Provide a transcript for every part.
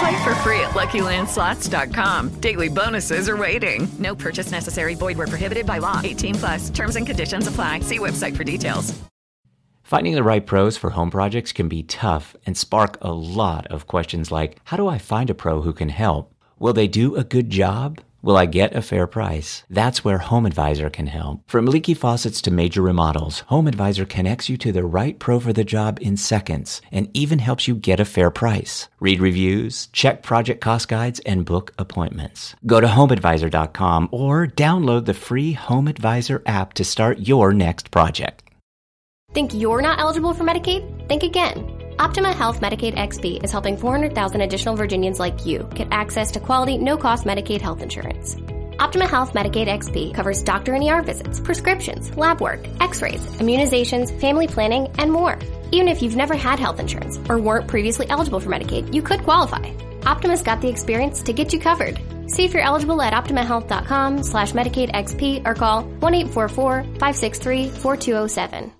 Play for free at LuckyLandSlots.com. Daily bonuses are waiting. No purchase necessary. Void where prohibited by law. 18 plus. Terms and conditions apply. See website for details. Finding the right pros for home projects can be tough and spark a lot of questions like, how do I find a pro who can help? Will they do a good job? Will I get a fair price? That's where Home Advisor can help. From leaky faucets to major remodels, Home Advisor connects you to the right pro for the job in seconds and even helps you get a fair price. Read reviews, check project cost guides, and book appointments. Go to homeadvisor.com or download the free Home Advisor app to start your next project. Think you're not eligible for Medicaid? Think again. Optima Health Medicaid XB is helping 400,000 additional Virginians like you get access to quality, no cost Medicaid health insurance. Optima Health Medicaid XB covers doctor and ER visits, prescriptions, lab work, x rays, immunizations, family planning, and more. Even if you've never had health insurance or weren't previously eligible for Medicaid, you could qualify. Optima's got the experience to get you covered. See if you're eligible at optimahealth.com slash Medicaid XP or call 1-844-563-4207.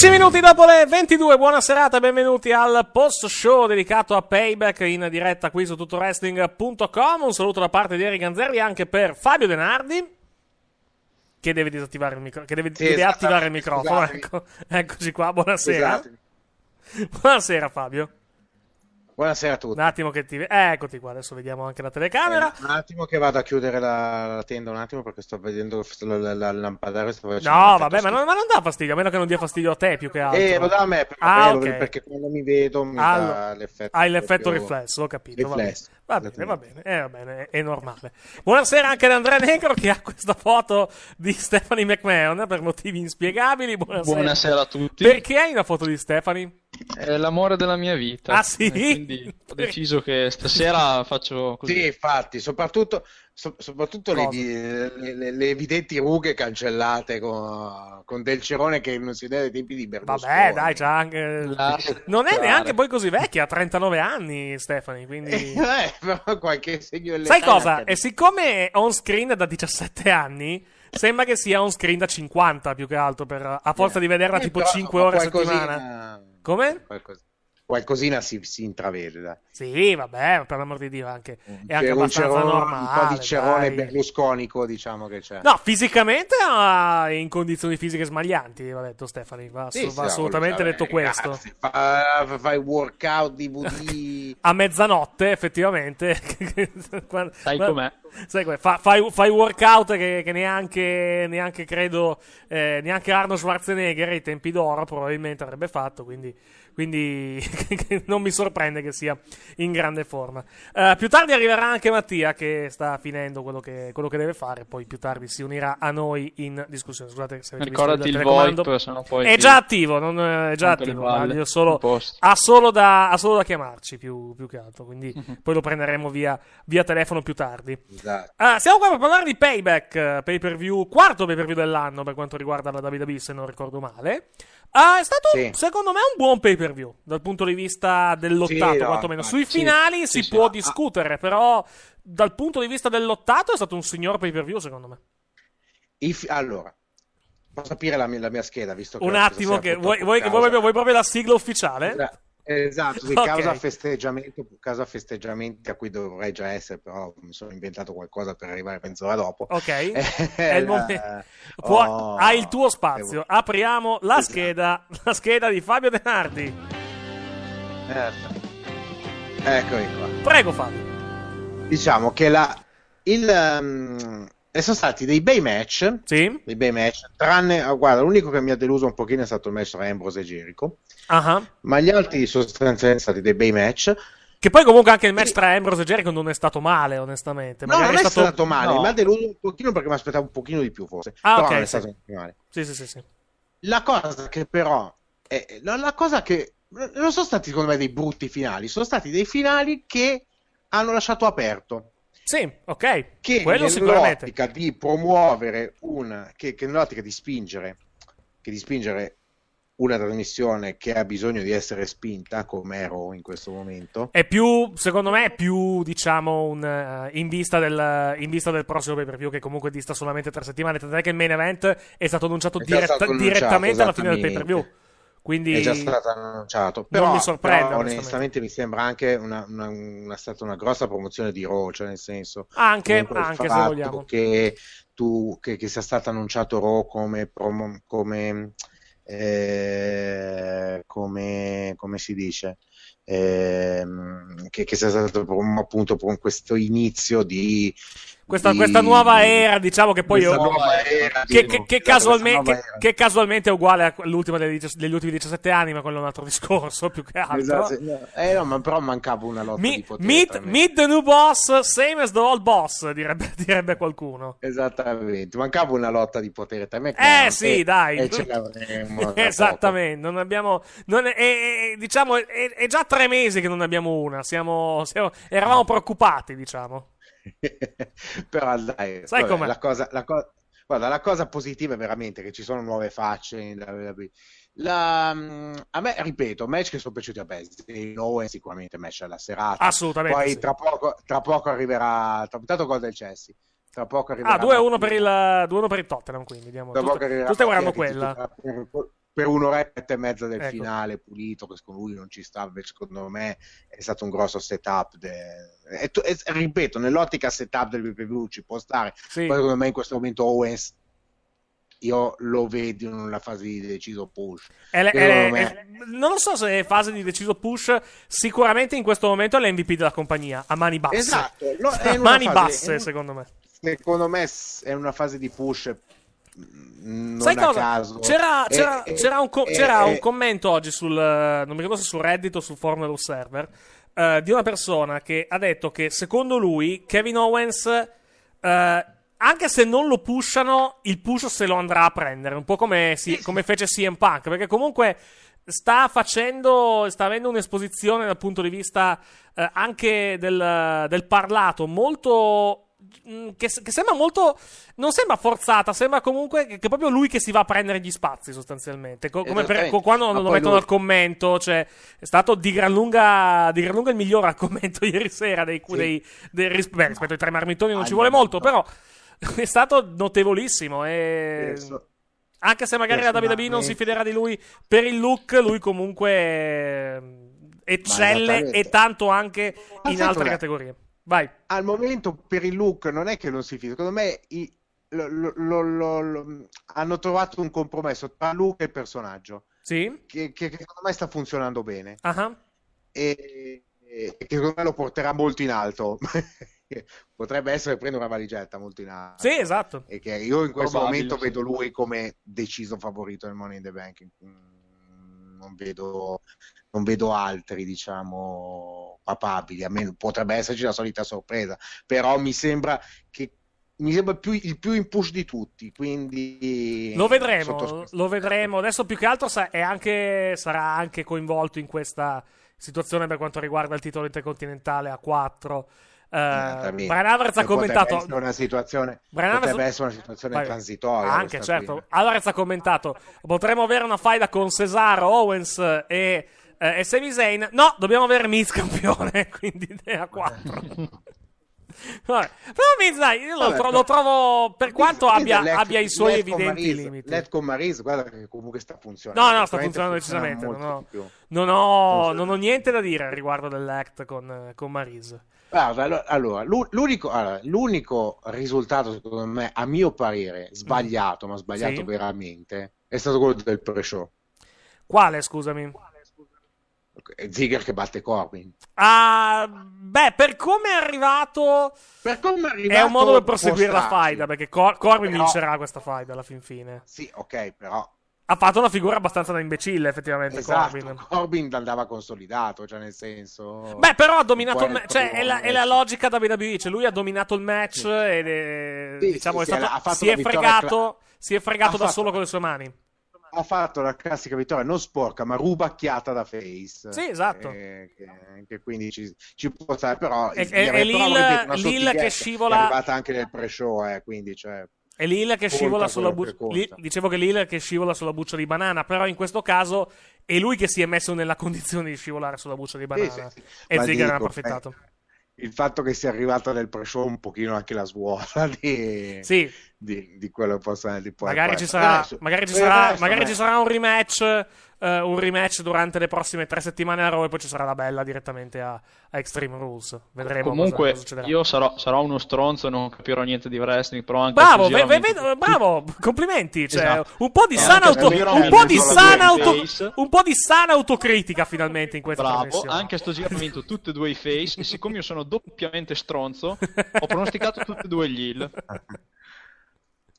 15 minuti dopo le 22, buona serata e benvenuti al post show dedicato a Payback in diretta qui su tuttoresting.com. Un saluto da parte di Eric Ganzerri anche per Fabio Denardi che deve disattivare il, micro- che deve, sì, deve attivare il esatto, microfono. Ecco. Eccoci qua, buonasera. Scusatemi. Buonasera Fabio. Buonasera a tutti. Un attimo che ti... eh, eccoti qua, adesso vediamo anche la telecamera. Eh, un attimo che vado a chiudere la, la tenda un attimo perché sto vedendo la, la, la lampadare. Sto facendo No, vabbè, ma non, ma non dà fastidio, a meno che non dia fastidio a te più che altro. Eh, lo dà a me, perché, Ah, perché- ok. perché quando mi vedo mi Allora, dà l'effetto. Hai l'effetto proprio- riflesso, ho capito. va bene. Riflesso. Va bene, va bene, eh, va bene, è, è normale. Buonasera anche ad Andrea Negro che ha questa foto di Stephanie McMahon per motivi inspiegabili. Buonasera. Buonasera a tutti. Perché hai una foto di Stephanie? È l'amore della mia vita. Ah, sì? Quindi ho deciso che stasera faccio così. Sì, infatti, soprattutto, so- soprattutto le, le- le- evidenti rughe cancellate con, con Del Cerone che non si vede ai tempi di Berlusconi. Vabbè, dai, c'ha anche. Lascia Non è neanche poi così vecchia, ha 39 anni, Stefani. Quindi. Eh, però qualche segno Sai cosa? E siccome è on screen da 17 anni, sembra che sia on screen da 50 più che altro, per, a forza di vederla Eh, tipo però 5 ore a qualcosina- settimana. Come? Qualcos- qualcosina si, si intravede. Sì, vabbè, per l'amor di Dio, anche, è anche un, cerone- normale. un po' di cerone dai. berlusconico, diciamo che c'è. No, fisicamente ah, in condizioni fisiche smaglianti, va detto Stefani, va, Sì, va sì, assolutamente vabbè, detto questo. ragazzi, fa- fai workout DVD. A mezzanotte, effettivamente. Quando- Sai com'è? Sai com'è? Fa- fai, fai workout che, che neanche, neanche credo, eh, neanche Arno Schwarzenegger ai tempi d'oro probabilmente avrebbe fatto, quindi, quindi non mi sorprende che sia in grande forma. Eh, più tardi arriverà anche Mattia che sta finendo quello che, quello che deve fare, poi più tardi si unirà a noi in discussione. Scusate se avete visto Ricordati il telecomando. VoIP, sennò poi È ti già attivo, non, è già attivo, balle. io solo- ha, solo da, ha solo da chiamarci più, più che altro, quindi Mhm. poi lo prenderemo via, via telefono più tardi. Esatto. Ah, siamo qua per parlare di Payback, eh, pay per view, quarto pay per view dell'anno per quanto riguarda la WWE, se non ricordo male. Ah, è stato, Sì. secondo me, un buon pay per view dal punto di vista dell'ottato, Sì, no, quantomeno. Sui sì. finali si può ah, discutere, però dal punto di vista dell'ottato è stato un signor pay per view, secondo me. I fi- allora, posso aprire la mia, la mia scheda, visto che Un attimo, che vuoi, vuoi, vuoi proprio, vuoi proprio la sigla ufficiale? Esatto, sì, Ok. causa festeggiamento, causa festeggiamenti a cui dovrei già essere, però mi sono inventato qualcosa per arrivare mezz'ora dopo. Ok, Eh, è il momento. Può- Oh, hai il tuo spazio. devo- Apriamo la Esatto. scheda, la scheda di Fabio De Nardi. Eh, Eccomi qua. Prego, Fabio. Diciamo che la, il, ehm, e sono stati dei bei match, Sì. dei bei match, tranne, ah, guarda, l'unico che mi ha deluso un pochino è stato il match tra Ambrose e Jericho, Ah, ma gli altri sostanzialmente sono stati dei bei match. Che poi comunque anche il match tra Ambrose e Jericho non è stato male, onestamente. No, Magari non è stato, male, no. mi ha deluso un pochino perché mi aspettavo un pochino di più forse, Ah, però ok, non è sì. stato male. Sì, sì, sì, sì. La cosa che però è, la cosa che non sono stati secondo me dei brutti finali, sono stati dei finali che hanno lasciato aperto. Sì, ok. Che Quello nell'ottica di promuovere una, che, che nell'ottica di spingere, che di spingere una trasmissione che ha bisogno di essere spinta, come Raw in questo momento. È più, secondo me, è più, diciamo, un, eh, in, vista del, in vista del prossimo pay per view, che comunque dista solamente tre settimane. Tant'è che il main event è stato annunciato, È diretta- stato annunciato, direttamente alla fine del pay per view. Quindi È già stato annunciato, non però, mi sorprende, però onestamente. mi sembra anche una, una- una- stata una grossa promozione di Raw, cioè nel senso Anche- anche se vogliamo. che tu che, che sia stato annunciato Raw come, promo- come, eh, come, come si dice Ehm, che, che sia stato appunto con questo inizio di questa, di- questa nuova era, diciamo che poi. nuova era, che, che- che esatto, casualmente, che- casualmente è uguale all'ultima degli, degli ultimi 17 anni, ma quello è un altro discorso più che altro. Esatto, eh, no, ma però mancava una lotta Mi- di potere meet, meet the new boss, same as the old boss, direbbe, direbbe qualcuno. Esattamente, mancava una lotta di potere tra me. Eh sì, dai. E ce l'avremmo Esattamente, non abbiamo. non è, è- è- diciamo, è, è già tre mesi che non ne abbiamo una. Siamo, siamo- eravamo preoccupati, diciamo. Però dai, Sai vabbè? La cosa, la co- guarda, la cosa positiva è veramente che ci sono nuove facce in WWE. La, mm, a me, ripeto, match che sono piaciuti a Bezzi, Owen sicuramente match alla serata. Assolutamente Poi sì. tra, poco, tra poco arriverà, tra, intanto gol del Chelsea. Tra poco arriverà Ah, 2-1 per il, 2-1 per il Tottenham, quindi. Diamo, Tra tu, poco arriverà tu stai guardando quella. Per, per un'oretta e mezza del Ecco. finale pulito, che secondo lui non ci sta, invece secondo me è stato un grosso setup. de- e e- ripeto, nell'ottica setup del PPV ci può stare. Sì. Poi secondo me in questo momento Owens io lo vedo in una fase di deciso push. È è me- è- non lo so se è fase di deciso push. Sicuramente in questo momento è l'MVP della compagnia. A mani basse. Esatto, lo- a mani fase- basse, in- secondo me. Secondo me è una fase di push. Mm, Non Sai a cosa? caso. C'era, E- c'era- e- c'era un, co- e- c'era un e- commento oggi sul. eh, Non mi ricordo se su Reddit o sul forum dello server. eh, di una persona che ha detto che secondo lui Kevin Owens. eh, anche se non lo pushano, il push se lo andrà a prendere. Un po' come, si- come fece CM Punk. Perché comunque. sta facendo, sta avendo un'esposizione dal punto di vista eh, anche del, del parlato molto che, che, sembra molto. Non sembra forzata, sembra comunque che, che, è proprio lui che si va a prendere gli spazi sostanzialmente. Co- come per, co- quando lo mettono lui... al commento, cioè, è stato di gran lunga, di gran lunga il migliore al commento ieri sera. Dei, sì. dei, dei, beh, rispetto ai tre marmitoni non ah, ci vuole molto, no. però è stato notevolissimo. E... Anche se magari la WWE non si fiderà di lui per il look, lui comunque eh, eccelle e tanto anche in altre categorie. Vai. Al momento per il look non è che non si fida, secondo me i, lo, lo, lo, hanno trovato un compromesso tra look e personaggio. Sì. Che, che, che secondo me sta funzionando bene. Uh-huh. E, e, che secondo me lo porterà molto in alto. Potrebbe essere prendere una valigetta molto in alto. Sì, esatto. E che io in questo Probabile, momento sì. vedo lui come deciso favorito del Money in the Bank. Mm, non vedo, non vedo altri, diciamo, papabili. A me potrebbe esserci la solita sorpresa, però mi sembra che mi sembra più, il più in push di tutti. Quindi lo vedremo. Lo vedremo. Adesso più che altro anche, sarà anche coinvolto in questa situazione per quanto riguarda il titolo intercontinentale a 4. Uh, Brian Alvarez ha commentato essere una situazione, potrebbe essere una situazione Vai. transitoria anche certo qui. Alvarez ha commentato potremmo avere una faida con Cesaro Owens e, eh, e Sami Zayn no dobbiamo avere Miz campione quindi a 4 Vabbè. Però Miz, dai, io lo, tro- lo trovo per quanto abbia, abbia, i suoi evidenti Maris, limiti. Let con Maris, guarda che comunque sta funzionando. No, no, sta funzionando decisamente. Non ho, non, ho, non ho, niente da dire riguardo dell'act con, con Maris. Guarda, allora, l'unico, allora, l'unico, risultato, secondo me, a mio parere, sbagliato, ma sbagliato sì. veramente, è stato quello del pre-show. Quale, scusami? Ziggler che batte Corbin. Ah, beh, per come è arrivato, per come è, arrivato è un modo per proseguire la faida, perché Cor- Corbin però... vincerà questa faida alla fin fine. Sì, ok, però ha fatto una figura abbastanza da imbecille, effettivamente. Esatto, Corbin. Corbin andava consolidato, cioè nel senso. Beh, però ha dominato il match. Cioè, è la, è la, logica da WWE. Cioè, lui ha dominato il match sì. è, sì, diciamo, sì, è stato, si, è fregato, cla- si è fregato da fatto, solo con le sue mani. Ha fatto la classica vittoria, non sporca, ma rubacchiata da face. Sì, esatto. Eh, che, che, quindi ci, ci, può stare, però. È, è, è Lil, Lil che scivola. È arrivata anche nel pre-show, eh, quindi, cioè. È Lil che scivola sulla buccia. Dicevo che Lil che scivola sulla buccia di banana, però in questo caso è lui che si è messo nella condizione di scivolare sulla buccia di banana. Sì, sì, sì. E Ziggler ne ha approfittato. Eh, il fatto che sia arrivato nel pre-show un pochino anche la svuota di, sì. Di, di quello possa di magari, ci sarà, magari, ci sarà, magari ci sarà un rematch uh, un rematch durante le prossime tre settimane a Raw e poi ci sarà la bella direttamente a, a Extreme Rules. Vedremo Comunque, cosa, cosa io sarò, sarò, uno stronzo e non capirò niente di wrestling, però anche Bravo, ve, ve, ve, bravo, complimenti. Cioè, esatto. un po' di sana, auto, un po di sana, auto, un po' di sana autocritica finalmente in questa Bravo, anche sto giro ho vinto tutte e due i face e siccome io sono doppiamente stronzo, ho pronosticato tutte e due gli heal.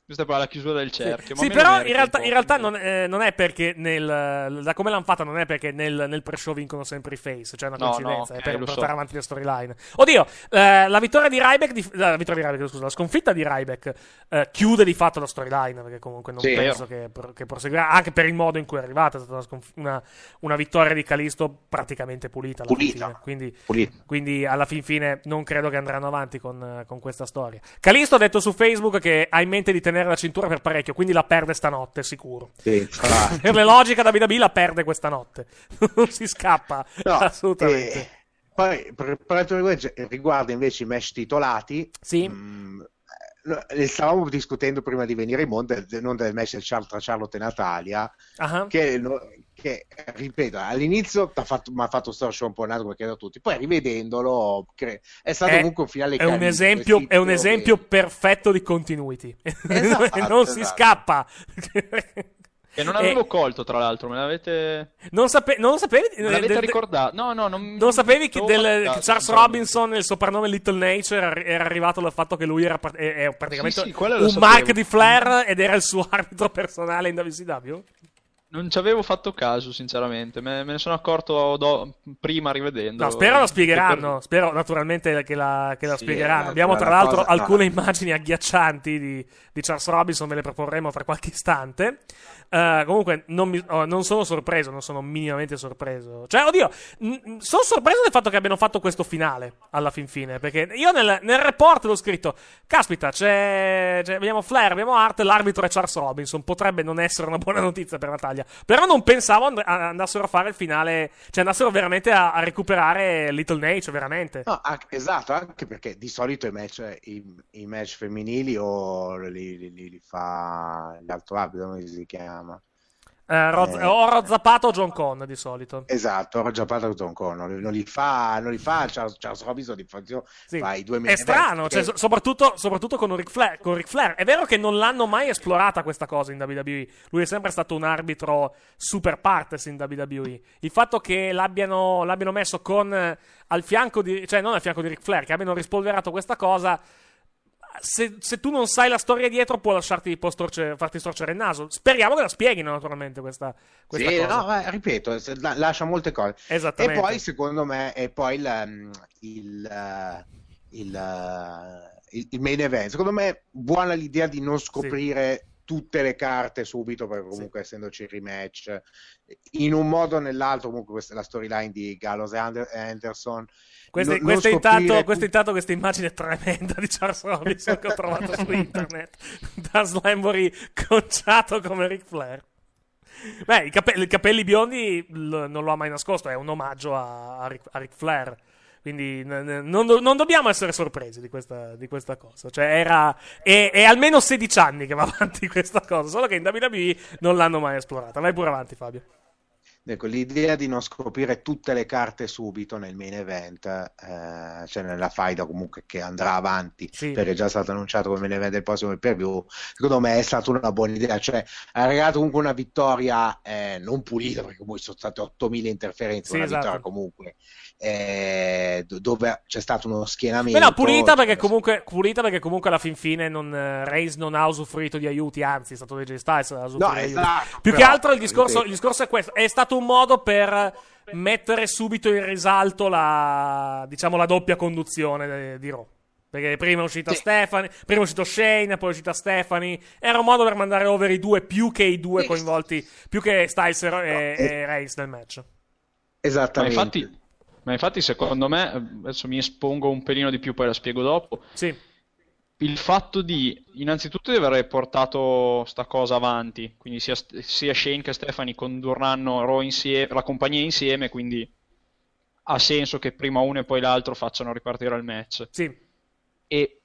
Questa qua è la chiusura del cerchio. Sì, però in realtà, in realtà non, eh, non, è perché nel, da come l'hanno fatta non è perché nel, nel pre-show vincono sempre i face, cioè è una coincidenza, no, no, okay, è per portare so. avanti le storyline. Oddio, eh, la vittoria di Ryback, di, la vittoria di Ryback, scusa, la sconfitta di Ryback eh, chiude di fatto la storyline, perché comunque non sì, penso che, che, proseguirà, anche per il modo in cui è arrivata, è stata una, sconf- una, una vittoria di Calisto praticamente pulita. Pulita. Quindi, pulita. quindi, alla fin fine non credo che andranno avanti con, con questa storia. Calisto ha detto su Facebook che ha in mente di tenere tenere la cintura per parecchio, quindi la perde stanotte, sicuro. Sì, per le logiche da WWE la perde questa notte. non si scappa, no, assolutamente. Eh, poi, per, per riguarda invece i match titolati, sì. Mh, mm, eh, stavamo discutendo prima di venire in mondo non del match tra Charlotte e Natalia uh-huh. che, che, ripeto all'inizio mi ha fatto storcere un po' il naso come credo tutti poi rivedendolo cre- è stato è, comunque un finale è un esempio, è un esempio che... perfetto di continuity esatto, non esatto. si scappa E non avevo e... colto, tra l'altro, me l'avete. Non, sape... non sapevi. Me l'avete del... ricordato? No, no, non. Non sapevi che, del... che Charles Robinson, il soprannome Little Nature, era arrivato dal fatto che lui era è praticamente sì, sì, un Mark di Flair ed era il suo arbitro personale in WCW? Non ci avevo fatto caso, sinceramente. Me, me ne sono accorto do- prima rivedendo. No, spero la spiegheranno. Spero naturalmente che la, che la Sì, spiegheranno. eh, Abbiamo tra l'altro alcune immagini agghiaccianti di, di Charles Robinson, ve le proporremo fra qualche istante. Eh, comunque, non, mi- oh, non sono sorpreso, non sono minimamente sorpreso. Cioè, oddio, m- sono sorpreso del fatto che abbiano fatto questo finale alla fin fine. Perché io nel, nel report l'ho scritto: Caspita, c'è, c'è- abbiamo Flair, abbiamo Hart, l'arbitro è Charles Robinson. Potrebbe non essere una buona notizia per Natalia. Però non pensavo and- andassero a fare il finale, cioè andassero veramente a, a recuperare Little Nate, veramente. No, anche- esatto, anche perché di solito i match, i, i match femminili o li, li- li- fa l'altro arbitro, come si chiama? Eh, Roz- Eh. o Rozzapato o John Con di solito. Esatto, ho già parlato con Con, non, non li fa, non li fa Charles, Charles Robinson, li fa, Sì. fa i due È strano, event, cioè, so- soprattutto, soprattutto con, Ric Flair, con Ric Flair. È vero che non l'hanno mai esplorata questa cosa in WWE. Lui è sempre stato un arbitro super partes in WWE. Il fatto che l'abbiano, l'abbiano messo con eh, al fianco di, cioè non al fianco di Ric Flair, che abbiano rispolverato questa cosa. Se, se tu non sai la storia dietro, può lasciarti, può storce- farti storcere il naso. Speriamo che la spieghino, naturalmente, questa, questa Sì, cosa. no, ma ripeto, la- lascia molte cose. Esattamente. E poi, secondo me, e poi il, um, il, il, uh, il- il main event. Secondo me, buona l'idea di non scoprire tutte le carte subito, perché comunque essendoci il rematch, in un modo o nell'altro, comunque questa è la storyline di Gallows e Ander- Anderson. Questa, Non- non questa, intanto, questa intanto questa immagine tremenda di Charles Robinson che ho trovato su internet da Slambury conciato come Ric Flair. Beh, i, cape- i capelli biondi l- non lo ha mai nascosto, è un omaggio a, a Ric, a Ric Flair. Quindi non, do- non dobbiamo essere sorpresi di questa, di questa cosa. Cioè, era. È, è almeno 16 anni che va avanti questa cosa. Solo che in WWE non l'hanno mai esplorata. Vai pure avanti, Fabio. Ecco, l'idea di non scoprire tutte le carte subito nel main event, eh, cioè nella faida comunque che andrà avanti, perché è già stato annunciato come main event del prossimo pay-per-view, secondo me è stata una buona idea, cioè ha regalato comunque una vittoria eh, non pulita, perché comunque sono state 8000 interferenze, Sì, una esatto. vittoria comunque eh, do- dove c'è stato uno schienamento. Beh, no, pulita perché comunque, pulita perché comunque alla fin fine non, eh, Reigns non ha usufruito di aiuti, anzi è stato AJ Styles a usufruire No, di aiuti. esatto, Più che però, altro il discorso, il discorso è questo, è stato un modo per mettere subito in risalto la, diciamo, la doppia conduzione di Raw. Perché prima è uscita Stephanie, prima è uscito Shane, poi è uscita Stephanie. Era un modo per mandare over i due più che i due coinvolti, più che Styles e, e, e Reigns nel match. Ma Esattamente. infatti, ma infatti, secondo me, adesso mi espongo un pelino di più, poi la spiego dopo. Sì. Il fatto di, innanzitutto, di aver portato sta cosa avanti, quindi sia, sia Shane che Stephanie condurranno Raw insieme, la compagnia insieme, quindi ha senso che prima uno e poi l'altro facciano ripartire il match. Sì. E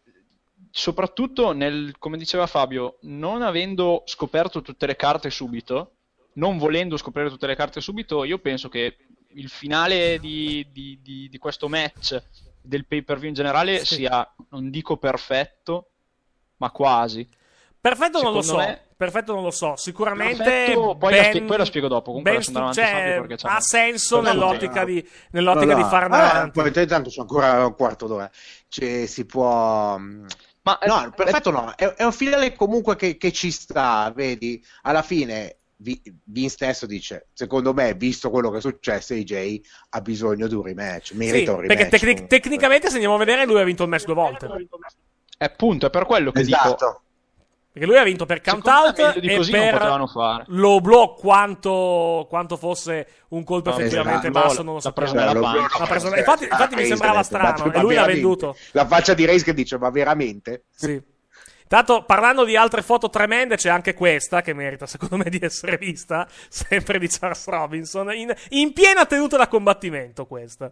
soprattutto, nel, come diceva Fabio, non avendo scoperto tutte le carte subito, non volendo scoprire tutte le carte subito, io penso che il finale di, di- di- di questo match del pay per view in generale Sì. sia, non dico perfetto, ma quasi. Perfetto non lo so. Secondo me- Perfetto non lo so. Sicuramente. Perfetto, poi la ben- spie- poi la spiego dopo, comunque ben andare stu- avanti cioè, ha senso nell'ottica di, nell'ottica No, di farne Ah, avanti. poi tanto c'è ancora un quarto d'ora. Cioè, si può. Ma no, perfetto no. È, è un finale comunque che, che ci sta, vedi? Alla fine. Vi- Vince stesso dice: Secondo me, visto quello che è successo, AJ ha bisogno di un rematch. Sì, Merita un perché rematch. tecnic- tecnicamente, se andiamo a vedere, lui ha vinto il match due volte. È appunto, è per quello che Esatto. dico. Perché lui ha vinto per count out e così non per potevano fare. low blow quanto, quanto fosse un colpo No, effettivamente esatto. basso non lo L'ha preso Cioè. L'ha preso- infatti, infatti mi sembrava strano ma e lui l'ha venduto. La faccia di Reigns che dice: Ma veramente? Sì. Tanto parlando di altre foto tremende, c'è anche questa che merita, secondo me, di essere vista. Sempre di Charles Robinson. In, in piena tenuta da combattimento, questa.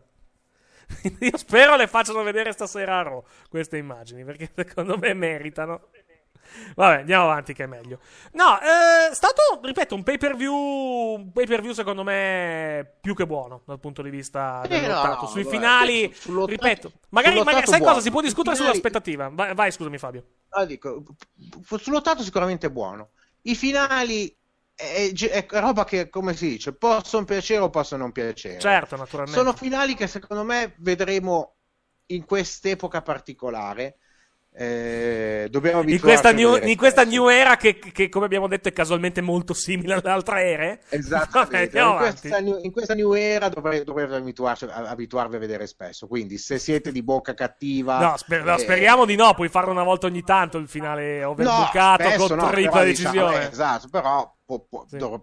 Io spero le facciano vedere stasera a Raw queste immagini, perché secondo me meritano. Vabbè, andiamo avanti che è meglio. No, è stato, ripeto, un pay per view. Un pay per view secondo me più che buono dal punto di vista Eh, dell'ottato. no, Sui guarda, finali, sull'ottato- ripeto, magari, magari sai buono. cosa? Si può discutere Finali- sull'aspettativa. Vai, vai, scusami, Fabio. Ah, dico, sull'ottato sicuramente buono. I finali è, è roba che, come si dice, possono piacere o possono non piacere. Certo, naturalmente. Sono finali che secondo me vedremo in quest'epoca particolare. Eh, dobbiamo in questa, new, in questa new, era che, che, come abbiamo detto, è casualmente molto simile alle altre ere. Esattamente. in, questa new, in, questa new, era dovrete, dovrete abituarvi a vedere spesso. Quindi, se siete di bocca cattiva, no, sper- no, speriamo di no. Puoi farlo una volta ogni tanto il finale overbucato no, con no, tripla decisione. Diciamo, eh, esatto, però può, può, sì. dov-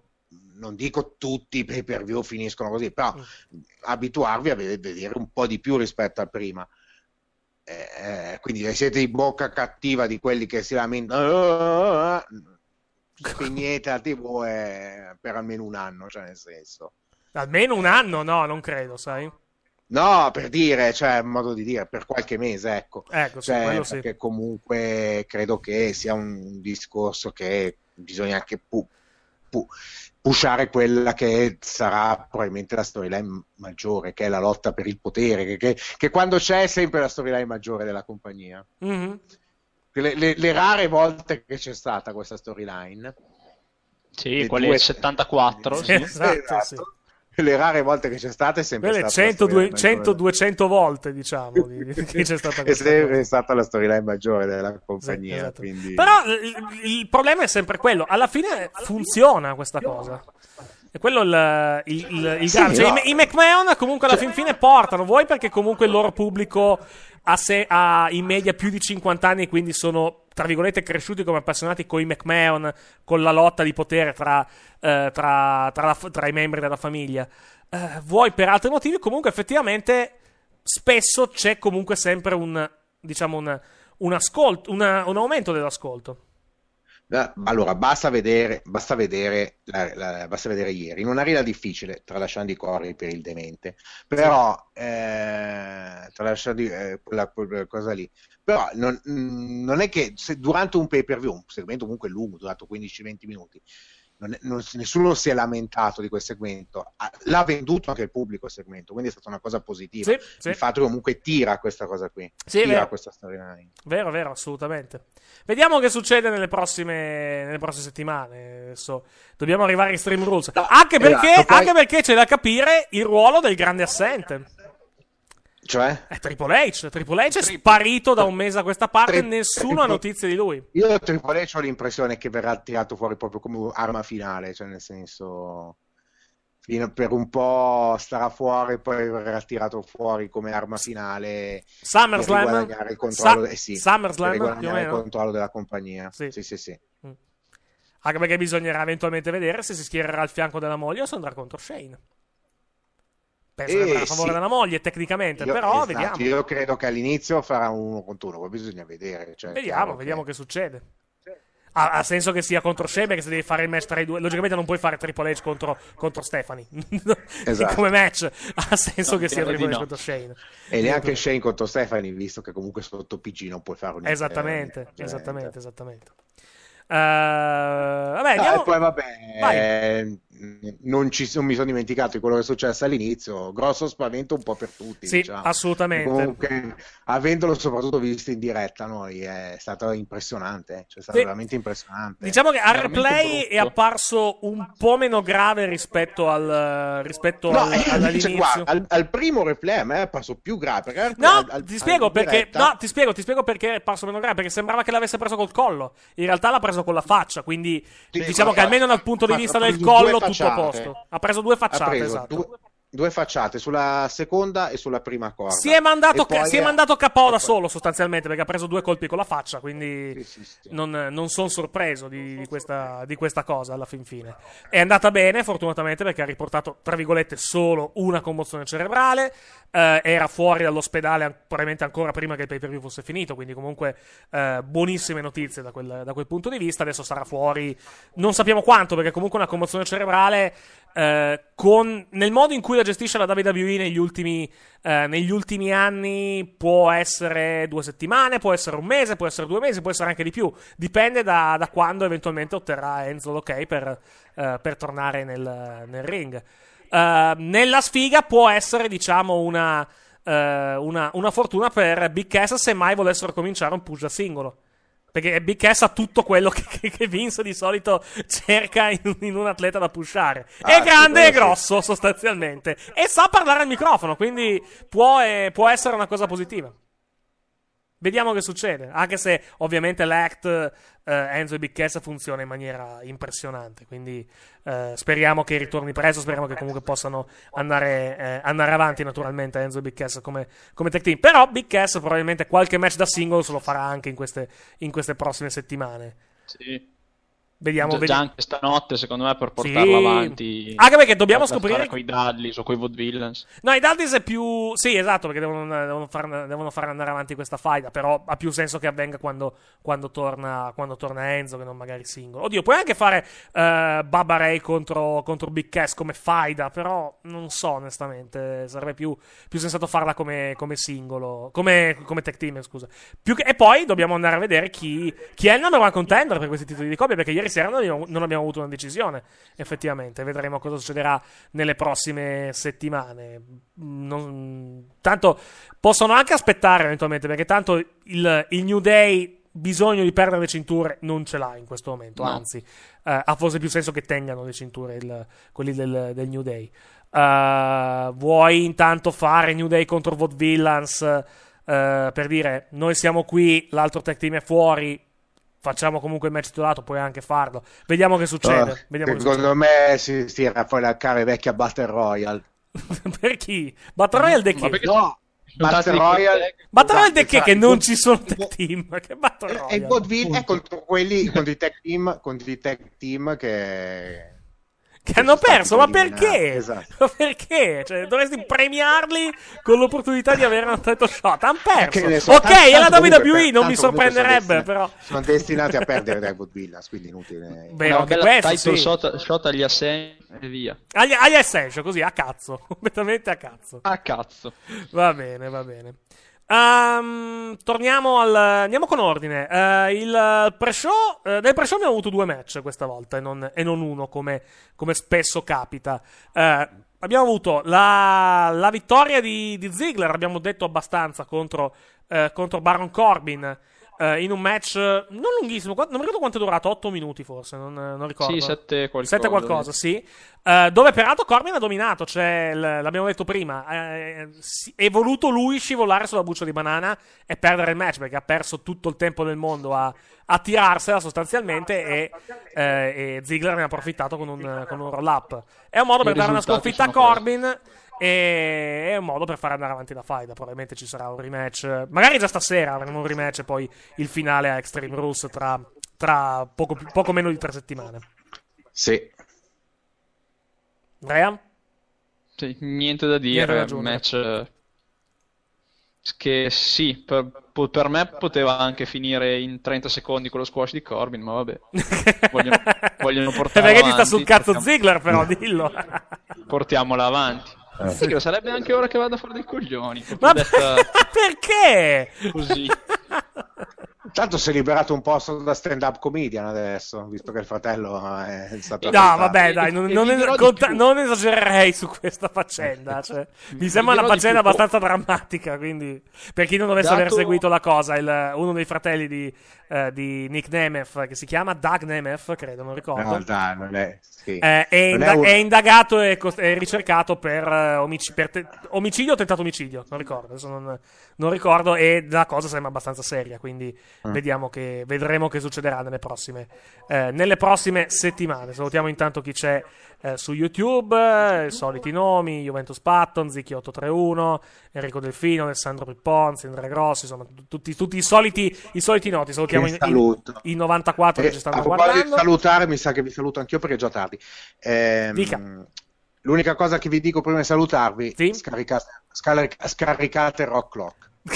non dico tutti i pay per view finiscono così, però mm. abituarvi a vedere un po' di più rispetto a prima. Eh, quindi se siete di bocca cattiva di quelli che si lamentano uh, spegnete la tv eh, per almeno un anno cioè nel senso. Almeno un anno no non credo sai? No, per dire, cioè, modo di dire, per qualche mese, ecco. ecco cioè, sì, perché comunque credo che sia un discorso che bisogna anche pu- pu- pushare quella che sarà probabilmente la storyline maggiore, che è la lotta per il potere, che, che, che quando c'è è sempre la storyline maggiore della compagnia. Mm-hmm. Le, le, le, rare volte che c'è stata questa storyline. Sì, quelle due... 74, sì. Esatto, esatto. Sì le rare volte che c'è stata è sempre Quelle stata 100, 200 volte diciamo che c'è stata è sempre cosa. stata la storyline maggiore della compagnia esatto. quindi... però il, il, problema è sempre quello alla fine funziona questa cosa è quello il, il, il, il sì, no. cioè, i, i, McMahon comunque alla cioè... fin fine portano vuoi perché comunque il loro pubblico ha, se, ha in media più di 50 anni quindi sono tra virgolette, cresciuti come appassionati con i McMahon, con la lotta di potere tra, eh, tra, tra, la, tra i membri della famiglia. Eh, vuoi per altri motivi, comunque effettivamente spesso c'è comunque sempre un, diciamo, un, un, ascolto, una, un aumento dell'ascolto. Allora, basta vedere, basta vedere, la, la, basta vedere ieri. Non arriva difficile, tralasciando i corri per il demente, però, sì. eh, tralasciando eh, quella, quella, cosa lì, però non, non è che durante un pay per view, un segmento comunque lungo, durato 15-20 minuti, non, non, nessuno si è lamentato di quel segmento, l'ha venduto anche il pubblico il segmento, quindi è stata una cosa positiva. Sì, sì. Il fatto che comunque tira questa cosa qui, sì, tira vero. questa storyline. Vero, vero, assolutamente. Vediamo che succede nelle prossime, nelle prossime settimane. Adesso dobbiamo arrivare in Stream Rules. No, anche, perché, esatto, poi... anche perché c'è da capire il ruolo del grande assente. Cioè? È Triple H. Triple H è sparito da un mese a questa parte Tri- nessuno ha notizie di lui. Io Triple H ho l'impressione che verrà tirato fuori proprio come arma finale, cioè nel senso fino per un po' starà fuori poi verrà tirato fuori come arma finale SummerSlam per il controllo, Sa- eh sì, SummerSlam per il controllo della compagnia sì sì sì, sì. Mm. anche perché bisognerà eventualmente vedere se si schiererà al fianco della moglie o se andrà contro Shane penso eh, che a favore sì. della moglie tecnicamente, io, però esatto, vediamo. Io credo che all'inizio farà uno contro uno, poi bisogna vedere. Cioè, vediamo, vediamo che... che succede. Ha, ha, senso che sia contro Shane che se devi fare il match tra i due. Logicamente non puoi fare Triple H contro, contro Stephanie. esatto. Come match ha senso no, che sia Triple H no. contro Shane. E neanche Shane contro Stephanie, visto che comunque sotto PG non puoi fare un Esattamente, cioè, esattamente, esattamente. Uh, vabbè, no, e poi vabbè, eh, non, ci, non, mi sono dimenticato di quello che è successo all'inizio. Grosso spavento un po' per tutti. Sì, diciamo. assolutamente. Comunque, avendolo soprattutto visto in diretta, noi è stato impressionante. Cioè, è stato sì. veramente impressionante. Diciamo che al replay è apparso un po' meno grave rispetto, al, rispetto no, al, eh, all'inizio. Guarda, al, al, primo replay a me è apparso più grave. Perché no, al, ti spiego perché. No, ti spiego, ti spiego perché è apparso meno grave. Perché sembrava che l'avesse preso col collo. In realtà l'ha preso con la faccia. Quindi sì, diciamo che almeno dal punto di vista del collo tutto a posto. Ha preso due facciate, preso esatto. Due, due, facciate sulla seconda e sulla prima corda. Si è mandato, ca- si è mandato KO da solo sostanzialmente perché ha preso due colpi con la faccia, quindi sì, sì, sì. non, non sono sorpreso di, di, questa, di, questa, cosa alla fin fine. È andata bene fortunatamente perché ha riportato, tra virgolette, solo una commozione cerebrale, eh, era fuori dall'ospedale probabilmente ancora prima che il pay per view fosse finito, quindi comunque eh, buonissime notizie da quel, da quel punto di vista, adesso sarà fuori, non sappiamo quanto perché comunque una commozione cerebrale eh, con, nel modo in cui la gestisce la WWE negli ultimi, eh, negli ultimi, anni può essere due settimane, può essere un mese, può essere due mesi, può essere anche di più. Dipende da, da quando eventualmente otterrà Enzo l'ok per, uh, per tornare nel, nel ring. Uh, nella sfiga può essere, diciamo, una, uh, una, una fortuna per Big Cass se mai volessero cominciare un push da singolo. Perché Big Cass ha tutto quello che, che, che Vince di solito cerca in, in, un atleta da pushare. Ah, è grande e grosso, sì. sostanzialmente. E sa parlare al microfono, quindi può, eh, può essere una cosa positiva. Vediamo che succede. Anche se ovviamente l'act eh, Enzo e Big Cass funziona in maniera impressionante. Quindi eh, speriamo che ritorni presto. Speriamo che comunque possano andare, eh, andare avanti, naturalmente, Enzo e Big Cass come, come tag team. Però Big Cass probabilmente qualche match da singolo se lo farà anche in queste, in queste prossime settimane. Sì. Vediamo, Già anche stanotte, secondo me, per portarla Sì. avanti. Anche perché dobbiamo scoprire- Con i Dudleys o con i Vaudevillains. No, i Dudleys è più. Sì, esatto, perché devono, devono, far, devono far andare avanti questa faida. Però ha più senso che avvenga quando, quando torna, quando torna Enzo, che non magari singolo. Oddio, puoi anche fare eh, Baba Ray contro, contro Big Cass come faida. Però non so, onestamente. Sarebbe più, più sensato farla come, come singolo. Come, come tag team, scusa. Che- e poi dobbiamo andare a vedere chi, chi è il number one contender per questi titoli di coppia. Perché ieri sera non abbiamo, non abbiamo avuto una decisione. Effettivamente, vedremo cosa succederà nelle prossime settimane. Non- tanto possono anche aspettare eventualmente, perché tanto il, il New Day bisogno di perdere le cinture non ce l'ha in questo momento. No. Anzi, eh, ha forse più senso che tengano le cinture il- quelli del, del New Day. Eh, vuoi intanto fare New Day contro Vod Villains eh, per dire noi siamo qui, l'altro tag team è fuori. Facciamo comunque il match titolato, puoi anche farlo. Vediamo che succede. Oh, Vediamo che secondo me si tira fuori la cara vecchia Battle Royale. succede. per chi? Battle Royale de Ma che? perché- No, Battle Royale. Battle Royale de Esatto, che? Che esatto. non ci sono tag team. Che Battle E Royale? il vaudeville è contro quelli, contro i tag team, contro i tag team che... Che hanno perso, ma perché? esatto. Ma perché? Cioè, dovresti premiarli con l'opportunità di avere un title shot. Hanno perso. Che ne so, ok, tanto- è la WWE, per- non mi sorprenderebbe, però. Sono destinati a perdere dai vaudeville, quindi inutile. Beh, Una anche questo, title sì. shot, shot agli assegni e via. Agli, agli Essential, così, a cazzo. Completamente a cazzo. A cazzo. Va bene, va bene. Ehm, torniamo al. Andiamo con ordine. Eh, il pre-show. eh, nel pre-show abbiamo avuto due match questa volta e non, e non uno, come, come spesso capita. Eh, abbiamo avuto la, la vittoria di, di Ziggler, abbiamo detto abbastanza, contro, contro Baron Corbin. Eh, in un match eh, non lunghissimo, non mi ricordo quanto è durato, 8 minuti forse, non, non ricordo. Sì, sette qualcosa. 7 qualcosa, sì. Eh, dove peraltro Corbin ha dominato, cioè, l'abbiamo detto prima, eh, si- è voluto lui scivolare sulla buccia di banana e perdere il match perché ha perso tutto il tempo del mondo a, a tirarsela sostanzialmente e, eh, e Ziggler ne ha approfittato con un, con un roll up. È un modo I per dare una sconfitta a Corbin e è un modo per fare andare avanti la faida. Probabilmente ci sarà un rematch, magari già stasera avremo un rematch e poi il finale a Extreme Rules tra, tra poco, poco meno di tre settimane. Sì. Andrea? Sì, niente da Niente dire. da aggiungere. match eh, che sì, per, per me poteva anche finire in 30 secondi con lo squash di Corbin, ma vabbè. Vogliono, vogliono portarla Perché ti sta avanti, sul cazzo portiamo- Ziggler, però, dillo. Portiamola avanti. Eh. Sì, che sarebbe anche ora che vada a fare dei coglioni. Ma detta perché? così. Tanto si è liberato un posto da stand-up comedian adesso, visto che il fratello è stato No, arrestato. vabbè, dai, non, non- di conta- non esagererei su questa faccenda. cioè, mi sembra una faccenda abbastanza drammatica. Quindi, per chi non dovesse Dato- aver seguito la cosa, il- uno dei fratelli di, eh, di Nick Nemeth, che si chiama Doug Nemeth, credo, non ricordo. No, dai, non è... Sì. Eh, è, Non inda- un- è indagato e cos- è ricercato per, eh, omici- per te- omicidio o tentato omicidio. Non ricordo, non, non ricordo. E la cosa sembra abbastanza seria. Quindi Mm. vediamo che, vedremo che succederà nelle prossime, eh, nelle prossime settimane. Salutiamo intanto chi c'è eh, su YouTube: i soliti nomi: Juventus Patton, Zicchi831, Enrico Delfino, Alessandro Pipponzi, Andrea Grossi. Insomma, tutti, tutti i, soliti, i soliti noti. Salutiamo Che in, saluto. in, i 94 che Eh, ci a stanno guardando. salutare, mi sa che vi saluto anch'io perché è già tardi. Ehm, Dica. L'unica cosa che vi dico prima di salutarvi, Sì? scaricate, scarica- scaricate Rock Clock.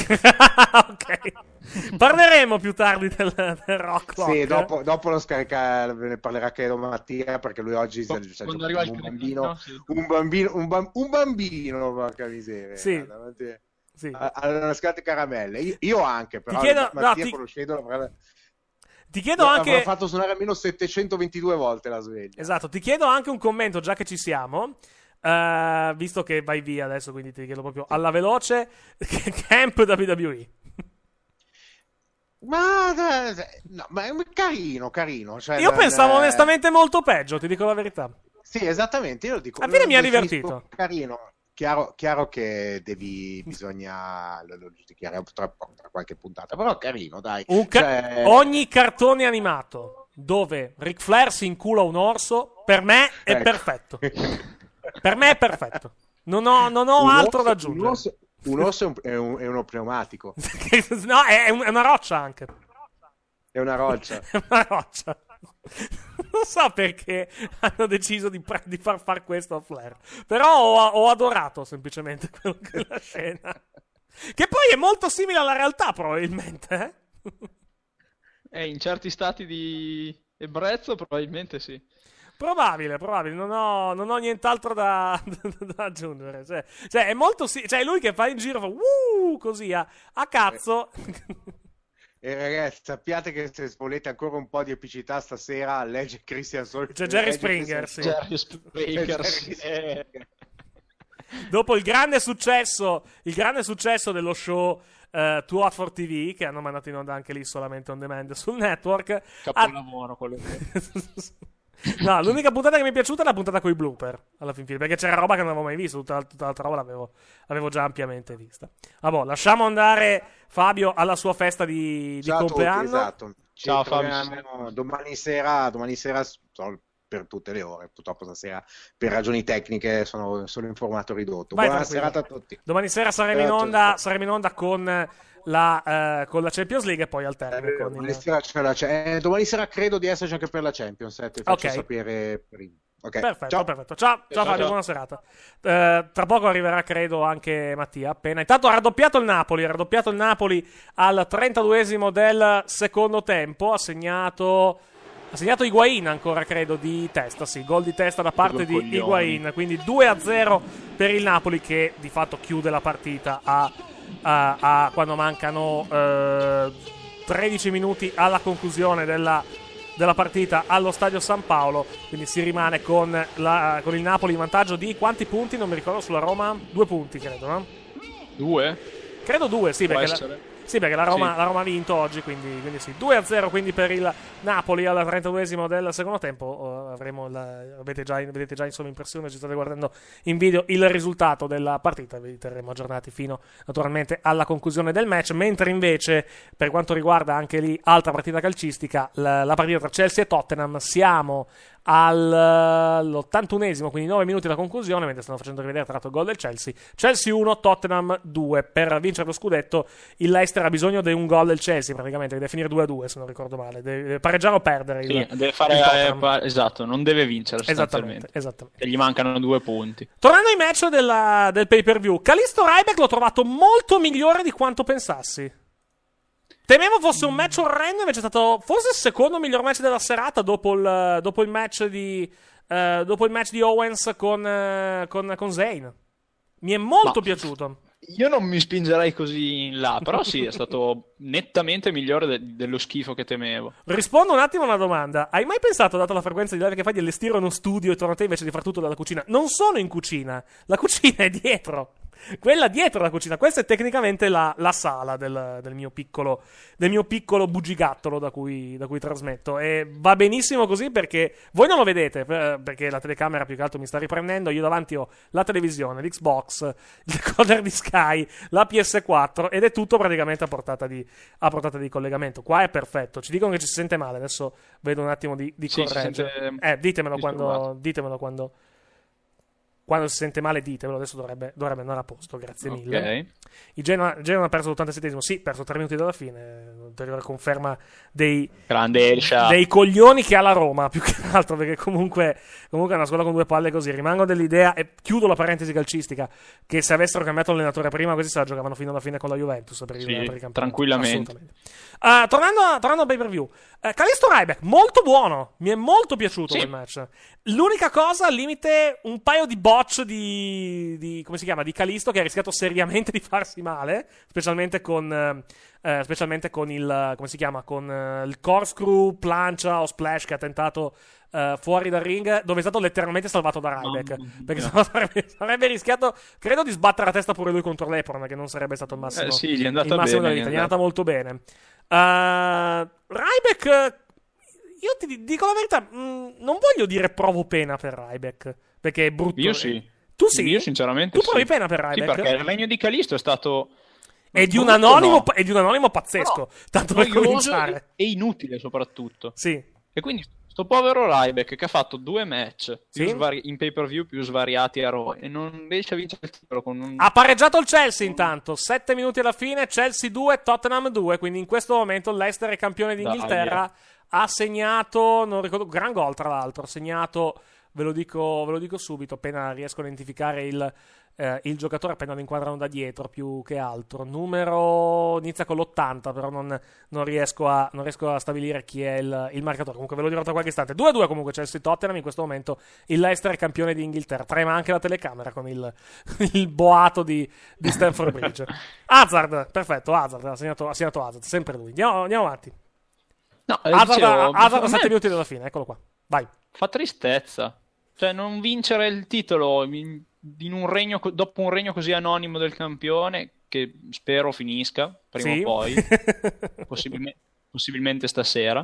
ok. Parleremo più tardi del, del rock clock. Sì, dopo, dopo lo scarica, ve ne parlerà credo Mattia perché lui oggi si è si un bambino, un bambino, un, bam- un bambino, porca miseria. Sì. davanti Sì. Alla scatto caramelle. Io, io anche, però chiedo- no, Mattia ti- conoscendolo avrà, Ti chiedo avrà anche. fatto suonare almeno 722 volte la sveglia. Esatto, ti chiedo anche un commento, già che ci siamo. eh, visto che vai via adesso, quindi ti chiedo proprio alla veloce. Camp WWE. Ma, no, ma è carino, carino. Cioè, Io pensavo eh, onestamente molto peggio, ti dico la verità. Sì, esattamente. Io lo dico. Alla fine mi ha divertito. Carino. Chiaro, chiaro che devi, bisogna, lo, lo giustificare tra, tra qualche puntata, però carino, dai. Ca- Cioè, Ogni cartone animato dove Ric Flair si incula un orso, per me è Ecco. perfetto. Per me è perfetto. Non ho, non ho altro orso- da aggiungere. Un orso, un orso è, un, è, un, è uno pneumatico, no, è, è una roccia anche. è una roccia. È una roccia. Non so perché hanno deciso di, pre- di far fare questo a Flair. Però ho, ho adorato semplicemente quella scena. Che poi è molto simile alla realtà, probabilmente. eh? Eh, in certi stati di ebbrezza probabilmente sì. Probabile, probabile, non ho, non ho nient'altro da, da aggiungere. Cioè, cioè, è molto. si- cioè, è lui che fa in giro, fa "Uh", così a, a cazzo. E ragazzi, sappiate che se volete ancora un po' di epicità stasera, legge Christian Sol. C'è Jerry Springer, sì. Jerry Springer. Dopo il grande successo, il grande successo dello show eh, Too Hot for TV, che hanno mandato in onda anche lì solamente on demand sul network. Capolavoro quello che... No, l'unica puntata che mi è piaciuta è la puntata con i blooper alla fin fine, perché c'era roba che non avevo mai visto, tutta, tutta l'altra roba l'avevo, l'avevo già ampiamente vista. Vabbè, lasciamo andare Fabio alla sua festa di, di Ciao a tutti, compleanno. esatto. Ci Ciao, Fabio. domani sera, domani sera per tutte le ore, purtroppo stasera per ragioni tecniche sono, sono in formato ridotto. Vai Buona tranquillo. serata a tutti. Domani sera saremo in onda, saremo in onda con la, eh, con la Champions League e poi al termine Eh, con domani, il... sera c'è la- eh, domani sera credo di esserci anche per la Champions, eh, ti faccio Ok. sapere prima. Ok, Perfetto, ciao. perfetto. Ciao, ciao, Ciao, Fabio, ciao. buona serata. Eh, tra poco arriverà, credo, anche Mattia. Appena. Intanto ha raddoppiato il Napoli. Ha raddoppiato il Napoli al 32esimo del secondo tempo. Ha segnato. Ha segnato Higuain ancora, credo, di testa. Sì, gol di testa da parte di coglioni. Higuain. Quindi 2 a 0 per il Napoli, che di fatto chiude la partita a, a- a- quando mancano eh, 13 minuti alla conclusione della della partita allo stadio San Paolo. Quindi si rimane con, la- con il Napoli in vantaggio di quanti punti? Non mi ricordo sulla Roma. Due punti, credo, no? Due? Credo due, sì, Può perché, la, essere. Sì, perché la, Roma, Sì. la Roma ha vinto oggi, quindi, quindi sì. 2 a 0 quindi per il Napoli al 32esimo del secondo tempo. Eh, avremo la- avete, già, vedete già insomma in pressione, ci state guardando in video il risultato della partita. Vi terremo aggiornati fino naturalmente alla conclusione del match. Mentre invece, per quanto riguarda anche lì altra partita calcistica, la, la partita tra Chelsea e Tottenham, siamo all'81esimo, quindi 9 minuti da conclusione, mentre stanno facendo rivedere tra l'altro il gol del Chelsea. Chelsea 1, Tottenham 2. Per vincere lo scudetto, il Leicester ha bisogno di un gol del Chelsea, praticamente, deve finire 2-2 se non ricordo male. Deve, pareggiare o perdere. il- Sì, deve fare eh, pa- esatto, non deve vincere Esattamente, sostanzialmente. esattamente. E gli mancano due punti. Tornando ai match della- del pay per view, Calisto Ryback l'ho trovato molto migliore di quanto pensassi. Temevo fosse un match orrendo, invece è stato forse il secondo miglior match della serata dopo il, dopo il match di eh, dopo il match di Owens con, eh, con, con Zayn. Mi è molto Ma- piaciuto. Io non mi spingerei così in là, però sì, è stato nettamente migliore de- dello schifo che temevo. Rispondo un attimo a una domanda. Hai mai pensato, data la frequenza di live che fai, di allestire uno studio e tornare a te invece di far tutto dalla cucina? Non sono in cucina, la cucina è dietro. Quella dietro la cucina, questa è tecnicamente la, la sala del, del mio piccolo, del mio piccolo bugigattolo da cui, da cui trasmetto. E va benissimo così perché voi non lo vedete, eh, perché la telecamera più che altro mi sta riprendendo. Io davanti ho la televisione, l'Xbox, il decoder di Sky, la PS4 ed è tutto praticamente a portata di, a portata di collegamento. Qua è perfetto. Ci dicono che ci si sente male. Adesso vedo un attimo di, di Sì, correggere. Eh, ditemelo quando, ditemelo quando. Quando si sente male, ditemelo. Adesso dovrebbe, dovrebbe andare a posto. Grazie mille. Ok. Il Genoa, Genoa ha perso l'87esimo. Sì, perso 3 minuti dalla fine. Ulteriore conferma dei, dei coglioni che ha la Roma, più che altro, perché comunque, comunque è una scuola con due palle così. Rimango dell'idea, e chiudo la parentesi calcistica, che se avessero cambiato allenatore prima, questi se la giocavano fino alla fine con la Juventus per Sì, per il campionato. tranquillamente. Ah, tornando, a- tornando al pay per view, eh, Calisto Ryback, molto buono, mi è molto piaciuto Sì. quel match. L'unica cosa, al limite, un paio di botch di, di- come si chiama? Di Calisto che ha rischiato seriamente di farsi male, specialmente con, eh, specialmente con il, come si chiama? Con il corkscrew, plancia o splash che ha tentato eh, fuori dal ring, dove è stato letteralmente salvato da Ryback. Mamma Perché sennò sarebbe, sarebbe rischiato, credo, di sbattere la testa pure lui contro l'Epron, che non sarebbe stato il massimo, Eh, sì, gli è andata bene, della vita. gli Gli è è andata molto bene. Uh, Ryback, eh, io ti di- dico la verità, mh, non voglio dire provo pena per Ryback, perché è brutto. Io sì. Tu sì? Io sinceramente Tu sì. provi pena per Sì, Ryback? perché il regno di Calisto è stato... È di, un anonimo, no. è di un anonimo pazzesco. tanto per cominciare. e inutile soprattutto. Sì. E quindi sto povero Ryback che ha fatto due match Sì. svari- in pay per view più svariati a Raw e non riesce a vincere il titolo con un... Ha pareggiato il Chelsea intanto, 7 minuti alla fine, Chelsea 2, Tottenham 2, quindi in questo momento l'Ester è campione d'Inghilterra, ha segnato, non ricordo, gran gol tra l'altro, ha segnato, ve lo dico, ve lo dico subito, appena riesco a identificare il, eh, il giocatore, appena lo inquadrano da dietro più che altro, numero, inizia con l'80 però non, non riesco, a, non riesco a stabilire chi è il, il marcatore, comunque ve lo dirò tra qualche istante, 2-2 comunque Chelsea Tottenham in questo momento, il Leicester è campione d'Inghilterra, trema anche la telecamera con il, il boato di, di Stamford Bridge. Hazard, perfetto, Hazard, ha segnato, ha segnato Hazard, sempre lui, andiamo, andiamo avanti. No, Hazard, dicevo, Hazard a a 7 me minuti dalla fine, eccolo qua, vai. Fa tristezza. Cioè, non vincere il titolo in, in un regno, dopo un regno così anonimo del campione, che spero finisca prima Sì. o poi, possibilme- possibilmente stasera.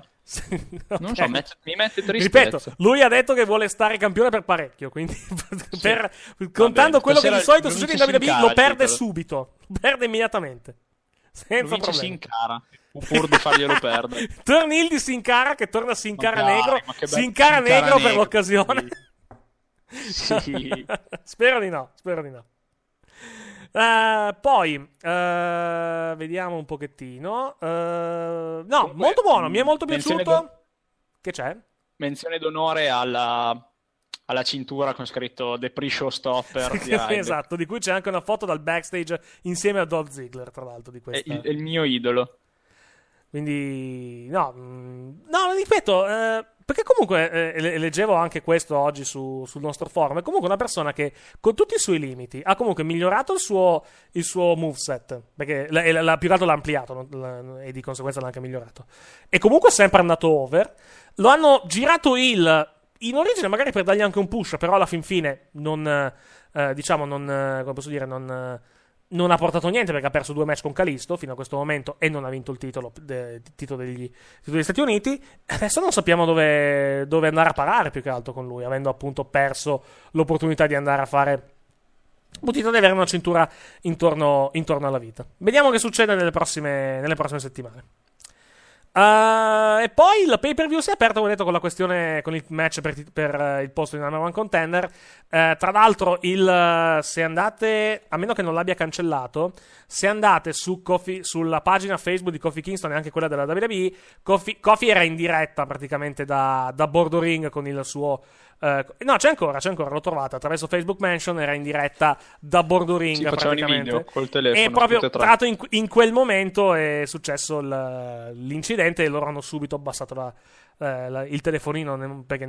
Non so, Ok. mette- mi mette tristezza. Ripeto, lui ha detto che vuole stare campione per parecchio, quindi per- contando quello che di solito succede in WWE lo perde titolo. subito, lo perde immediatamente. Senza problemi. Sin Cara, pur di farglielo perdere. Torni il di Sin Cara che torna Sin Cara Ma dai, negro, ma che bello. Sin Cara Sin Cara negro per l'occasione. Sì. spero di no, spero di no. Eh, poi eh, vediamo un pochettino. Eh, no, molto buono, mi è molto menzione piaciuto. Che c'è? Menzione d'onore alla, alla cintura con scritto The Pre-Show Stopper Ryback. esatto, di cui c'è anche una foto dal backstage insieme a Dolph Ziggler, tra l'altro, di È il, è il mio idolo. Quindi, no, mm, no, ripeto, eh, perché comunque eh, le- leggevo anche questo oggi su- sul nostro forum. È comunque una persona che, con tutti i suoi limiti, ha comunque migliorato il suo, il suo moveset. Perché e la- la- più che altro l'ha ampliato la- e di conseguenza l'ha anche migliorato. E comunque è sempre andato over. Lo hanno girato il. In origine, magari per dargli anche un push, però alla fin fine non. eh, diciamo, non. come posso dire, non. Non ha portato niente perché ha perso due match con Calisto fino a questo momento e non ha vinto il titolo, de- titolo degli, titolo degli Stati Uniti. Adesso non sappiamo dove, dove andare a parare più che altro con lui, avendo appunto perso l'opportunità di andare a fare. L'opportunità di avere una cintura intorno, intorno alla vita. Vediamo che succede nelle prossime, nelle prossime settimane. Uh, e poi il pay per view si è aperto, come detto, con la questione, con il match per, per, eh, il posto di number one contender. Eh, tra l'altro, il, eh, se andate, a meno che non l'abbia cancellato, se andate su Kofi, sulla pagina Facebook di Kofi Kingston e anche quella della WWE, Kofi, era in diretta praticamente da, da Bordo con il suo. Eh, no, c'è ancora, c'è ancora, l'ho trovata attraverso Facebook Mention. Era in diretta da Bordo Ring praticamente. video col telefono, E proprio tra l'altro in, in quel momento è successo il- l'incidente e loro hanno subito abbassato la- eh, la- il telefonino perché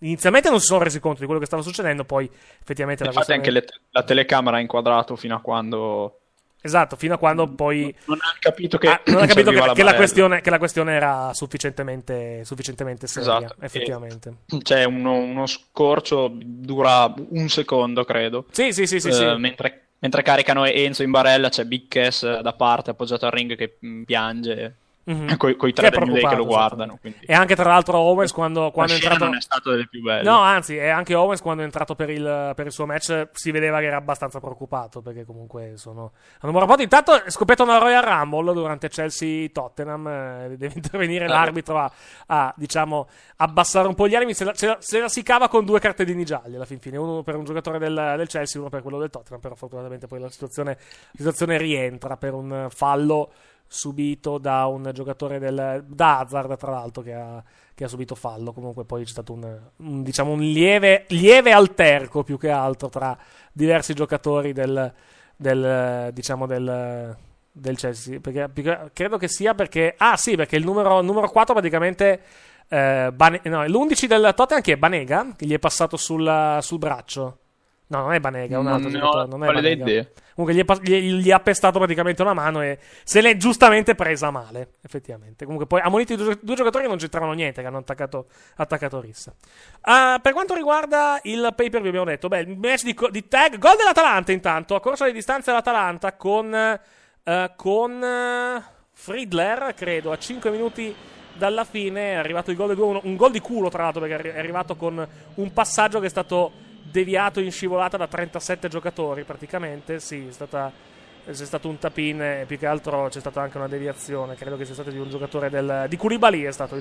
inizialmente non si sono resi conto di quello che stava succedendo poi effettivamente la Infatti anche le- la telecamera ha inquadrato fino a quando esatto fino a quando poi non ha capito che Ah, non ha capito che, serviva che la questione, che la questione era sufficientemente, sufficientemente seria Esatto. effettivamente C'è uno, uno scorcio, dura un secondo, credo. Sì, sì, sì, sì, Eh, sì. Mentre, mentre caricano Enzo in barella, c'è Big Cass da parte, appoggiato al ring, che piange. Mhm. Coi, coi Che tre Day che lo preoccupato, guardano. Quindi. e anche tra l'altro Owens quando, quando è entrato non è stata delle più belle. No, anzi, e anche Owens quando è entrato per il, per il suo match si vedeva che era abbastanza preoccupato perché comunque sono... Hanno. Intanto è scoppiata una Royal Rumble durante Chelsea-Tottenham, eh, deve intervenire Ah. l'arbitro a, a, diciamo, abbassare un po' gli animi, se la, se la- se la si cava con due cartellini gialli alla fin fine, uno per un giocatore del, del Chelsea, uno per quello del Tottenham, però fortunatamente poi la situazione, la situazione rientra per un fallo subito da un giocatore del da Hazard tra l'altro che ha, che ha subito fallo. Comunque poi c'è stato un, un, diciamo un lieve, lieve alterco più che altro tra diversi giocatori del, del diciamo del, del Chelsea. Perché, perché- credo che sia perché ah sì perché il numero, numero 4 praticamente eh, Bane- no, l'11 del Tottenham che è? Banega che gli è passato sul, sul braccio no non è Banega è un altro Non ho non è Banega. idea. Comunque gli, è gli- gli ha pestato praticamente una mano e se l'è giustamente presa male, effettivamente. Comunque poi ha munito i due, due giocatori che non c'entravano niente, che hanno attaccato, attaccato Rissa. Ah, per quanto riguarda il pay per view, abbiamo detto, beh, il match di, di tag, gol dell'Atalanta intanto, ha corso le distanze l'Atalanta con, eh, con eh, Friedler, credo, a 5 minuti dalla fine è arrivato il gol di 2-1, un gol di culo tra l'altro perché è arrivato con un passaggio che è stato deviato in scivolata da 37 giocatori praticamente. Sì, è stata c'è stato un tapin e più che altro c'è stata anche una deviazione. Credo che sia stata di un giocatore del, di Koulibaly è stata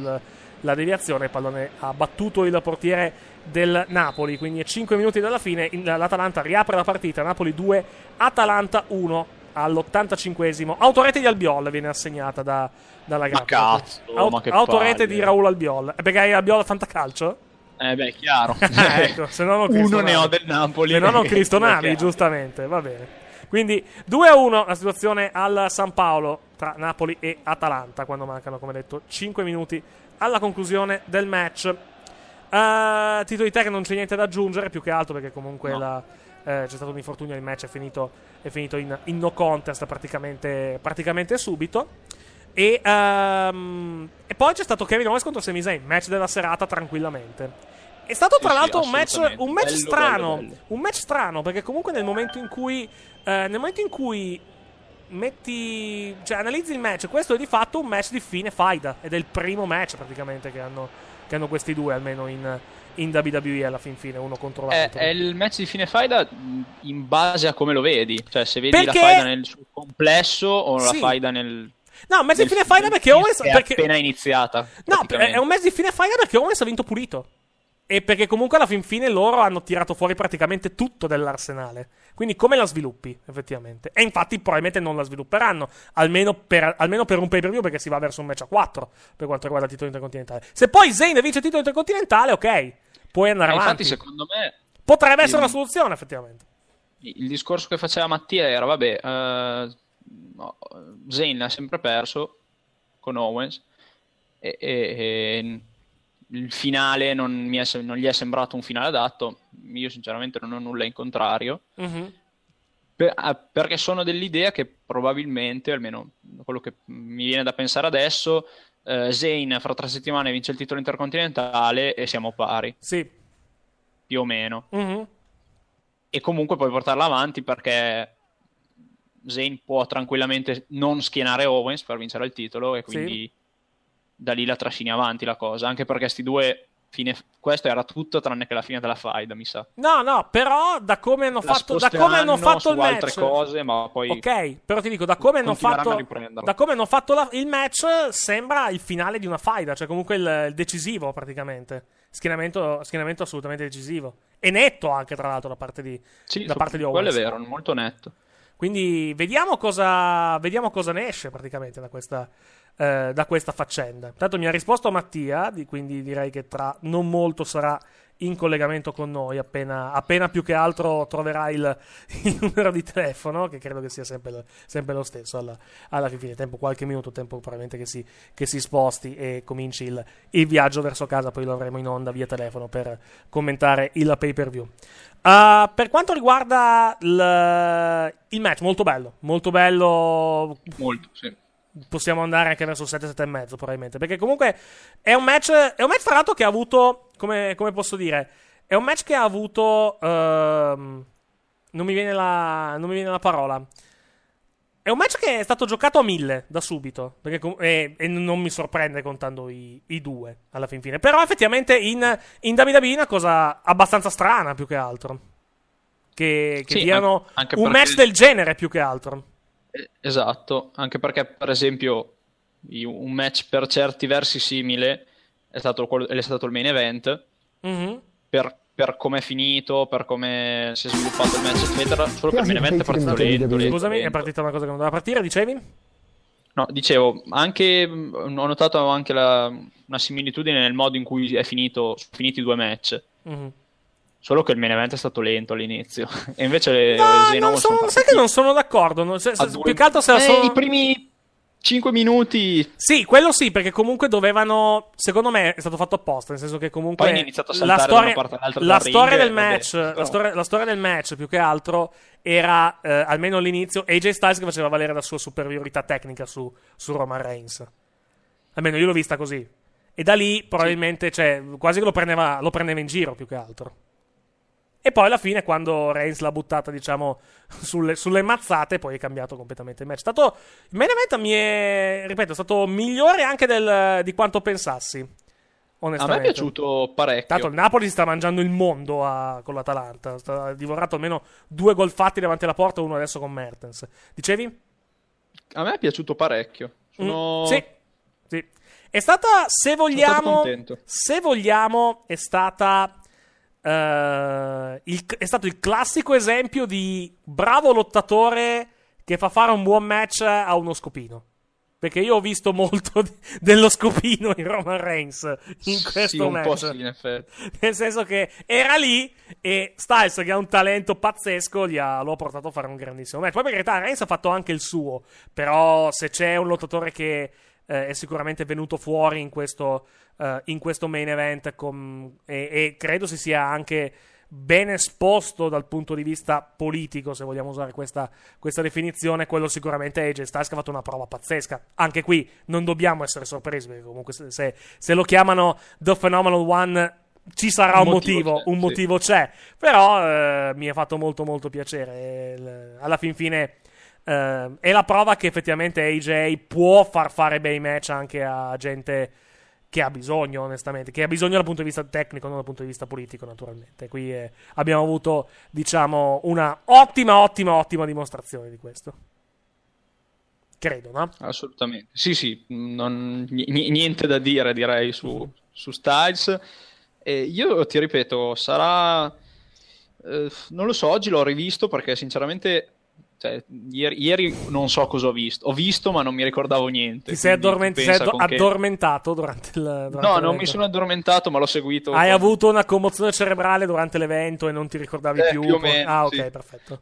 la deviazione. Il pallone ha battuto il portiere del Napoli. Quindi a 5 minuti dalla fine. l'Atalanta riapre la partita. Napoli 2 Atalanta 1 all'85esimo autorete di Albiol viene assegnata da, dalla gara ma cazzo Aut- ma autorete palle. di Raul Albiol. Perché Albiol fantacalcio? Eh beh chiaro ecco, se no non uno ne ho del Napoli se no non Eh, Cristo Navi giustamente va bene quindi 2-1 la situazione al San Paolo tra Napoli e Atalanta quando mancano, come detto, 5 minuti alla conclusione del match. Uh, Tito di te che non c'è niente da aggiungere, più che altro perché comunque No. la- eh, c'è stato un infortunio, il match è finito, è finito in, in no contest praticamente, praticamente subito. E, ehm, e poi c'è stato Kevin Owens contro Sami Zayn, match della serata tranquillamente. È stato tra Sì, sì, l'altro un match, un match Bello, strano, bello, bello. un match strano perché comunque nel momento in cui eh, nel momento in cui metti cioè analizzi il match, questo è di fatto un match di fine faida ed è il primo match praticamente che hanno, che hanno questi due almeno in, in WWE alla fin fine uno contro È, l'altro. è il match di fine faida in base a come lo vedi. Cioè, se vedi Perché- la faida nel suo complesso o Sì. la faida nel. No, un match di fine faida perché Owens che è perché- appena iniziata. No, è un match di fine faida perché Owens ha vinto pulito. E perché comunque alla fin fine loro hanno tirato fuori praticamente tutto dell'arsenale. Quindi come la sviluppi, effettivamente? E infatti probabilmente non la svilupperanno, almeno per, almeno per un pay-per-view perché si va verso un match a 4 per quanto riguarda il titolo intercontinentale. Se poi Zayn vince il titolo intercontinentale, ok, puoi andare Eh, avanti. infatti, secondo me, Potrebbe essere il- una soluzione, effettivamente. il discorso che faceva Mattia era: vabbè, eh, Zayn ha sempre perso con Owens. E, e- e il finale non, mi è non gli è sembrato un finale adatto. Io, sinceramente, non ho nulla in contrario. Mhm. Per- ah, perché sono dell'idea che probabilmente, almeno quello che mi viene da pensare adesso, eh, Zayn fra tre settimane vince il titolo intercontinentale e siamo pari, Sì. più o meno. Mhm. E comunque puoi portarla avanti perché Zayn può tranquillamente non schienare Owens per vincere il titolo e quindi da lì la trascini avanti la cosa. Anche perché sti due, fine... questo era tutto tranne che la fine della faida, mi sa. No, no, però da come hanno La fatto, da come hanno fatto il altre match. cose, ma poi Ok, però ti dico, da come hanno fatto, da come hanno fatto la- il match, sembra il finale di una faida, cioè comunque il, il decisivo praticamente. Schienamento, schienamento assolutamente decisivo. E netto anche, tra l'altro, da parte di, Sì, da parte di quello Owens. è vero, molto netto. Quindi vediamo cosa, vediamo cosa ne esce praticamente da questa, eh, da questa faccenda. Intanto mi ha risposto Mattia, di- quindi direi che tra non molto sarà in collegamento con noi, appena, appena più che altro troverà il, il numero di telefono, che credo che sia sempre sempre lo stesso alla, alla fine, tempo qualche minuto, tempo probabilmente che si, che si sposti e cominci il, il viaggio verso casa, poi lo avremo in onda via telefono per commentare il pay per view. Uh, per quanto riguarda il, il match, molto bello, molto bello. Molto, sì. Possiamo andare anche verso 7, 7 e mezzo, probabilmente. Perché comunque è un match. È un match, tra l'altro, che ha avuto. Come, come posso dire? È un match che ha avuto. ehm, non, mi viene la, non mi viene la parola. È un match che è stato giocato a mille da subito. Perché com- e, e non mi sorprende contando i, i due alla fin fine. Però effettivamente in, in WWE è una cosa abbastanza strana più che altro. Che, che Sì, diano an- un perché- match del genere più che altro. Eh, Esatto, anche perché per esempio un match per certi versi simile è stato, quello- è stato il main event, Mhm. per, per come è finito, per come si è sviluppato il match, eccetera, solo che il main event è partito lento, lento, Scusami, è partita una cosa che non doveva partire, dicevi? No, dicevo, anche, mh, ho notato anche la- una similitudine nel modo in cui è finito, sono finiti i due match. Mhm. Solo che il main event è stato lento all'inizio. E invece No, Zayn non sono- sono sai che non sono d'accordo. non- se- se- due- Più che altro se la Eh, sono- i primi 5 minuti Sì, quello sì, perché comunque dovevano. Secondo me è stato fatto apposta. Nel senso che comunque. Poi hanno iniziato a la storia, una parte all'altra la storia ring, del match. La, storia, la storia del match, più che altro, era eh, almeno all'inizio AJ Styles che faceva valere la sua superiorità tecnica su, su Roman Reigns. Almeno io l'ho vista così. E da lì probabilmente, cioè, quasi che lo prendeva, lo prendeva in giro più che altro. E poi alla fine, quando Reigns l'ha buttata, diciamo, sulle, sulle mazzate, poi è cambiato completamente il match. È stato, il main event mi è, ripeto, è stato migliore anche del- di quanto pensassi. A onestamente. me è piaciuto parecchio. Tanto il Napoli si sta mangiando il mondo a- con l'Atalanta. Sta- Ha divorato almeno due gol fatti davanti alla porta, uno adesso con Mertens. Dicevi? A me è piaciuto parecchio. Sono... Mm, sì, sì. È stata, se vogliamo, se vogliamo, è stata. Eh, il- è stato il classico esempio di bravo lottatore che fa fare un buon match a uno scopino. Perché io ho visto molto di- dello scopino in Roman Reigns in questo Sì, match. sì, in. Nel senso che era lì e Styles, che ha un talento pazzesco, gli ha, lo ha portato a fare un grandissimo match. Poi, per carità, Reigns ha fatto anche il suo. Però, se c'è un lottatore che eh, è sicuramente venuto fuori in questo, eh, in questo main event, com- e, e credo si sia anche ben esposto dal punto di vista politico, se vogliamo usare questa, questa definizione, quello sicuramente è AJ Styles che ha fatto una prova pazzesca. Anche qui non dobbiamo essere sorpresi, perché comunque se, se- lo chiamano The Phenomenal One ci sarà un, Un motivo, motivo c'è, un sì. motivo c'è. Però eh, mi ha fatto molto molto piacere. Alla fin fine eh, è la prova che effettivamente AJ può far fare bei match anche a gente che ha bisogno, onestamente, che ha bisogno dal punto di vista tecnico, non dal punto di vista politico, naturalmente. Qui eh, abbiamo avuto, diciamo, una ottima, ottima, ottima dimostrazione di questo. Credo, no? Assolutamente. Sì, sì, non- ni- ni- niente da dire direi su, su Styles. E io ti ripeto, sarà... eh, non lo so, oggi l'ho rivisto perché sinceramente... cioè, ieri, ieri non so cosa ho visto. Ho visto ma non mi ricordavo niente. Ti sei, addorment- sei pensa addo- con che- addormentato durante il. durante No, non l'evento? mi sono addormentato ma l'ho seguito. Hai con- avuto una commozione cerebrale durante l'evento e non ti ricordavi Eh, più? più o meno, ah, ok, sì. perfetto.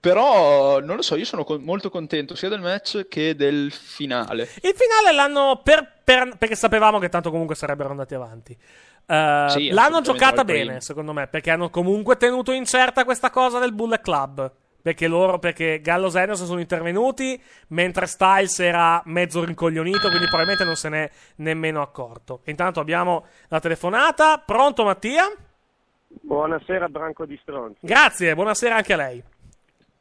Però non lo so, io sono con- molto contento sia del match che del finale. Il finale l'hanno. Per, per- perché sapevamo che tanto comunque sarebbero andati avanti. Eh, Sì, l'hanno giocata primo. bene, secondo me, perché hanno comunque tenuto incerta questa cosa del Bullet Club. Perché loro, perché Gallo e Anderson sono intervenuti, mentre Styles era mezzo rincoglionito, quindi probabilmente non se n'è nemmeno accorto. Intanto abbiamo la telefonata. Pronto, Mattia? Buonasera, Branco di Stronzi. Grazie, buonasera anche a lei.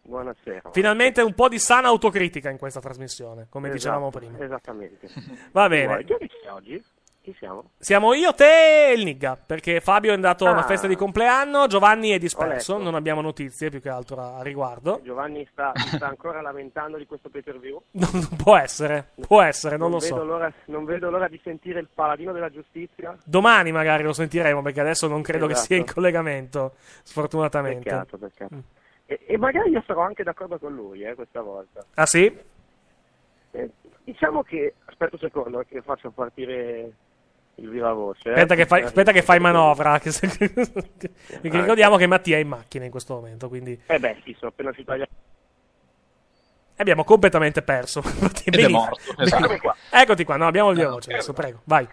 Buonasera. Finalmente un po' di sana autocritica in questa trasmissione, come Esatto, dicevamo prima. Esattamente. Va bene. Chi è oggi? Chi siamo? Siamo io, te e il Nigga, perché Fabio è andato a una Ah. festa di compleanno, Giovanni è disperso, non abbiamo notizie più che altro a, riguardo. Giovanni sta, sta ancora lamentando di questo pay per view. Non può essere, può essere, non, lo vedo so. l'ora- non vedo l'ora di sentire il paladino della giustizia. Domani magari lo sentiremo, perché adesso non credo che Esatto. sia in collegamento, sfortunatamente. Peccato, peccato. E, e magari io sarò anche d'accordo con lui eh, questa volta. Ah sì? Eh, diciamo che. Aspetta un secondo che faccio partire il viva voce. eh. Aspetta che fai, aspetta che fai manovra, che se- perché ricordiamo che Mattia è in macchina in questo momento, quindi Eh beh, sì, sono appena uscito agli abbiamo completamente perso. Ed è morto, esatto. Qua. Eccoti qua, no, abbiamo il viva Ah, voce ok. adesso, prego, vai.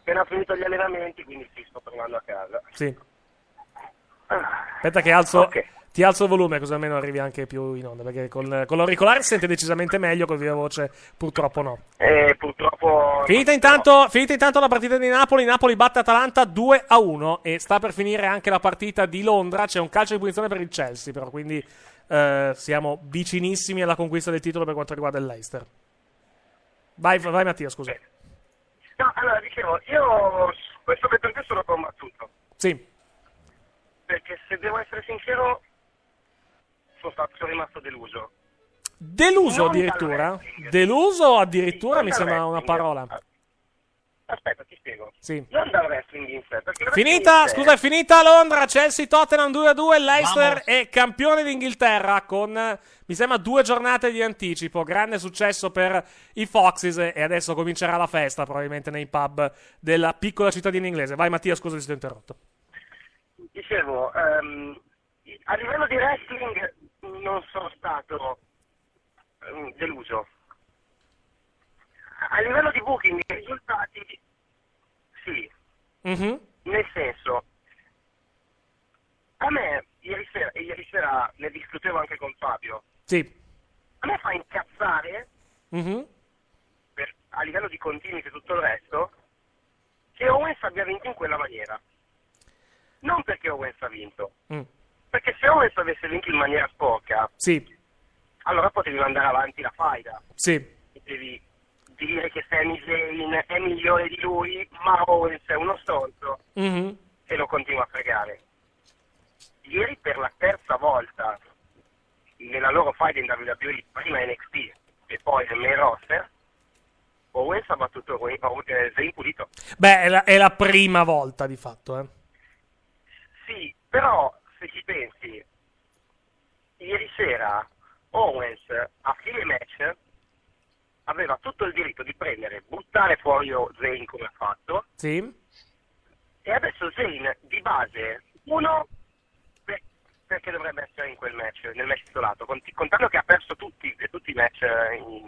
appena finito gli allenamenti, quindi sì, sto tornando a casa. Sì. Ah, Aspetta che alzo, Ok. Ti alzo il volume così almeno arrivi anche più in onda, perché con, con l'auricolare si sente decisamente meglio, con viva voce purtroppo no. E purtroppo. Finita intanto, finita intanto la partita di Napoli, Napoli batte Atalanta 2 a 1 e sta per finire anche la partita di Londra, c'è un calcio di punizione per il Chelsea però, quindi eh, siamo vicinissimi alla conquista del titolo per quanto riguarda il Leicester. Vai, vai Mattia, scusa. No, allora dicevo, io questo view sono combattuto. Sì, Perché se devo essere sincero, sono, stato, sono rimasto deluso. deluso Non addirittura. Deluso addirittura Non mi sembra una parola. Aspetta, ti spiego. Sì. Non dal wrestling in sé. Finita, in sé- scusa, è finita Londra, Chelsea Tottenham 2 a 2, Leicester è campione d'Inghilterra con mi sembra due giornate di anticipo, grande successo per i Foxes e adesso comincerà la festa probabilmente nei pub della piccola cittadina inglese. Vai Mattia, scusa ti sto interrotto. Dicevo, ehm, a livello di wrestling non sono stato ehm, deluso. A livello di booking e risultati, sì. Mhm. Nel senso, a me ieri sera, ieri sera ne discutevo anche con Fabio, Sì. a me fa incazzare, Mhm. per- a livello di continui e tutto il resto, che Owens abbia vinto in quella maniera. Non perché Owens ha vinto, Mm. Perché se Owens avesse vinto in maniera sporca, Sì, allora potevi mandare avanti la faida, sì. potevi dire che Sami Zayn è migliore di lui, ma Owens è uno stronzo Mhm. e lo continua a fregare. Ieri per la terza volta nella loro fight in WWE, prima NXT e poi nel main roster, Owens ha battuto eh, Zayn pulito. Beh, è la, è la prima volta di fatto, eh. Sì, però se ci pensi, ieri sera Owens a fine match aveva tutto il diritto di prendere, buttare fuori Zayn come ha fatto Sì. e adesso Zayn di base, uno, perché dovrebbe essere in quel match, nel match isolato, conti- contando che ha perso tutti, tutti i match eh, in,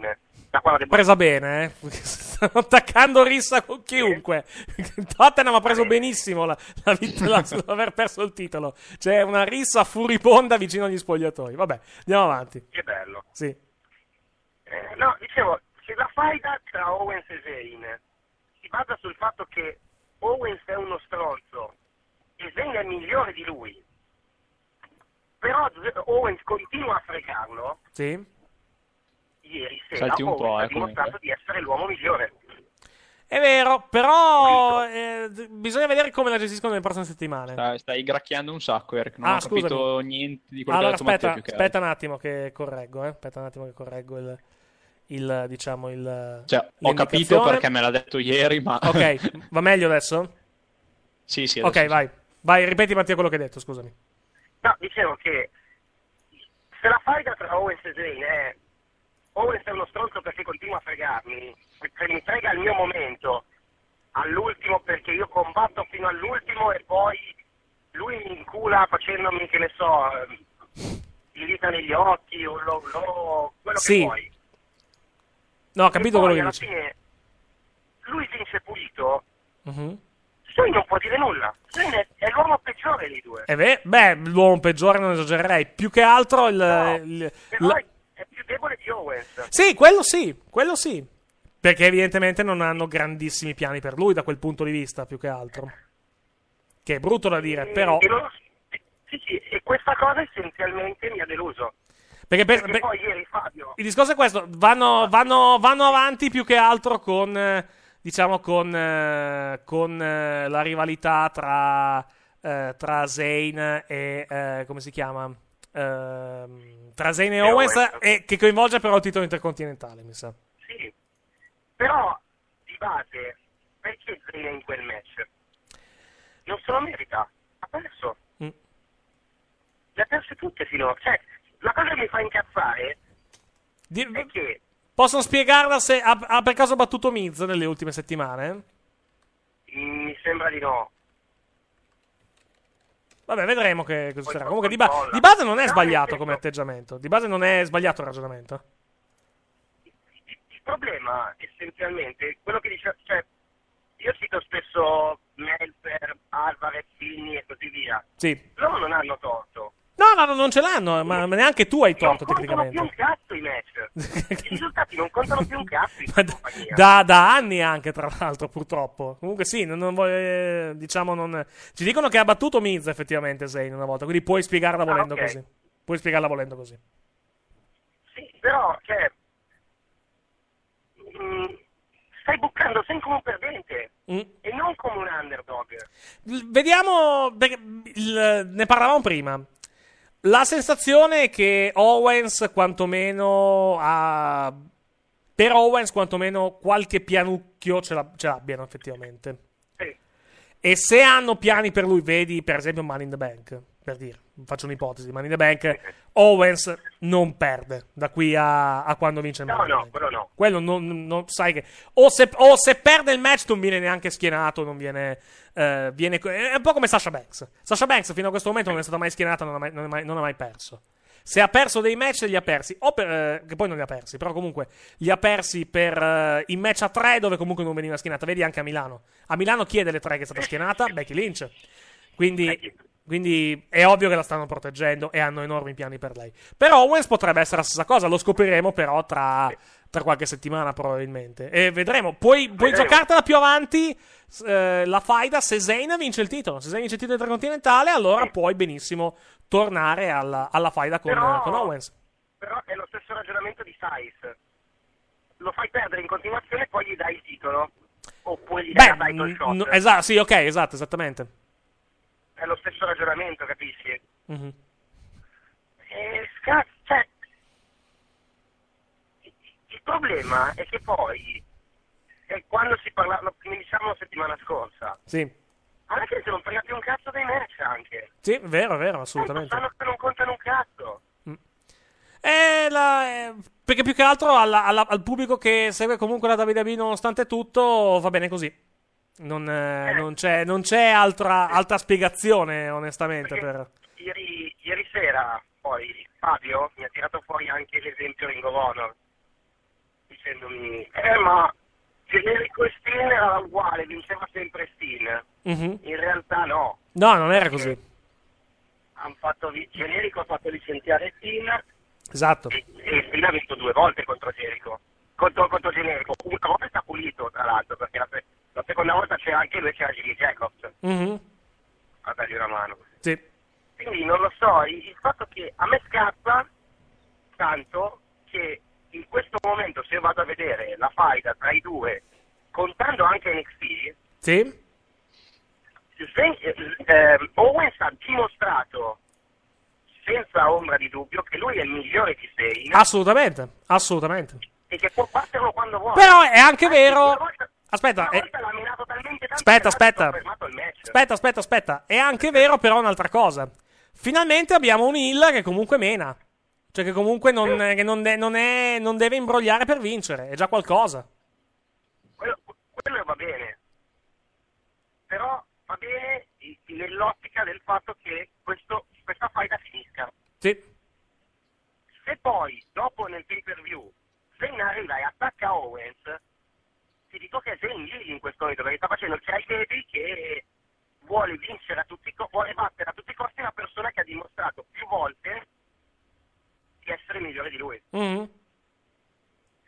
da quando ha debuttato. Presa bene, eh. Stanno attaccando rissa con chiunque. Tottenham ha preso benissimo la, la la- l'aver perso il titolo. C'è una rissa furibonda vicino agli spogliatoi. Vabbè, andiamo avanti. Che bello. Sì. Eh, no, dicevo, se la faida tra Owens e Zayn si basa sul fatto che Owens è uno stronzo e Zayn è migliore di lui, però Owens continua a fregarlo, Sì. ieri sera Salti un po', Owens eh, ha dimostrato comunque. di essere l'uomo migliore. È vero, però eh, bisogna vedere come la gestiscono le prossime settimane. Stai, stai gracchiando un sacco, Eric. Non Ah, ho capito scusami. niente di quello Allora, che ha detto aspetta, aspetta un attimo che correggo, eh. Aspetta un attimo che correggo il, il diciamo, il... Cioè, ho capito perché me l'ha detto ieri, ma... Ok, va meglio adesso? sì, sì. ok, adesso sì. vai. Vai, ripeti Mattia quello che hai detto, scusami. No, dicevo che se la faida tra Owens e Zayn è Owens è uno stronzo perché continua a fregarmi, perché mi frega il mio momento all'ultimo perché io combatto fino all'ultimo e poi lui mi incula facendomi, che ne so, ehm, il dita negli occhi o lo, lo- quello Sì. che vuoi. No, ho capito quello che alla dici. fine lui vince pulito, Mhm. Zayn non può dire nulla. Zayn è, l'uomo peggiore dei due. È vero? Beh, l'uomo peggiore non esagererei. Più che altro il... il- Però la- è, più debole di Owens. Sì, quello sì, quello sì. Perché evidentemente non hanno grandissimi piani per lui da quel punto di vista, più che altro. Che è brutto da dire, E- però... e non- sì, sì, e questa cosa essenzialmente mi ha deluso. Perché, per- Perché per- poi ieri Fabio, il discorso è questo, vanno, vanno- vanno avanti più che altro con, eh, diciamo, con, eh, con eh, la rivalità tra, eh, tra Zayn e, eh, come si chiama? Ehm, tra Zayn e, E Owens, Owens. e che coinvolge però il titolo intercontinentale, mi sa. sì, però di base, perché Zayn è in quel match? Non se lo merita, ha perso. Mm. Le ha perse tutte finora. Cioè, la cosa che mi fa incazzare Di- è che Possono spiegarla se ha, ha per caso battuto Miz nelle ultime settimane? mm, mi sembra di no. Vabbè, vedremo che cosa sarà. Comunque, di, ba- di base non è sbagliato come atteggiamento. Di base non è sbagliato il ragionamento. Il problema essenzialmente, quello che dice, cioè, io cito spesso Melzer, Alvarez, Fini e così via. Sì. Loro non hanno torto. No, no, no, non ce l'hanno, ma ma neanche tu hai Non torto contano più un tecnicamente. cazzo i match. I risultati non contano più un cazzo in Ma compagnia. Da, da anni anche, tra l'altro, purtroppo. Comunque sì, non, non voglio, eh, diciamo, non... Ci dicono che ha battuto Miz effettivamente Zayn una volta, quindi puoi spiegarla volendo ok. così. Puoi spiegarla volendo così. Sì, però, cioè, mm, stai buccando sempre come un perdente Mm. e non come un underdog. L- Vediamo, perché il- ne parlavamo prima. La sensazione è che Owens quantomeno ha... Per Owens quantomeno qualche pianucchio ce, la- ce l'abbiano effettivamente. Sì. E se hanno piani per lui, vedi per esempio Money in the Bank, per dire, faccio un'ipotesi, Money in the Bank, Owens non perde da qui a, a quando vince il No, in the no, Bank. quello no. Quello non, non- sai che o se, o se perde il match non viene neanche schienato, non viene, eh, viene è un po' come Sasha Banks. Sasha Banks fino a questo momento non è stata mai schienata, non ha mai, non ha mai- non ha mai perso. Se ha perso dei match li ha persi, o per, eh, che poi non li ha persi, però comunque li ha persi per eh, i match a tre dove comunque non veniva schienata. Vedi anche a Milano. A Milano chi è delle tre che è stata schienata? Becky Lynch. Quindi, quindi è ovvio che la stanno proteggendo e hanno enormi piani per lei. Per Owens potrebbe essere la stessa cosa, lo scopriremo però tra, tra qualche settimana probabilmente. E vedremo. Puoi, puoi giocartela più avanti eh, la faida se Zayn vince il titolo. Se Zayn vince il titolo intercontinentale, allora puoi benissimo tornare alla, alla faida con, Però- con Owens. Però è lo stesso ragionamento di Sais. lo fai perdere in continuazione e poi gli dai il titolo. Oppure gli dai Beh, la title shot. n- esatto, sì, ok, esatto, esattamente. È lo stesso ragionamento, capisci? Mhm. E sca- cioè, il- problema è che poi, è quando si parla, lo- come diciamo la settimana scorsa, Sì, alla fine non frega più un cazzo dei match anche. sì, vero, vero, assolutamente. sanno che non contano un cazzo. Eh, la- eh, perché più che altro alla- alla- al pubblico che segue comunque la WWE nonostante tutto va bene così. Non, eh, non c'è, non c'è altra, altra spiegazione, onestamente. Per... Ieri, ieri sera, poi, Fabio mi ha tirato fuori anche l'esempio Ring of Honor, dicendomi, eh ma generico e Steen era uguale, vinceva sempre Steen. Mhm. In realtà no, No, non era così. hanno fatto generico ha fatto licenziare Steen Esatto. e, e Steen ha vinto due volte contro Generico. Contro, contro Generico, una volta sta pulito tra l'altro, perché la, la seconda volta c'era anche lui, c'era Jimmy Jacobs Mhm. a dargli una mano. Sì. Quindi non lo so, il, fatto che a me scappa tanto che in questo momento se vado a vedere la faida tra i due, contando anche NXT, Sì? se, eh, eh, Owens ha dimostrato senza ombra di dubbio che lui è il migliore di sei Assolutamente, assolutamente. e che può batterlo quando vuole. Però è anche vero. una volta- Aspetta, tanto Aspetta, aspetta. Aspetta, aspetta, aspetta. È anche vero, però, un'altra cosa. Finalmente abbiamo un Hill che comunque mena. Cioè, che comunque non, che non, de- non è- non deve imbrogliare per vincere. È già qualcosa. quello, quello va bene. Però va bene nell'ottica del fatto che questo, questa faida finisca. Sì. Se poi, dopo nel pay per view, Zayn arriva e attacca Owens, ti dico che è Zayn lì in questo momento, perché sta facendo il baby che vuole vincere a tutti i co- vuole battere a tutti i costi una persona che ha dimostrato più volte di essere migliore di lui. Mhm.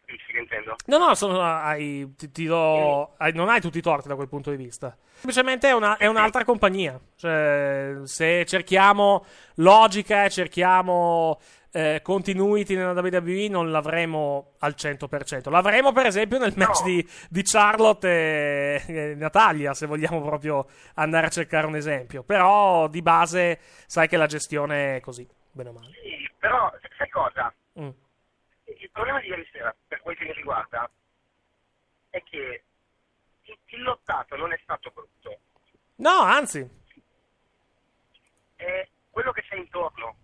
Capisci che intendo? No, no, sono, hai, ti, ti do, hai- non hai tutti i torti da quel punto di vista. Semplicemente è, una- è un'altra compagnia. Cioè, se cerchiamo logica e cerchiamo eh, continuity nella WWE, non l'avremo al 100%. L'avremo, per esempio, nel match di, di Charlotte e, e Natalia, se vogliamo proprio andare a cercare un esempio. Però, di base, sai che la gestione è così, bene o male. Sì, però sai cosa? Mm. Il problema di ieri sera, per quel che mi riguarda, è che il, il lottato non è stato brutto, No, anzi. è quello che c'è intorno.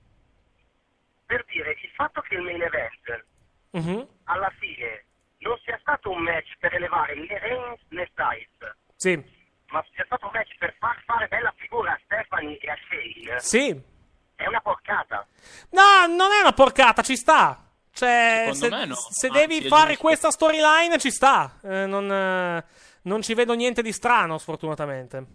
Per dire, il fatto che il main event Mhm. alla fine non sia stato un match per elevare né Reigns né Styles, Sì. ma sia stato un match per far fare bella figura a Stephanie e a Shane, Sì. è una porcata. No, non è una porcata, ci sta. Cioè, Secondo se, me no, se devi fare giusto. questa storyline, ci sta. Eh, non, eh, non ci vedo niente di strano, sfortunatamente.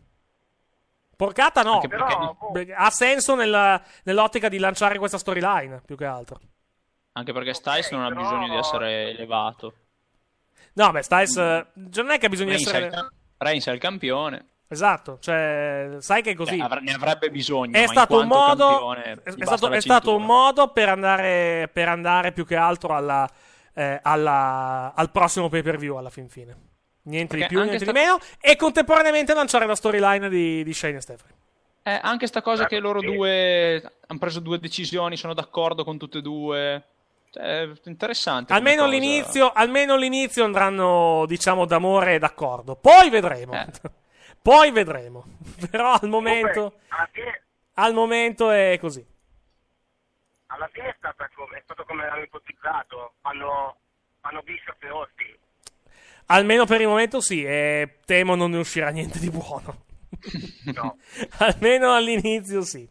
Porcata no. Perché- Però, boh, Beh, Ha senso nella- nell'ottica di lanciare questa storyline, più che altro. Anche perché Styles non ha però- bisogno di essere elevato. No, beh, Styles eh, non è che bisogna Reigns è, il, essere... Reigns è il campione. Esatto, cioè, sai che è così. Cioè, ne avrebbe bisogno. È ma stato, un modo, campione, è, stato, è stato un modo per andare, per andare più che altro alla, eh, alla- al prossimo pay per view alla fin fine. Niente di Perché più, anche niente sta- di meno. E contemporaneamente lanciare la storyline di, di Shane e Stephanie. Eh, anche sta cosa che loro due hanno preso due decisioni, sono d'accordo con tutte e due. Cioè, è interessante. Almeno all'inizio, almeno all'inizio andranno, diciamo, d'amore e d'accordo. Poi vedremo. Eh. Poi vedremo. Però al momento, fine, al momento è così. alla fine è, stata come, è stato come l'avevamo ipotizzato. Fanno, fanno Bishop e Austin. Almeno per il momento sì, e temo non ne uscirà niente di buono. No. Almeno all'inizio sì.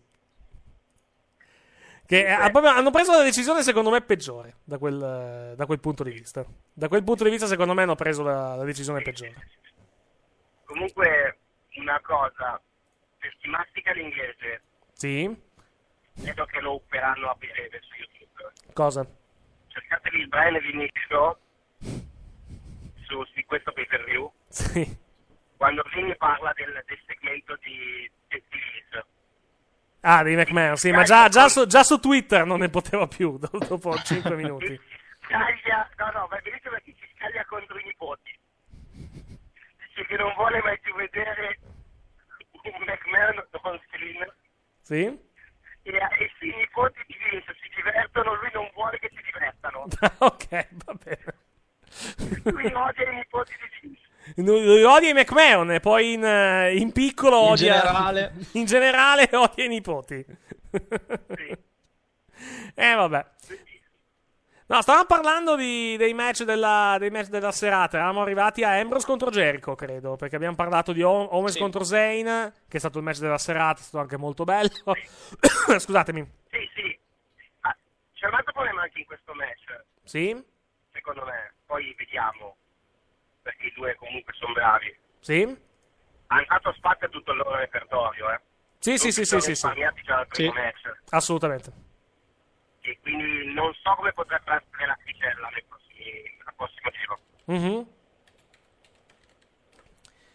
Che eh, hanno preso la decisione secondo me peggiore da quel, da quel punto di vista. Da quel punto di vista secondo me hanno preso la, la decisione peggiore. Comunque, una cosa, per chi mastica l'inglese, Sì? vedo che lo upperanno a breve su YouTube. Cosa? Cercatevi il Brian Vinnick Show su, di questo pay per view, Sì. quando Vinny parla del, del segmento di Steve Ah, di McMahon, sì, ma già, già su, già su Twitter non ne poteva più do- dopo 5 minuti. Scaglia, no, no, ma benissimo perché ci contro i nipoti. Dice che non vuole mai più vedere un McMahon on-screen Sì? e, e se i nipoti di Vince si divertono, lui non vuole che si divertano. ok, va bene. Lui odia i nipoti di Vince. Lui odia i McMahon e poi in, eh, in piccolo In odia... generale. in generale odia i nipoti. eh, vabbè. No, stavamo parlando di- dei, match della, dei match della serata. Eravamo arrivati a Ambrose contro Jericho, credo. Perché abbiamo parlato di O- Owens Sì. contro Zayn, che è stato il match della serata. È stato anche molto bello. Scusatemi. Sì, sì. Ah, c'è un altro problema anche in questo match, Sì? secondo me. Poi vediamo, perché i due comunque sono bravi. Sì? Hanno dato spazio a tutto il loro repertorio, eh. Sì, sì, sì, sì, sì, sì. Sì. Assolutamente. E quindi non so come potrebbe essere la prossimi, al prossimo giro. Mhm.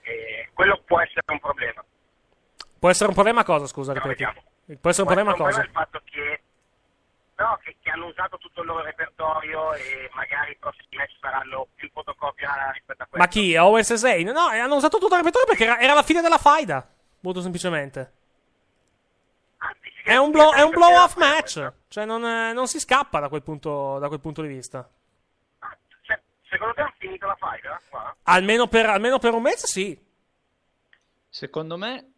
E quello può essere un problema. Può essere un problema cosa, scusa, ripeti? Può essere un problema Può essere cosa? il fatto che, no, che, che hanno usato tutto il loro repertorio e magari i prossimi match saranno più fotocopia rispetto a questo. Ma chi? Owens e Zayn? No, hanno usato tutto il repertorio perché era, era la fine della faida. Molto semplicemente. È un, blow, è un blow off match. Cioè, non, eh, non si scappa da quel punto, da quel punto di vista. Cioè, secondo te hanno finito la faida? Qua? Almeno per, almeno per un mese, sì. Secondo me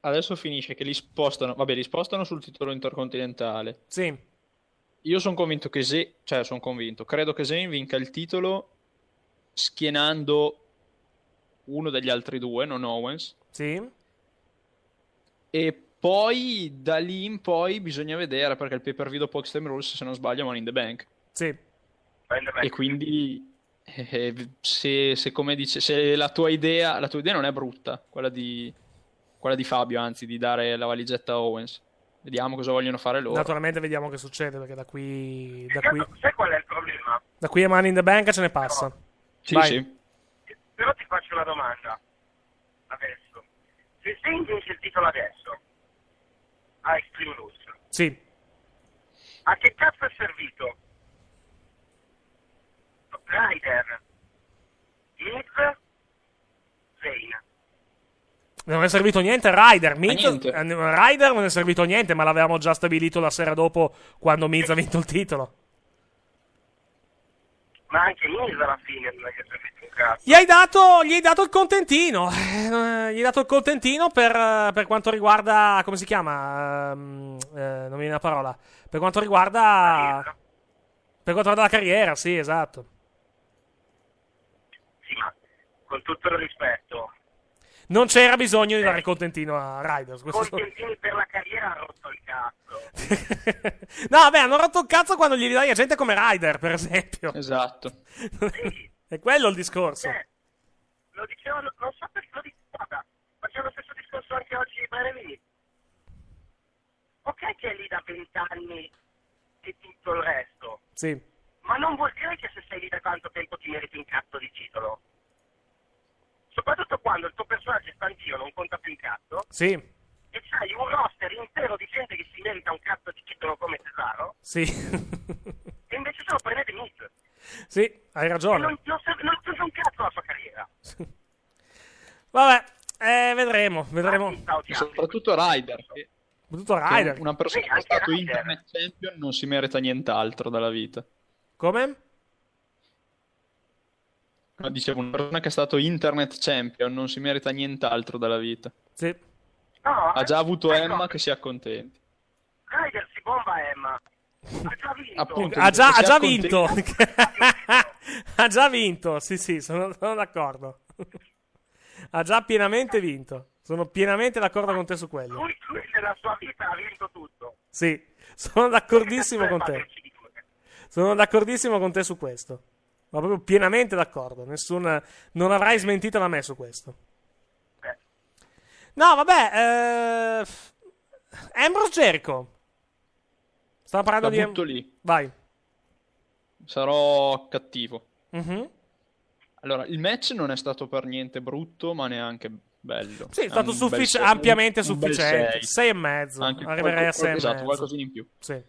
adesso finisce che li spostano, vabbè, li spostano sul titolo intercontinentale. Sì. Io sono convinto che Zayn, cioè sono convinto, credo che Zayn vinca il titolo schienando uno degli altri due, non Owens. Sì. E poi da lì in poi bisogna vedere perché il pay per view dopo Extreme Rules, se non sbaglio, è Money in the Bank. Sì. E quindi eh, se, se, come dice, se la tua idea, la tua idea non è brutta, quella di, quella di Fabio, anzi, di dare la valigetta a Owens. Vediamo cosa vogliono fare loro. Naturalmente vediamo che succede perché da qui, da qui, Sai qual è il problema? da qui a Money in the Bank ce ne passa. Sì, Vai. sì. Però ti faccio una domanda. Adesso. Se Zayn vince il titolo adesso, a Extreme Rules, Sì. a che cazzo è servito? Ryder, Miz, Zayn. Non è servito niente Ryder. Miz, niente. eh, Ryder non è servito niente, ma l'avevamo già stabilito la sera dopo quando Miz ha vinto il titolo. Ma anche Miz alla fine non è che è servito un cazzo. Gli hai dato, gli hai dato il contentino. Gli hai dato il contentino per, eh, per quanto riguarda. Come si chiama? Ehm, eh, non mi viene la parola. Per quanto riguarda. Per quanto riguarda la carriera, sì, esatto. Sì, ma con tutto il rispetto, Non c'era bisogno di dare il contentino a Riders. questo- contentini per la carriera ha rotto il cazzo. No, vabbè, hanno rotto il cazzo quando gli dai a gente come Ryder, per esempio. Esatto. È quello il discorso. Eh, lo dicevo, non so perché lo dicevo, guarda, facciamo lo stesso discorso anche oggi di Brevini. Ok che è lì da vent'anni e tutto il resto, Sì. ma non vuol dire che se sei lì da tanto tempo ti meriti un cazzo di titolo. Soprattutto quando il tuo personaggio è stantio, non conta più un cazzo, Sì. e c'hai un roster intero di gente che si merita un cazzo di titolo come Cesaro, Sì. e invece se lo prendete Miz. sì, hai E ragione. non, non, serve, non serve un cazzo la sua carriera. Vabbè, eh, vedremo, vedremo. Soprattutto Ryder. che- Tutto che Ryder. Una persona Sì, che è stato Ryder. Internet Champion non si merita nient'altro dalla vita. Come? No, dicevo, una persona che è stato Internet Champion non si merita nient'altro dalla vita. Sì. No, Ha già avuto ecco, Emma che si accontenti. Ryder si bomba Emma. Ha già vinto. Appunto, Ha già, ha già vinto. ha già vinto. Sì, sì, sono, sono d'accordo. ha già pienamente vinto. Sono pienamente d'accordo con te su quello. Lui, lui nella sua vita ha vinto tutto. Sì, sono d'accordissimo con te. Sono d'accordissimo con te su questo. Ma proprio pienamente d'accordo. Nessun, non avrai smentito da me su questo. No, vabbè. Eh... Ambrose Jericho. Stavo parlando La di. butto lì. Vai. Sarò cattivo. Mhm. Allora, il match non è stato per niente brutto, ma neanche bello. Sì, è stato un sei- ampiamente un- sufficiente. sei. Sei e mezzo. Anche Arriverei a qualco- sei e Esatto, qualcosina in più. Sì.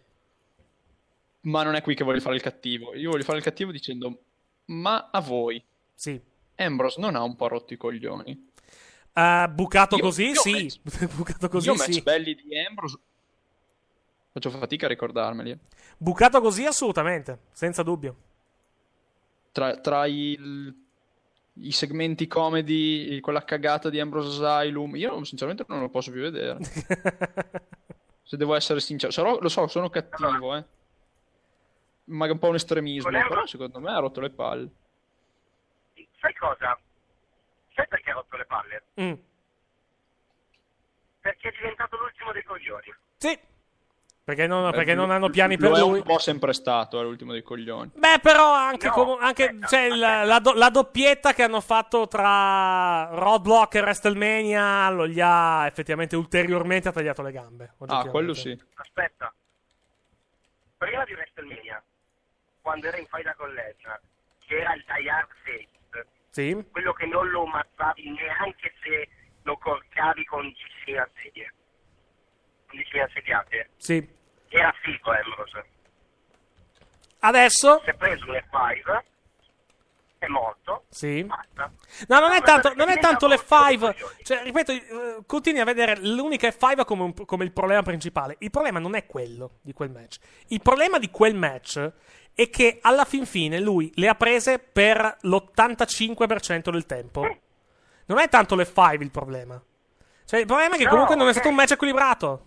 Ma non è qui che voglio fare il cattivo. Io voglio fare il cattivo dicendo Ma a voi, Sì. Ambrose non ha un po' rotto i coglioni? Uh, bucato Io- così, io sì. match- bucato così, Io match sì. belli di Ambrose faccio fatica a ricordarmeli. Bucato così, assolutamente. Senza dubbio. Tra, tra il- i segmenti comedy, quella cagata di Ambrose Asylum, io sinceramente non lo posso più vedere. Se devo essere sincero, Sarò- lo so, sono cattivo, eh. Ma è un po' un estremismo, Con però secondo me ha rotto le palle. Sai cosa? Sai perché ha rotto le palle? Mm. Perché è diventato l'ultimo dei coglioni. Sì. Perché non, Eh, perché non lo- hanno piani per è lui. un po' sempre stato, è l'ultimo dei coglioni. Beh, però anche, No, comu- anche aspetta, cioè, la, la do- la doppietta che hanno fatto tra Roadblock e WrestleMania lo gli ha effettivamente ulteriormente tagliato le gambe. Ah, quello sì. Aspetta. Prima di WrestleMania, quando era in faida con Lesnar, che era il Hard Face, Sì. quello che non lo ammazzavi neanche se lo corcavi con 10.000 sedie. 10.000 sediate. Sì. Era figo Ambrose. Adesso Si è preso un F5, è morto, Sì. basta. No, non è tanto, non è tanto le l'ultimo dei 5. coglioni. Cioè, ripeto, eh, continui a vedere l'unica F5 come, un- come il problema principale. Il problema non è quello di quel match. Il problema di quel match è che alla fin fine lui le ha prese per l'85% del tempo. Non è tanto le 5 il problema. Cioè, il problema è che No, comunque non è stato un match equilibrato.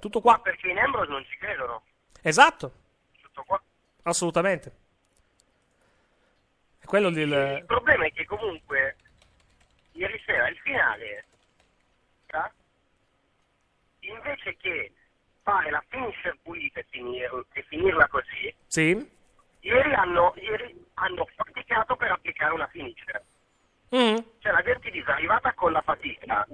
Tutto Ma qua. perché in Ambrose non ci credono. Esatto, Tutto qua. Assolutamente. Quello il... Il problema è che comunque ieri sera il finale sa? invece che fare la finisher pulita e, finir- e finirla così Sì? ieri hanno, ieri hanno faticato per applicare una finisher Mm. cioè la gente è arrivata con la fatica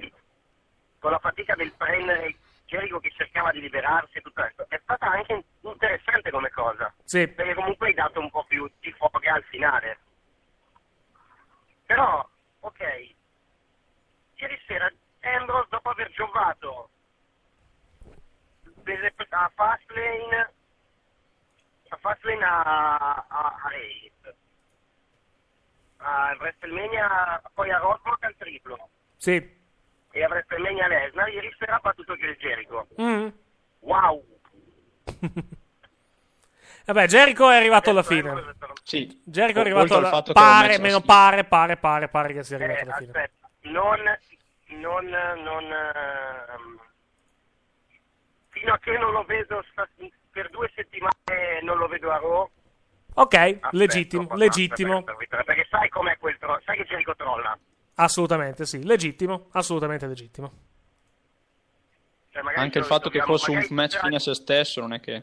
con la fatica del prendere Jericho che cercava di liberarsi e tutto questo è stata anche interessante come cosa Sì. perché comunque hai dato un po' più di foga al finale. Però, ok, ieri sera Ambrose dopo aver giovato a Fastlane a Fastlane a, a, a Reigns, a WrestleMania, poi a Roadblock al triplo Sì. E a WrestleMania Lesnar, ieri sera ha battuto Chris Jericho. Mm. Wow! Vabbè, Jericho è arrivato alla fine. Sì. Jericho è arrivato alla lo Pare, meno pare, pare, pare, pare che sia Eh, arrivato alla fine. aspetta, non, non, non, ehm, fino a che non lo vedo per due settimane non lo vedo a Raw. Ok, aspetto legittimo, legittimo. per- per- Perché sai com'è quel tro- sai che Jericho trolla. Assolutamente sì, legittimo, assolutamente legittimo. Cioè, Anche il fatto che fosse un match fine a se stesso non è che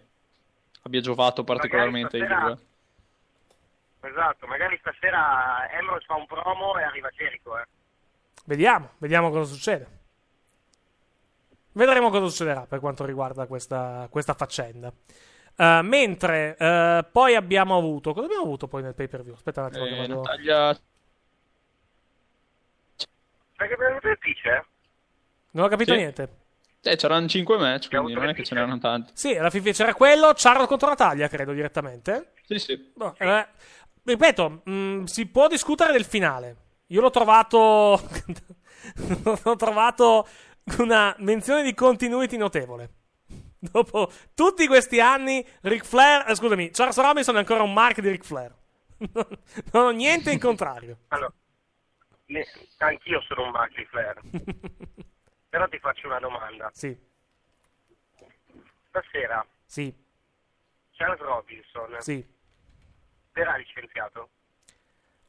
abbia giovato particolarmente ai stasera- due. Esatto, magari stasera Ambrose fa un promo e arriva Jericho, eh. Vediamo, vediamo cosa succede. Vedremo cosa succederà per quanto riguarda questa, questa faccenda. Eh, mentre eh, poi abbiamo avuto. Cosa abbiamo avuto poi nel pay per view? Aspetta un attimo. che Eh, vado- Natalia Il pitch, eh? Non ho capito Sì. niente. Eh, c'erano 5 match, quindi non è che ce n'erano tanti. Sì, alla fine c'era quello. Charlotte contro Natalia, credo direttamente. Sì, sì. Boh, eh, ripeto, mh, si può discutere del finale. Io l'ho trovato. l'ho trovato una menzione di continuity notevole. Dopo tutti questi anni, Ric Flair. eh, scusami, Charles Robinson è ancora un mark di Ric Flair. non, non ho niente in contrario. Allora, ne- anch'io sono un Buckley Flair. Però ti faccio una domanda. Sì, Stasera sì, Charles Robinson sì. verrà licenziato?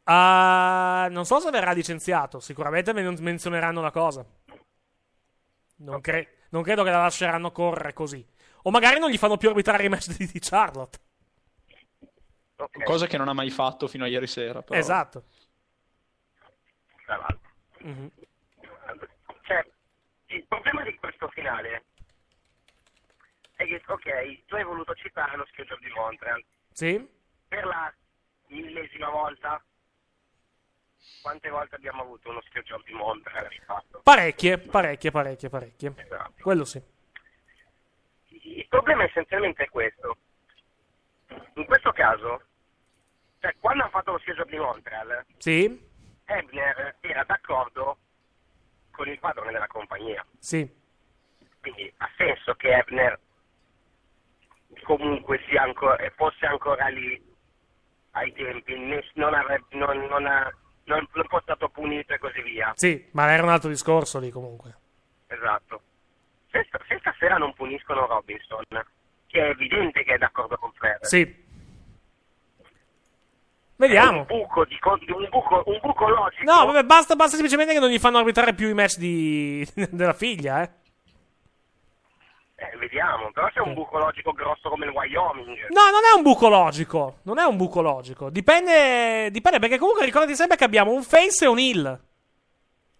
Ah, non so se verrà licenziato. Sicuramente men- menzioneranno la cosa. Non, cre- non credo che la lasceranno correre così. O magari non gli fanno più arbitrare i match di, di Charlotte. Ok, Cosa che non ha mai fatto fino a ieri sera. Però. Esatto. Tra l'altro. Mhm. Cioè, il problema di questo finale è che, ok, tu hai voluto citare lo schedule di Montreal Sì? per la millesima volta. Quante volte abbiamo avuto uno schedule di Montreal rifatto? Parecchie, parecchie, parecchie, parecchie. Esatto. Quello sì. Il problema essenzialmente è questo. in questo caso, cioè, quando hanno fatto lo schiedo di Montreal, Sì? Ebner era d'accordo con il padrone della compagnia. Sì. Quindi ha senso che Ebner comunque sia ancora, fosse ancora lì ai tempi, non, avrebbe, non, non, ha- non, fosse stato punito e così via. Sì, ma era un altro discorso lì comunque. Esatto. Se, se stasera non puniscono Robinson, che è evidente che è d'accordo con Flair, Sì. Vediamo. un buco, di, un, buco, un buco logico. No, vabbè, basta, basta semplicemente che non gli fanno arbitrare più i match di... della figlia, eh. Eh, vediamo, però c'è un buco logico grosso come il Wyoming. No, non è un buco logico. Non è un buco logico. Dipende, dipende perché comunque ricordati sempre che abbiamo un face e un heel.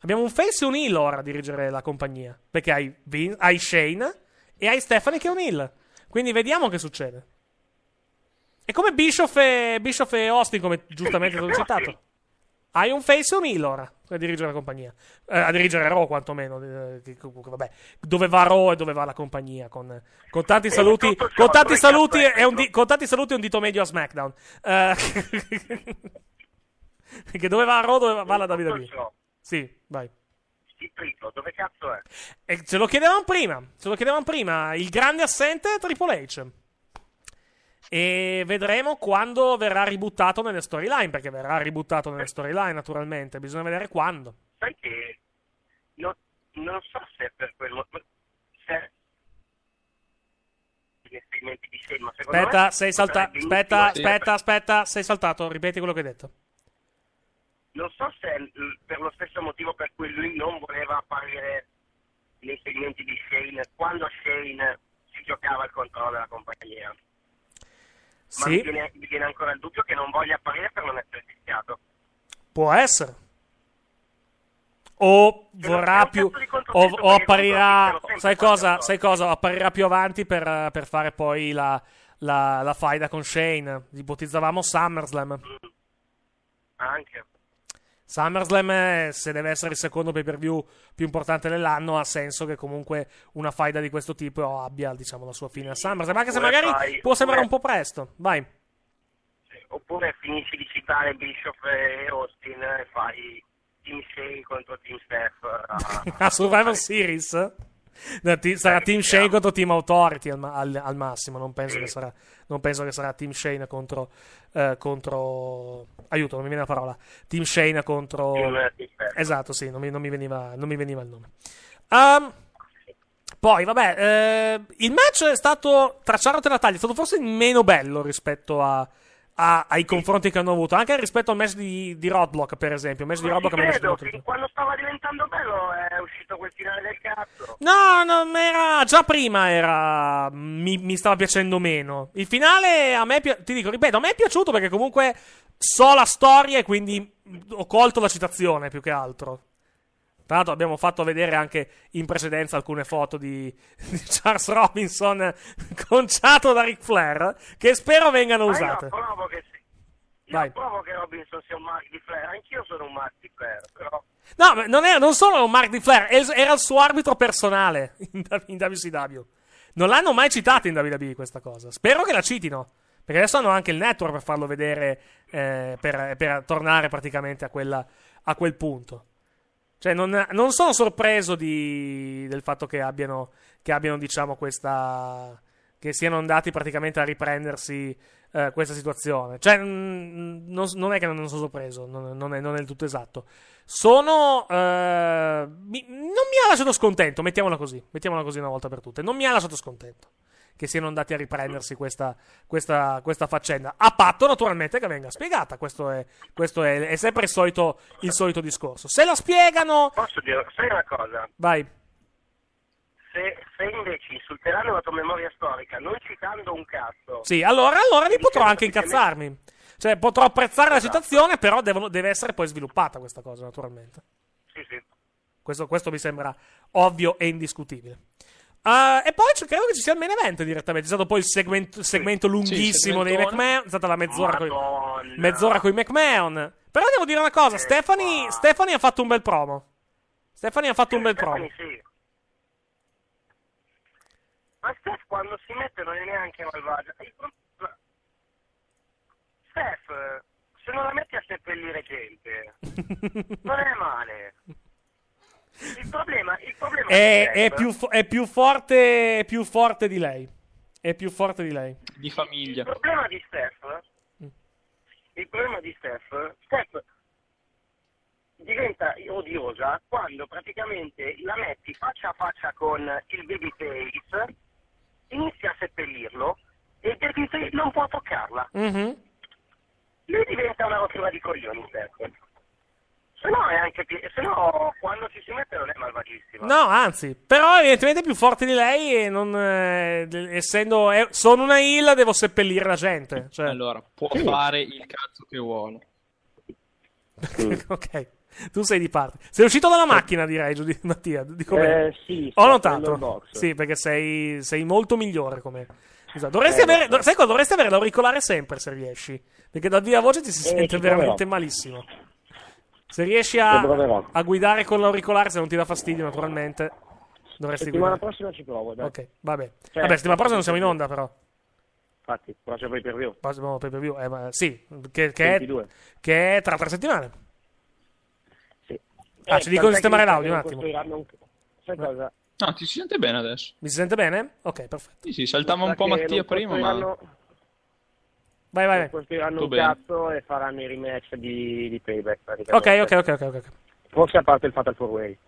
Abbiamo un face e un heel ora a dirigere la compagnia. Perché hai, Vin- hai Shane e hai Stephanie che è un heel. Quindi vediamo che succede. È come Bischoff e, Bischoff e Austin, come giustamente stato citato. Hai un face e un heel ora a dirigere la compagnia. Eh, a dirigere Raw, quantomeno. eh, vabbè, dove va Raw e dove va la compagnia. Con, con tanti saluti. Con tanti saluti, e un di- con tanti saluti e un dito medio a SmackDown. Eh, che dove va Raw, dove va la WWE. Sì, vai. Il triplo, dove cazzo è? E ce lo chiedevamo prima. Ce lo chiedevamo prima. Il grande assente è Triple H. E vedremo quando verrà ributtato nelle storyline. Perché verrà ributtato nelle storyline, naturalmente. Bisogna vedere quando. Sai che no- non so se è per quello. Se gli esperimenti di Shane, ma secondo Aspetta, me sei saltato. Aspetta, aspetta, aspetta. Sei saltato. Ripeti quello che hai detto. Non so se per lo stesso motivo per cui lui non voleva apparire nei segmenti di Shane quando Shane si giocava il controllo della compagnia. Ma mi Sì, viene, mi viene ancora il dubbio che non voglia apparire per non essere fischiato. può essere. O vorrà più. O, o apparirà. Sai cosa? Sai cosa? Apparirà più avanti per, per fare poi la, la, la faida con Shane. Ipotizzavamo SummerSlam. Anche. SummerSlam, eh, se deve essere il secondo pay per view più importante dell'anno, ha senso che comunque una faida di questo tipo abbia, diciamo, la sua fine a SummerSlam. Anche se magari fai- può sembrare un po' presto. Vai. Oppure finisci di citare Bishop e Austin e fai Team Shane contro Team Steph. ah, a Survivor Series? Ti- sarà Team Shane contro Team Authority al, ma- al- al massimo. Non penso, che sarà, non penso che sarà Team Shane contro, eh, contro. Aiuto, non mi viene la parola. Team Shane contro. Team- esatto, sì, non mi, non mi veniva, non mi veniva il nome. Um, poi, vabbè, eh, il match è stato. Tracciato la taglia, è stato forse meno bello rispetto a. a- ai confronti che hanno avuto, anche rispetto al match di, di Roadblock, per esempio. Il match di Non Roadblock credo, fin quando stava diventando bello è uscito quel finale del cazzo. No, no, era già prima era mi, mi stava piacendo meno. Il finale a me pi- ti dico, ripeto, a me è piaciuto perché comunque so la storia e quindi ho colto la citazione più che altro. Tra l'altro abbiamo fatto vedere anche in precedenza alcune foto di, di Charles Robinson conciato da Ric Flair che spero vengano Ma usate. io provo che sì. Io provo che Robinson sia un mark di Flair, anch'io sono un mark di Flair, però No, non, era, non solo un Mark di Flair, era il suo arbitro personale in, in WCW. Non l'hanno mai citato in WWE questa cosa. Spero che la citino. Perché adesso hanno anche il network per farlo vedere, eh, per, per tornare praticamente a, quella- a quel punto. Cioè, non, non sono sorpreso di- del fatto che abbiano, che abbiano, diciamo, questa. che siano andati praticamente a riprendersi eh, questa situazione. Cioè, mm, non, non è che non sono sorpreso, non, non è, il tutto esatto. Sono. eh, mi- non mi ha lasciato scontento, mettiamola così. Mettiamola così una volta per tutte. Non mi ha lasciato scontento che siano andati a riprendersi questa, questa, questa faccenda. A patto, naturalmente, che venga spiegata. Questo è, questo è, è sempre il solito, il solito discorso. Se la spiegano. posso dire, sai una cosa? Vai. Se, se invece insulteranno la tua memoria storica non citando un cazzo, Sì, allora, allora mi potrò anche incazzarmi. Cioè, potrò apprezzare la citazione, però devono- deve essere poi sviluppata questa cosa, naturalmente. sì, sì. Questo, questo mi sembra ovvio e indiscutibile. Ah, e poi credo che ci sia il main event direttamente. C'è stato poi il segmento, segmento lunghissimo dei. McMahon. È stata la mezz'ora con mezz'ora coi McMahon. Però devo dire una cosa: Stephanie, Stephanie ha fatto un bel promo. Stephanie ha fatto un bel promo. Stephanie, sì. Ma Steph quando si mette non è neanche malvagia. Steph, se non la metti a seppellire gente, non è male. Il problema, il problema È, è Steph- più, è più forte, è più forte di lei. È più forte di lei. Di famiglia. Il problema di Steph, il problema di Steph, Steph diventa odiosa quando praticamente la metti faccia a faccia con il babyface, inizia a seppellirlo e il babyface non può toccarla. Mhm. Lui diventa una rottura di coglioni, Steph. Se no è anche pi- se no quando ci si mette non è malvagissima. No, anzi, però evidentemente è più forte di lei e non eh, essendo eh, sono una heal devo seppellire la gente, cioè. Allora, può fare il cazzo che vuole. ok. Tu sei di parte. Sei uscito dalla macchina, direi, Giudi- Mattia. Bene. Eh, sì, Ho notato. Sì, perché sei, sei molto migliore come. Scusa, dovresti Eh, avere. so. Sai cosa? Dovresti avere l'auricolare sempre se riesci. Perché dal viva voce ti si Eh, sente veramente proverò. malissimo. Se riesci Ci a, a guidare con l'auricolare, se non ti dà fastidio, naturalmente. Dovresti Settimana guidare. prossima ci provo, dai. Ok, vabbè. Cioè, vabbè, settimana prossima non siamo in onda, però. Infatti, prossimo pay per view. Prossimo pay per view. Eh, ma sì, che, che, è, 22. che è tra tre settimane. Sì. Ah, ci dicono di sistemare l'audio un attimo. un- Sai cosa? No, ti si sente bene adesso. Mi si sente bene? Ok, perfetto. Sì, sì, saltava un po' Mattia prima, ma... Vai, vai, costruiranno Tutto un bene. cazzo e faranno i rematch di, di payback. Ok, ok, ok, ok. ok. Forse a parte il Fatal 4 Way.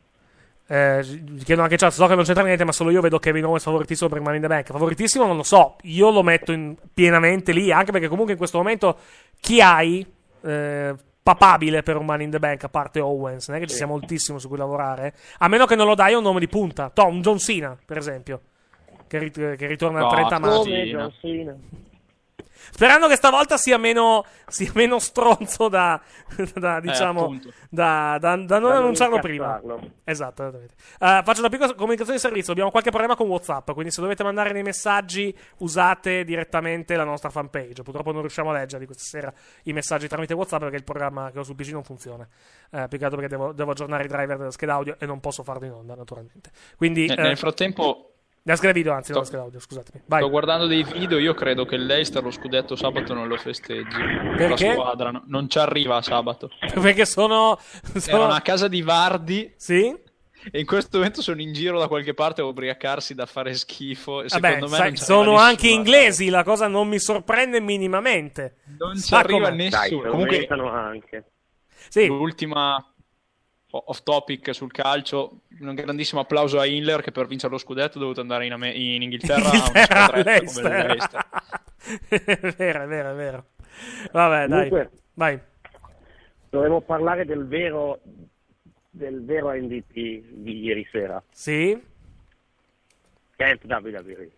Eh, chiedo anche chat, so che non c'entra niente, ma solo io vedo Kevin Owens favoritissimo per Money in the Bank. Favoritissimo non lo so, io lo metto in- pienamente lì, anche perché comunque in questo momento chi hai eh, papabile per un Money in the Bank, a parte Owens, non è che ci sia moltissimo su cui lavorare, a meno che non lo dai a un nome di punta. To, un John Cena, per esempio, che, rit- che ritorna a No, 30 John maggio. Come. John Cena. Sperando che stavolta sia meno, sia meno stronzo da, da, diciamo, appunto. da, da- da non annunciarlo prima. Esatto. Eh, faccio una piccola comunicazione di servizio. Abbiamo qualche problema con WhatsApp, quindi se dovete mandare dei messaggi, usate direttamente la nostra fanpage. Purtroppo non riusciamo a leggerli questa sera i messaggi tramite WhatsApp perché il programma che ho sul PC non funziona. Eh, più che altro perché devo, devo aggiornare i driver della scheda audio e non posso farlo in onda, naturalmente. Quindi, Ne- eh, Nel frattempo scheda video, anzi, non Sto- scheda audio, scusatemi. Vai. sto guardando dei video, io credo che l'Eister lo scudetto sabato non lo festeggi. Perché? La squadra no- non ci arriva a sabato. perché sono. sono... Erano a casa di Vardi Sì? e in questo momento sono in giro da qualche parte a ubriacarsi da fare schifo. E Vabbè, secondo me sai, non sono anche nessuno. inglesi, la cosa non mi sorprende minimamente. Non ci arriva com'è. Dai, nessuno. lo Comunque, anche. Sì, l'ultima off topic sul calcio. Un grandissimo applauso a Inler che per vincere lo scudetto è dovuto andare in, Ame- in Inghilterra, Inghilterra, a Leicester. è vero, è vero, è vero. Vabbè, dai. Comunque, Vai. dovremmo parlare del vero, del vero MVP di ieri sera. Sì? Camp WWE.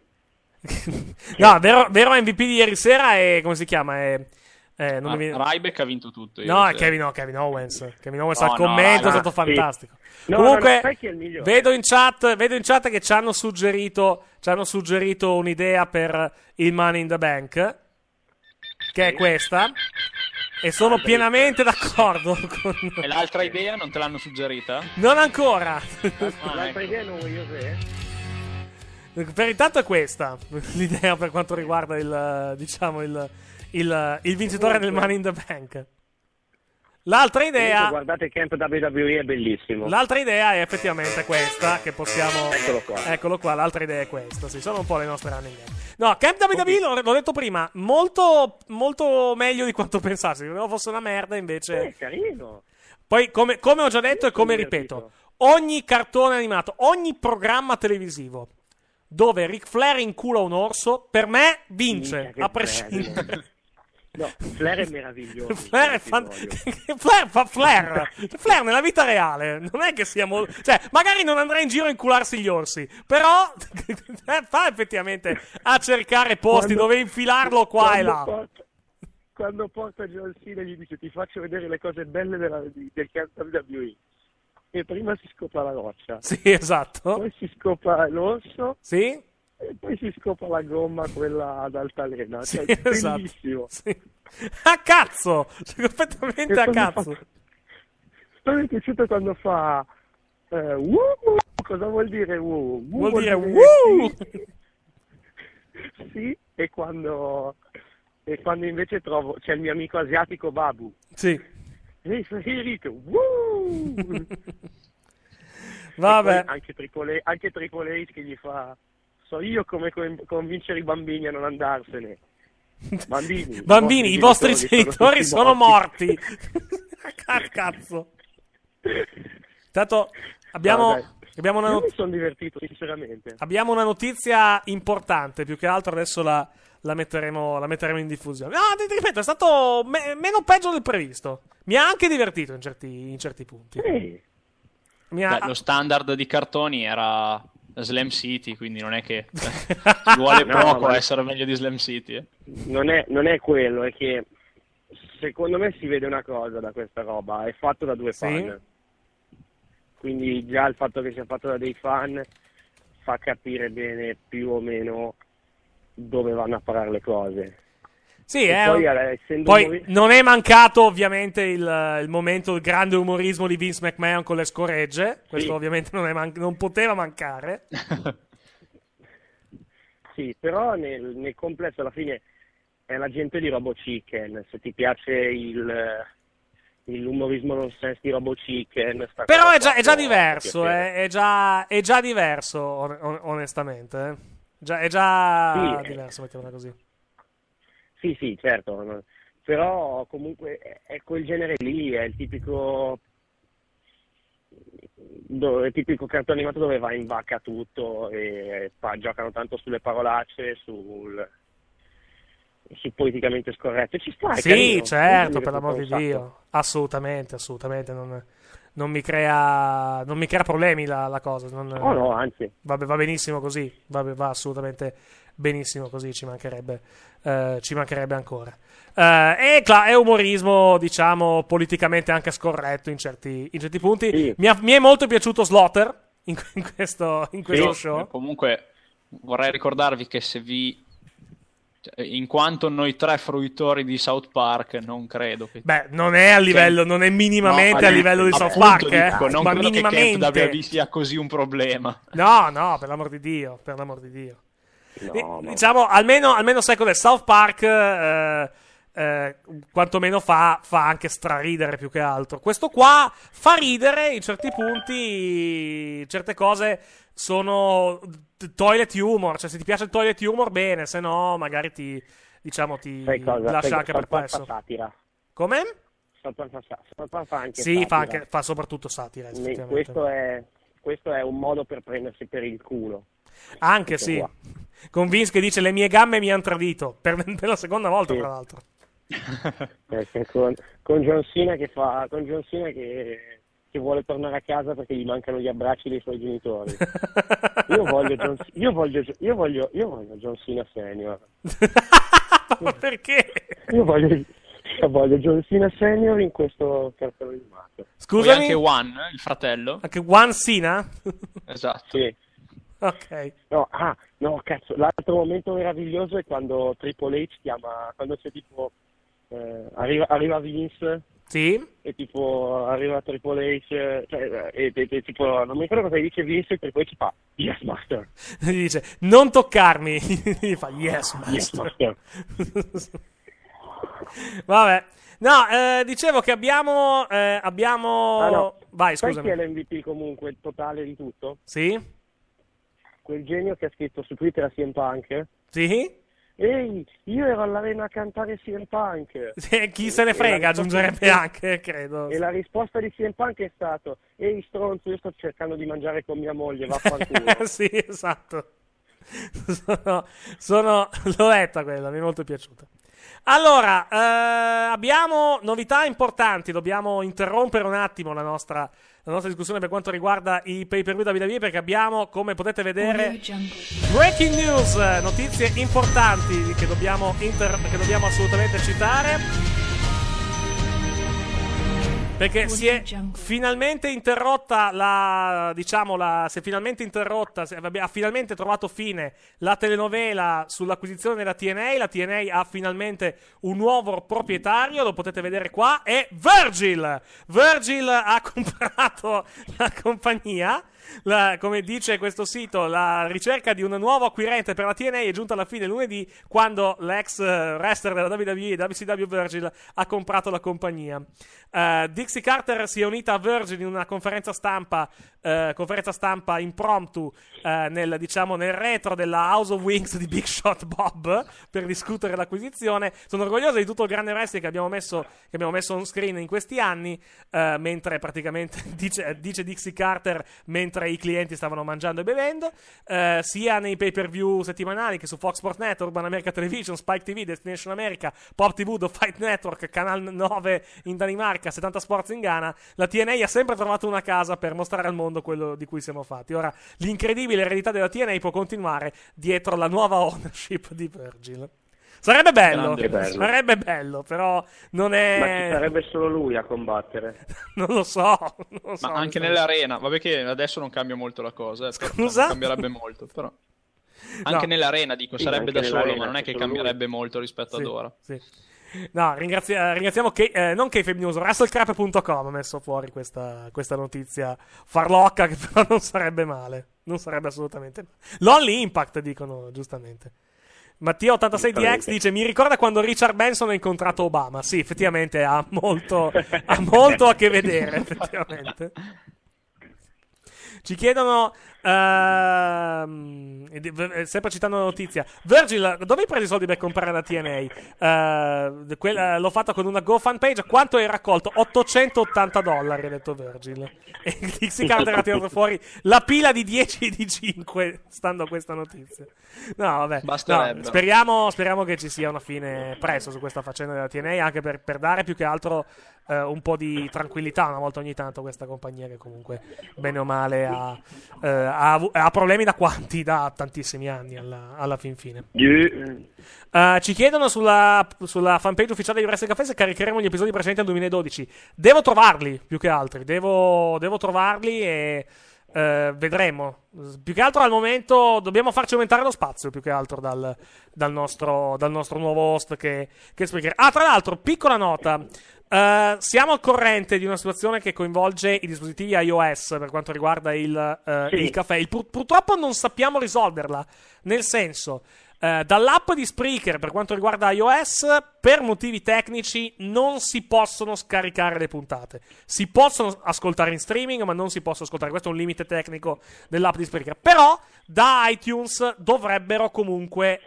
No, vero, vero MVP di ieri sera è. come si chiama? È. eh, non Ah, mi Ryback ha vinto tutto. ieri No, è. Kevin, no, Kevin Owens. Kevin Owens No, al no, commento è raga, stato sì. fantastico. No, Comunque, no, no, è vedo in chat, vedo in chat che ci hanno suggerito, ci hanno suggerito un'idea per il Money in the Bank, che è questa. E sono pienamente d'accordo con... E l'altra idea non te l'hanno suggerita? Non ancora. L'altra idea non voglio io Per intanto è questa l'idea per quanto riguarda il, diciamo, il, il, il vincitore del Money in the Bank. L'altra idea... Guardate Camp WWE è bellissimo. L'altra idea è effettivamente questa, che possiamo... Eccolo qua. Eccolo qua, l'altra idea è questa, sì, sono un po' le nostre running gag. No, Camp WWE, l'ho, l'ho detto prima, molto, molto meglio di quanto pensassi, credevo fosse una merda, invece... Eh, carino. Poi, come, come ho già detto e come ripeto, ogni cartone animato, ogni programma televisivo dove Ric Flair incula un orso, per me vince, che a prescindere. No, Flair è meraviglioso. Flair, è fan- Flair fa Flair. Flair nella vita reale non è che sia molto. Cioè, magari non andrà in giro a incularsi gli orsi, però fa effettivamente a cercare posti Quando- dove infilarlo qua e là. porta- quando porta John Cena gli dice ti faccio vedere le cose belle della, del WWE. E prima si scopa la roccia. Sì, esatto. Poi si scopa l'orso. Sì? E poi si scopa la gomma, quella ad altalena. Sì, Cioè, esatto. bellissimo. Sì. A cazzo! Cioè, completamente E a cazzo. fa- mi è piaciuto quando fa... eh, "Woo, woo". cosa vuol dire woo? Woo Vuol dire Sì, woo! sì, e quando e quando invece trovo c'è il mio amico asiatico Babu. Sì. Ehi, Federico, woo! Vabbè. E Anche Triple, anche Triple H che gli fa, so io come con- convincere i bambini a non andarsene. Bambini, Bambini, i vostri genitori tutti sono morti. Ah, Cazzo. Intanto abbiamo, No, abbiamo una Io not- mi sono divertito, sinceramente. Abbiamo una notizia importante, più che altro adesso la, la metteremo, la metteremo in diffusione. No, ti, ti ripeto, è stato me- meno peggio del previsto. Mi ha anche divertito in certi, in certi punti. Mi ha- Beh, lo standard di cartoni era Slam City, quindi non è che ci vuole No, poco ma- a essere meglio di Slam City. eh. Non è, non è quello, è che secondo me si vede una cosa da questa roba, è fatto da due Sì. fan. Quindi già il fatto che sia fatto da dei fan fa capire bene più o meno dove vanno a parare le cose. Sì, eh, poi, eh, essendo poi umori- non è mancato ovviamente il, il momento, il grande umorismo di Vince McMahon con le scoregge. Questo Sì. ovviamente non, è man- non poteva mancare. Sì, però nel, nel complesso alla fine è la gente di Robo Chicken. Se ti piace il, l'umorismo nonsense di Robo Chicken, Però è già, è già diverso, piacere. eh, è, già, è già diverso, on- on- onestamente. eh. Già- è già Sì. diverso, mettiamola così. Sì, sì, certo, però comunque è, quel genere lì, è il tipico do- il tipico cartone animato dove va in vacca tutto e fa- giocano tanto sulle parolacce, sul, sul politicamente scorretto. Ci sta, Sì, carino. certo, per l'amor di. Dio. Assolutamente, assolutamente. Non, non mi crea, non mi crea problemi la, la cosa. non- Oh, no, anzi. Va, va benissimo così. Va, va assolutamente benissimo così. Ci mancherebbe, eh, ci mancherebbe ancora. Eh, è, cla- è umorismo, diciamo, politicamente anche scorretto in certi, in certi punti. Mi, ha- mi è molto piaciuto Slaughter in, in questo, in questo Sì, show. Comunque vorrei ricordarvi che se vi cioè, in quanto noi tre fruitori di South Park non credo che Beh, non è a livello, non è minimamente No, a livello di South Park, eh? dico, non ma credo che Camp minimamente. WB sia così un problema No, no, per l'amor di Dio, per l'amor di Dio. No, Di- no. Diciamo, almeno, almeno sai cos'è, South Park, eh, eh, quantomeno fa, fa anche straridere più che altro. Questo qua fa ridere in certi punti, certe cose sono toilet humor, cioè se ti piace il toilet humor bene, se no magari ti, diciamo, ti lascia Sai- anche perplesso. fa satira. Come? Park fa, anche Sì, satira. fa, anche, fa soprattutto satira. Questo è, questo è un modo per prendersi per il culo. Anche Questo sì. qua. Con Vince che dice le mie gambe mi hanno tradito. Per, per la seconda volta, Sì. tra l'altro. Perché con, con John Cena che fa con John Cena che, che vuole tornare a casa perché gli mancano gli abbracci dei suoi genitori. Io voglio John, io voglio, io voglio, io voglio John Cena senior. Ma perché? Io voglio, io voglio John Cena senior in questo cartone animato. Scusami? Poi anche One il fratello Anche One Sina? esatto Sì. Ok. No, ah, no, cazzo, l'altro momento meraviglioso è quando Triple H chiama, quando c'è tipo, eh, arriva, arriva Vince Sì? e tipo arriva Triple H, eh, cioè, e, e- e tipo, non mi ricordo cosa dice Vince e Triple H fa, yes master, Gli dice non toccarmi. Gli fa yes, yes master. master. Vabbè. No, eh, dicevo che abbiamo. eh, abbiamo. Ah, no. Vai, Sai scusami. chi è l'MVP comunque, il totale di tutto? Sì? Quel genio che ha scritto su Twitter a CM Punk? Sì? Ehi, io ero all'arena a cantare CM Punk. Sì, chi se ne frega, aggiungerebbe anche, credo. E la risposta di CM Punk è stato Ehi stronzo, io sto cercando di mangiare con mia moglie, vaffanculo. sì, esatto. Sono, sono- l'ho letta quella, mi è molto piaciuta. Allora, eh, abbiamo novità importanti. Dobbiamo interrompere un attimo la nostra, la nostra discussione per quanto riguarda i pay per view WWE perché abbiamo, come potete vedere, breaking news, eh, notizie importanti che dobbiamo, inter- che dobbiamo assolutamente citare. Perché si è finalmente interrotta la. Diciamo, la, si è finalmente interrotta. si- ha finalmente trovato fine la telenovela sull'acquisizione della TNA. La TNA ha finalmente un nuovo proprietario. Lo potete vedere qua. È Virgil. Virgil ha comprato la compagnia. La- come dice questo sito, la ricerca di un nuovo acquirente per la TNA è giunta alla fine lunedì quando l'ex eh, wrestler della WWE, WCW Virgil, ha comprato la compagnia. Eh, Dixie Carter si è unita a Virgil in una conferenza stampa, eh, conferenza stampa impromptu eh, nel, diciamo, nel retro della House of Wings di Big Shot Bob per discutere l'acquisizione. Sono orgoglioso di tutto il grande wrestling che abbiamo messo, che abbiamo messo on screen in questi anni, mentre praticamente dice, dice Dixie Carter mentre i clienti stavano mangiando e bevendo, eh, sia nei pay per view settimanali che su Fox Sports Network, Urban America Television, Spike TV, Destination America, Pop TV, The Fight Network, Canal 9 in Danimarca, 70 Sports in Ghana, la TNA ha sempre trovato una casa per mostrare al mondo quello di cui siamo fatti. Ora, l'incredibile eredità della TNA può continuare dietro la nuova ownership di Virgil. Sarebbe bello, bello. sarebbe bello, però non è... Ma ci sarebbe solo lui a combattere. non lo so, non lo so. Ma anche nell'arena, vabbè che adesso non cambia molto la cosa, eh, Scusa? non cambierebbe molto, però. Anche No. nell'arena, dico, Sì, sarebbe da solo, ma non è che solo lui. cambierebbe molto rispetto Sì, ad ora. sì. No, ringrazi- eh, ringraziamo che, eh, non Kayfabe News, WrestleCrap.com ha messo fuori questa, questa notizia farlocca che però non sarebbe male. Non sarebbe assolutamente male. L'Only Impact dicono, giustamente. Mattia86DX dice: Mi ricorda quando Richard Benson ha incontrato Obama. Sì, effettivamente ha molto, ha molto a che vedere. Effettivamente. Ci chiedono, ehm, eh, sempre citando la notizia, Virgil, dove hai preso i soldi per comprare la TNA? Eh, quella- l'ho fatta con una GoFund page. Quanto hai raccolto? 880 dollari, ha detto Virgil. E Dixie Carter ha tirato fuori la pila di 10 e di 5, stando a questa notizia. No, vabbè. No, speriamo, speriamo che ci sia una fine presto su questa faccenda della TNA, anche per, per dare più che altro eh, un po' di tranquillità una volta ogni tanto a questa compagnia che comunque, bene o male, ha, eh, ha ha problemi da quanti? Da tantissimi anni alla, alla fin fine. Eh, ci chiedono sulla, sulla fanpage ufficiale di Wrestling Café se caricheremo gli episodi precedenti al 2012. Devo trovarli più che altri. Devo, devo trovarli e eh, vedremo. Più che altro al momento dobbiamo farci aumentare lo spazio. Più che altro dal, dal nostro, dal nostro nuovo host che, che speaker. Ah, tra l'altro, piccola nota. Eh, siamo al corrente di una situazione che coinvolge i dispositivi iOS per quanto riguarda il, eh, Sì. il caffè. Il pur- purtroppo non sappiamo risolverla. Nel senso, eh, dall'app di Spreaker per quanto riguarda iOS, per motivi tecnici non si possono scaricare le puntate. Si possono ascoltare in streaming, ma non si possono ascoltare. Questo è un limite tecnico dell'app di Spreaker. Però da iTunes dovrebbero comunque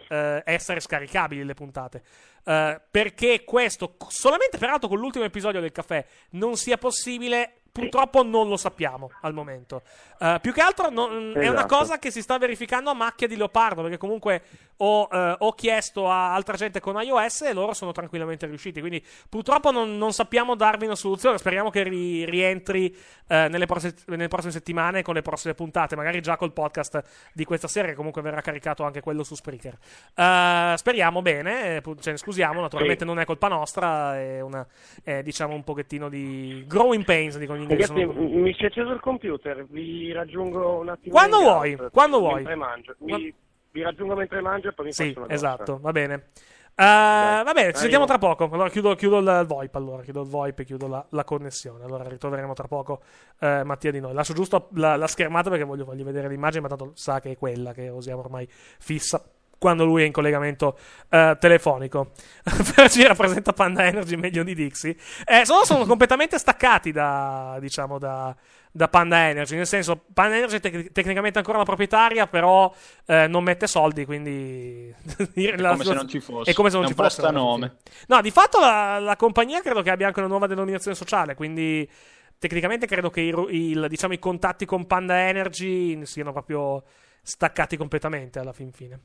essere scaricabili le puntate. Eh, perché questo, solamente peraltro con l'ultimo episodio del caffè, non sia possibile. Purtroppo non lo sappiamo al momento. Eh, più che altro non- è una Esatto. cosa che si sta verificando a macchia di leopardo. Perché comunque ho, eh, ho chiesto a altra gente con iOS e loro sono tranquillamente riusciti. Quindi purtroppo non, non sappiamo darvi una soluzione. Speriamo che ri- rientri eh, nelle, prossime, nelle prossime settimane con le prossime puntate. Magari già col podcast di questa serie. che Comunque verrà caricato anche quello su Spreaker. Speriamo bene. Ce ne scusiamo. Naturalmente non è colpa nostra. È, una, è diciamo un pochettino di growing pains. Dicono. Ragazzi, Sono- mi si è acceso il computer, vi raggiungo un attimo. Quando vuoi, out, quando vuoi. Mangio. Vi, vi raggiungo mentre mangio e poi mi Sì, faccio una doccia. esatto, va bene. Eh, va bene, ci sentiamo tra poco. Allora chiudo, chiudo il il VoIP. Allora, chiudo il VoIP e chiudo la, la connessione. Allora ritroveremo tra poco eh, Mattia di noi. Lascio giusto la, la schermata perché voglio fargli vedere l'immagine, ma tanto sa che è quella che usiamo ormai fissa. Quando lui è in collegamento eh, telefonico, Fergie rappresenta Panda Energy meglio di Dixie. Eh, sono, sono completamente staccati da, diciamo, da, da Panda Energy. Nel senso, Panda Energy è tec- tecnicamente ancora la proprietaria, però eh, non mette soldi. Quindi È come se non ci fosse. È come se non È ci fosse. prestanome. No, di fatto la, la compagnia credo che abbia anche una nuova denominazione sociale. Quindi tecnicamente credo che i, ru- il- diciamo, i contatti con Panda Energy siano proprio staccati completamente alla fin fine.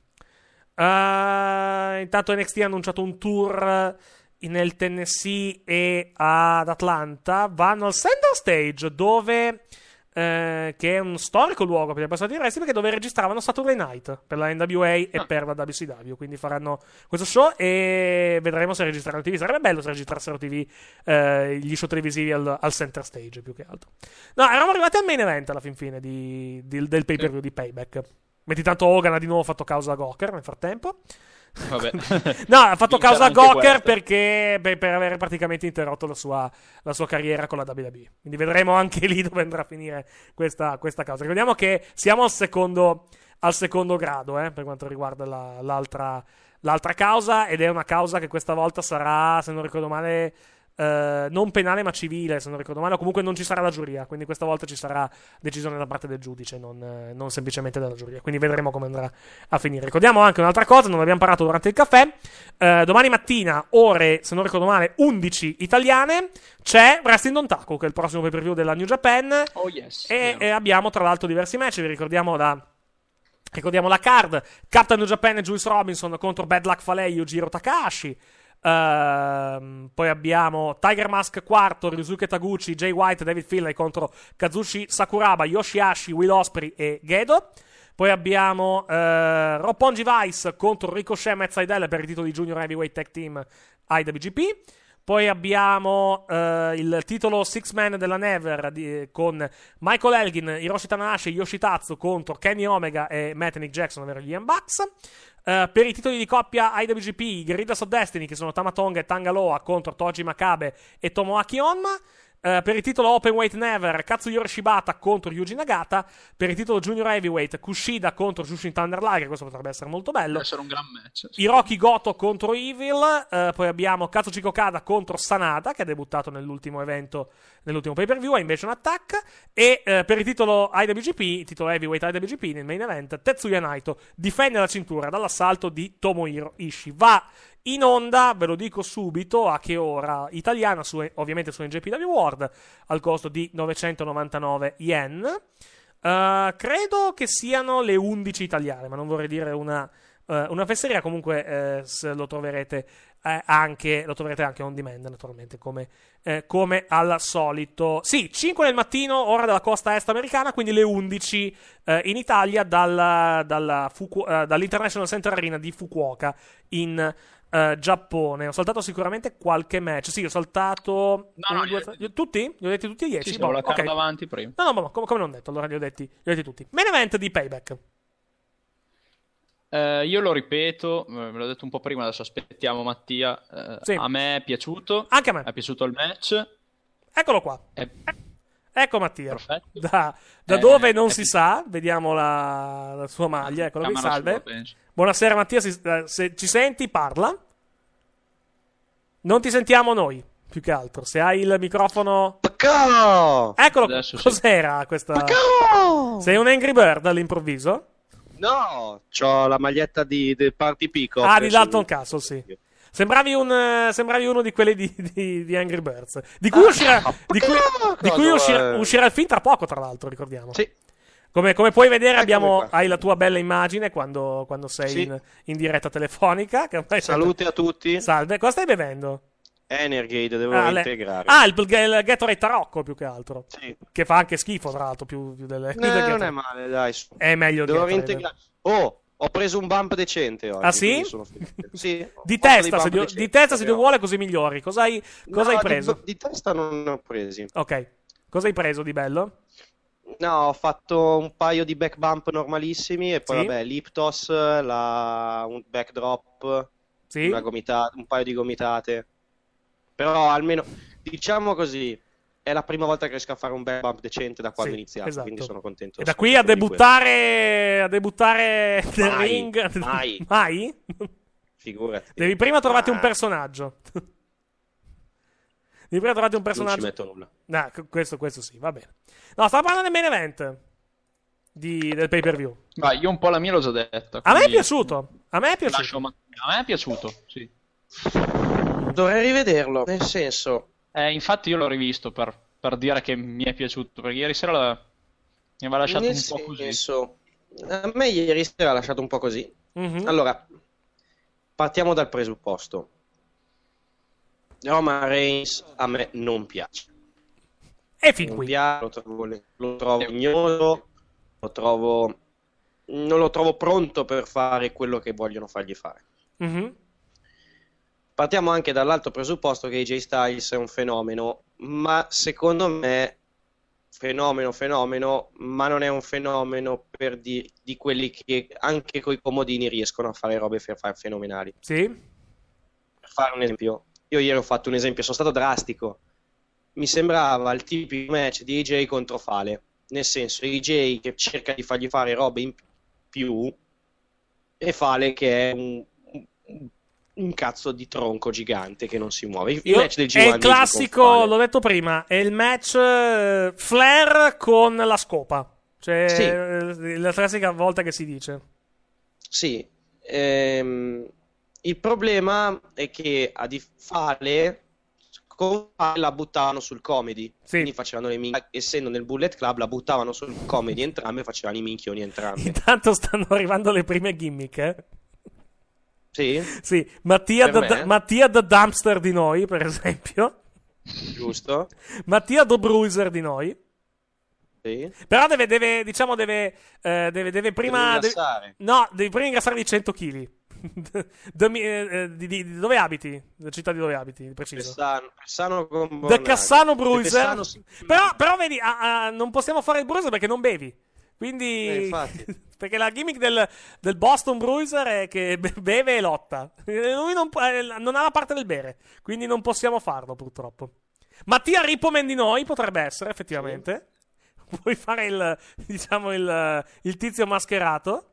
Eh, intanto NXT ha annunciato un tour nel Tennessee e ad Atlanta. Vanno al Center Stage dove. eh, che è un storico luogo per i passati di wrestling perché dove registravano Saturday Night per la NWA e per la WCW quindi faranno questo show e vedremo se registreranno TV sarebbe bello se registrassero TV eh, gli show televisivi al, al center stage più che altro. No eravamo arrivati al main event alla fin fine di- di- del pay per view di Payback Metti tanto Hogan ha di nuovo fatto causa a Gawker nel frattempo. Vabbè. no, ha fatto causa a Gawker perché per, per aver praticamente interrotto la sua, la sua carriera con la WWE. Quindi vedremo anche lì dove andrà a finire questa, questa causa. Ricordiamo che siamo al secondo, al secondo grado eh, per quanto riguarda la- l'altra, l'altra causa ed è una causa che questa volta sarà, se non ricordo male, eh, non penale ma civile, se non ricordo male, comunque non ci sarà la giuria, quindi questa volta ci sarà decisione da parte del giudice, non, eh, non semplicemente dalla giuria, quindi vedremo come andrà a finire. Ricordiamo anche un'altra cosa, non abbiamo parlato durante il caffè, eh, domani mattina, ore, se non ricordo male, 11 italiane, c'è Wrestling Don Taco, che è il prossimo pay per view della New Japan, Oh yes. e, e abbiamo tra l'altro diversi match, vi ricordiamo da... Ricordiamo la card: Captain New Japan e Juice Robinson contro Bad Luck Fale e Yujiro Takahashi. Ehm, poi abbiamo Tiger Mask IV, Ryusuke Taguchi, Jay White, David Finlay contro Kazushi Sakuraba, Yoshihashi, Will Osprey e Gedo. Poi abbiamo eh, Roppongi Vice contro Ricochet e per il titolo di Junior Heavyweight Tag Team IWGP. Poi abbiamo eh, il titolo Six Man della Never di- con Michael Elgin, Hiroshi Tanahashi Yoshitatsu contro Kenny Omega e Matt Nick Jackson, ovvero gli Bucks. Eh, per i titoli di coppia IWGP, Guerrillas of Destiny, che sono Tamatonga e Tangaloa contro Toji Makabe e Tomoaki Honma. Eh, per il titolo Open Weight Never, Katsuyori Shibata contro Yuji Nagata. Per il titolo Junior Heavyweight, Kushida contro Jushin Thunder Liger. Questo potrebbe essere molto bello. Deve essere un gran match. Hiroki Goto contro Evil. eh, poi abbiamo Kazuchika Okada contro Sanada, che ha debuttato nell'ultimo evento, nell'ultimo pay per view. È invece un attack. E eh, per il titolo IWGP, il titolo Heavyweight IWGP nel main event, Tetsuya Naito difende la cintura dall'assalto di Tomohiro Ishii. Va in onda, ve lo dico subito, a che ora italiana, su, ovviamente su NJPW World, al costo di 999 yen. Eh, credo che siano le 11 italiane, ma non vorrei dire una, eh, una fesseria. Comunque, se lo troverete anche, lo troverete anche on demand, naturalmente, come, come al solito. Sì, 5 del mattino, ora della costa est americana, quindi le 11 eh, in Italia dalla, dalla Fuku- dall'International Center Arena di Fukuoka in eh, Giappone. Ho saltato sicuramente qualche match. Sì, ho saltato. No, no, due, io- tre- tutti? Li ho detti tutti e 10? Sì, Boh, la card ok. avanti prima. No, no, ma come, come non ho detto? Allora li ho detti, li ho detti tutti. Main event di Payback. Eh, io lo ripeto, eh, me l'ho detto un po' prima, adesso aspettiamo Mattia. Eh, Sì. A me è piaciuto. Anche a me. È piaciuto il match. Eccolo qua. È Ecco Mattia. perfetto. Da, da Eh, dove non è- si sa, vediamo la, la sua maglia. Eccolo qui, salve. sua. Buonasera Mattia, si- eh, se ci senti parla. Non ti sentiamo noi, più che altro. Se hai il microfono... Eccolo, Adesso sì. cos'era questa... Sei un Angry Bird all'improvviso? No, c'ho la maglietta di, del Party Peacock. Ah, di Dalton Castle, sì. Sembravi, un, eh, sembravi uno di quelli di, di- di Angry Birds. Di cui, uscirà, di cui, di cui uscirà, vuoi? uscirà il film tra poco, tra l'altro, ricordiamo. Sì. Come, come puoi vedere, abbiamo, hai la tua bella immagine quando, quando sei Sì. in, in diretta telefonica. Saluti a tutti. Salve, cosa stai bevendo? Energate, devo Ah, le- reintegrare. ah, il, il Gatorade Tarocco più che altro. Sì. Che fa anche schifo, tra l'altro, più, più delle, No, non è male, dai. È meglio il Devo Gatorade. reintegrare. Oh, ho preso un bump decente oggi. Ah, sì? Sì. Di testa, se Dio, decenti, di testa, se Dio vuole, così migliori. Cosa hai, cosa No, hai di- preso? Di, testa non ne ho presi. Ok. Cosa hai preso di bello? No, ho fatto un paio di back bump normalissimi e poi Sì. vabbè, l'Iptos, la... un backdrop, Sì? una gomita- un paio di gomitate. Però almeno, diciamo così, è la prima volta che riesco a fare un back bump decente da quando Sì, ho iniziato, esatto. quindi sono contento. E da qui a debuttare, a debuttare Mai, ring. mai. Mai? Figurati. Devi prima trovarti un Ah, personaggio. Devi prima trovarti un Non ci personaggio. metto nulla. No, c- questo, questo sì, va bene. No, stavo parlando del main event di- del pay per view. Ma io un po' la mia l'ho già detta. A me è piaciuto. A me è piaciuto. lascio Ma- A me è piaciuto, sì. Dovrei rivederlo, nel senso... Eh, infatti io l'ho rivisto per, per dire che mi è piaciuto, perché ieri sera la- mi aveva lasciato nel un po' così. senso, a me ieri sera ha lasciato un po' così. Mhm. Allora, partiamo dal presupposto. Roman Reigns a me non piace. E fin Non qui. piace, lo trovo, lo trovo legnoso, lo trovo... non lo trovo pronto per fare quello che vogliono fargli fare. Mhm. Partiamo anche dall'altro presupposto che AJ Styles è un fenomeno, ma secondo me fenomeno, fenomeno, ma non è un fenomeno per di, di quelli che anche coi comodini riescono a fare robe fenomenali. Sì? Per fare un esempio, io ieri ho fatto un esempio, sono stato drastico. Mi sembrava il tipico match di AJ contro Fale, nel senso AJ che cerca di fargli fare robe in più e Fale che è un- un cazzo di tronco gigante che non si muove. Il Io- match del G1 è il classico, l'ho detto prima, è il match eh, Flair con la scopa. Cioè, Sì. eh, la classica volta che si dice. Sì, ehm, il problema è che a di Fale la buttavano sul comedy, quindi facevano le minchie, essendo nel Bullet Club la buttavano sul comedy entrambe e facevano i minchioni entrambi. Intanto stanno arrivando le prime gimmick, eh. Sì? Sì, Mattia, me? Mattia the Dumpster di noi, per esempio. Giusto? Mattia the Bruiser di noi. Sì. Però deve, deve diciamo, deve, eh, deve, deve prima... Deve deve- no, devi prima ingrassare di 100 kg. di, di- di dove abiti? La città di dove abiti, di preciso? Cassano, Cassano con Da Bornaghi. Cassano Bruiser. Però, però vedi, ah, ah, non possiamo fare il Bruiser perché non bevi. Quindi, Eh, perché la gimmick del, del Boston Bruiser è che be- beve e lotta. Eh, Lui non, eh, non ha la parte del bere, quindi non possiamo farlo purtroppo. Mattia Ripomen di noi potrebbe essere, effettivamente. Puoi fare il, diciamo, il, il tizio mascherato.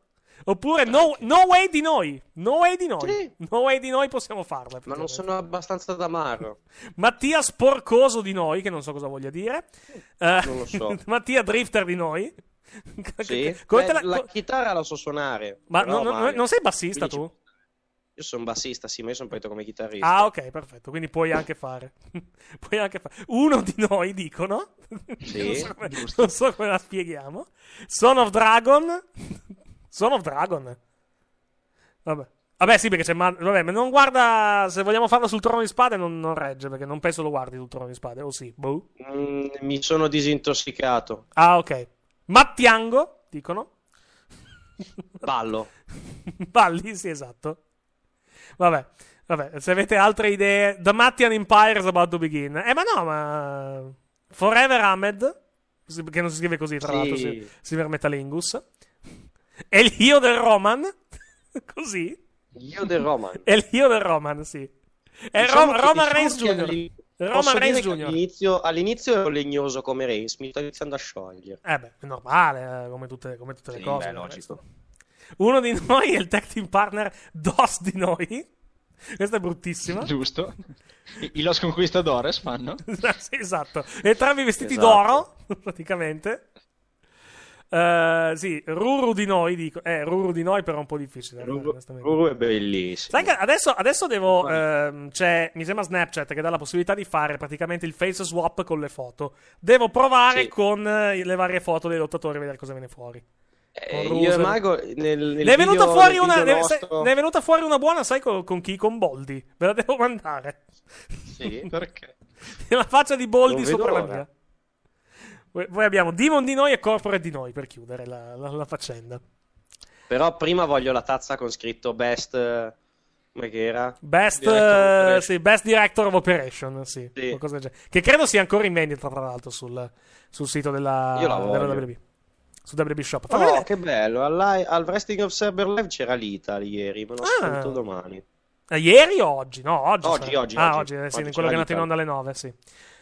Oppure no, no way di noi. No way di noi. No way di noi possiamo farlo. Ma non sono abbastanza d'amarro. Mattia Sporcoso di noi, che non so cosa voglia dire. Eh, Non lo so. Mattia Drifter di noi. Sì? Beh, la- la, chitarra la so suonare. Ma però non, non- male. non sei bassista Quindi tu? Io sono bassista, sì, ma io sono partito come chitarrista. Ah, ok, perfetto. Quindi puoi anche fare. puoi anche fare. Uno di noi dicono. Sì, non, so come, non so come la spieghiamo. Son of Dragon. Son of Dragon. Vabbè. Vabbè, sì, perché c'è. Ma... Vabbè, ma non guarda. Se vogliamo farlo sul trono di spade, non, non regge. Perché non penso lo guardi sul trono di spade. O sì, boh. Mm, mi sono disintossicato. Ah, ok. Mattiango, dicono. Ballo. Balli, sì, esatto. Vabbè, vabbè, se avete altre idee, The Mattian Empire is about to begin. Eh, ma no, ma. Forever Ahmed, che non si scrive così, tra Sì. l'altro, si, si Metalingus. E il Io del Roman, così. Io del Roman. È il Io del Roman, sì. È Diciamo Rom- Roman diciamo Reigns Jr. posso Reigns Jr. All'inizio, all'inizio ero legnoso come Reigns, mi sto iniziando a sciogliere. Eh beh, è normale, eh, come tutte, come tutte le Sì, cose. beh, logico. Uno di noi è il tag team partner DOS di noi. Questa è bruttissima. Giusto. I, i Los Conquistadores fanno. sì, esatto. Entrambi vestiti Esatto. d'oro, praticamente. Eh, sì, Ruru di noi, dico. Eh, Ruru di noi però è un po' difficile. eh, onestamente. Ruru è bellissimo. Sai che adesso, adesso devo. ehm, c'è, mi sembra Snapchat che dà la possibilità di fare praticamente il face swap con le foto. Devo provare Sì. con eh, le varie foto dei lottatori a vedere cosa viene fuori. Eh, io e. Mago nel, nel Ne è venuta video- fuori nel una. Ne, nostro- ne è venuta fuori una buona, sai con, con chi? Con Boldi. Ve la devo mandare. Sì, perché? la faccia di Boldi sopra la mia. Poi abbiamo Demon di noi e Corporate di noi per chiudere la, la- la faccenda. Però prima voglio la tazza con scritto best... eh, Come che era? Best, Director of eh, sì, best Director of Operation, sì, Sì. Che credo sia ancora in vendita, tra l'altro, sul, sul sito della, della. WB. Su WB Shop. Fammi Oh, vedere- che bello! Al, li- al Wrestling Observer Live c'era l'Ita ieri, me lo Ah. ascolto domani. Eh, ieri o oggi? No, oggi. Oggi, sarà. oggi, Ah, oggi. oggi, sì, Oggi in quello che è andato in onda alle 9, sì.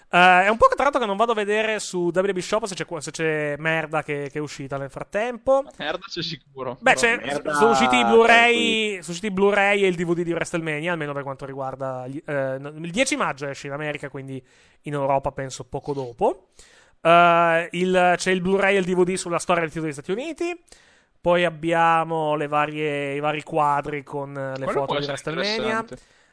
Eh, è un po' che tra l'altro che non vado a vedere su WB Shop se c'è, se c'è merda che, che è uscita nel frattempo. Merda c'è sicuro. Beh, c'è- merda, sono usciti i Blu-ray, sono usciti Blu-ray e il DVD di WrestleMania, almeno per quanto riguarda. gli- eh, il 10 maggio esce in America, quindi in Europa penso poco dopo. Eh, il- c'è il Blu-ray e il DVD sulla storia del titolo degli Stati Uniti. Poi abbiamo le varie- i vari quadri con eh, le Quello foto di WrestleMania.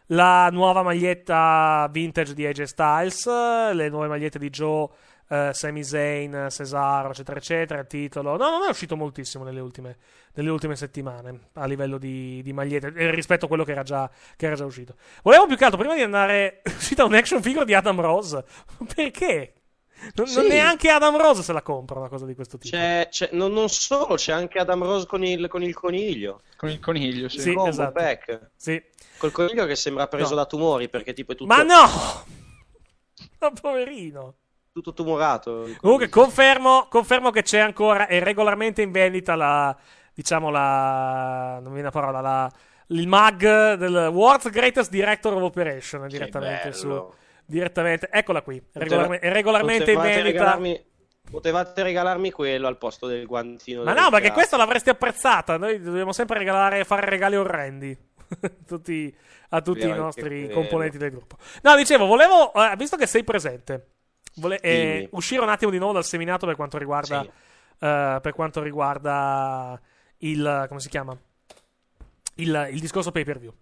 La nuova maglietta vintage di AJ Styles, le nuove magliette di Joe, eh, Sami Zayn, Cesaro, eccetera, eccetera. Il titolo, no, non è uscito moltissimo nelle ultime, nelle ultime settimane a livello di, di magliette eh, rispetto a quello che era, già, che era già uscito. Volevo più che altro, prima di andare, uscita un action figure di Adam Rose. Perché? Non, non Sì. neanche Adam Rose se la compra una cosa di questo tipo. C'è, c'è- non, non solo, c'è anche Adam Rose con il, con il coniglio. Con il coniglio, sì. Sì, esatto. back. Sì. Col coniglio che sembra preso No. da tumori perché tipo è tutto... Ma no! Ma poverino. tutto tumorato. Comunque confermo, confermo che c'è ancora, è regolarmente in vendita la, diciamo la, non mi viene la parola, la, il mag del World's Greatest Director of Operation direttamente bello. su, direttamente, eccola qui, Poteva- regolarmente, in vendita. regalarmi- potevate regalarmi quello al posto del guantino. Ma no, perché cazzo. questa l'avresti apprezzata. Noi dobbiamo sempre regalare, fare regali orrendi Tutti- a tutti Vero, i nostri componenti del gruppo. No, dicevo, volevo, eh, visto che sei presente, vole- eh, uscire un attimo di nuovo dal seminato per quanto riguarda, eh, per quanto riguarda il, come si chiama? Il, il discorso pay per view.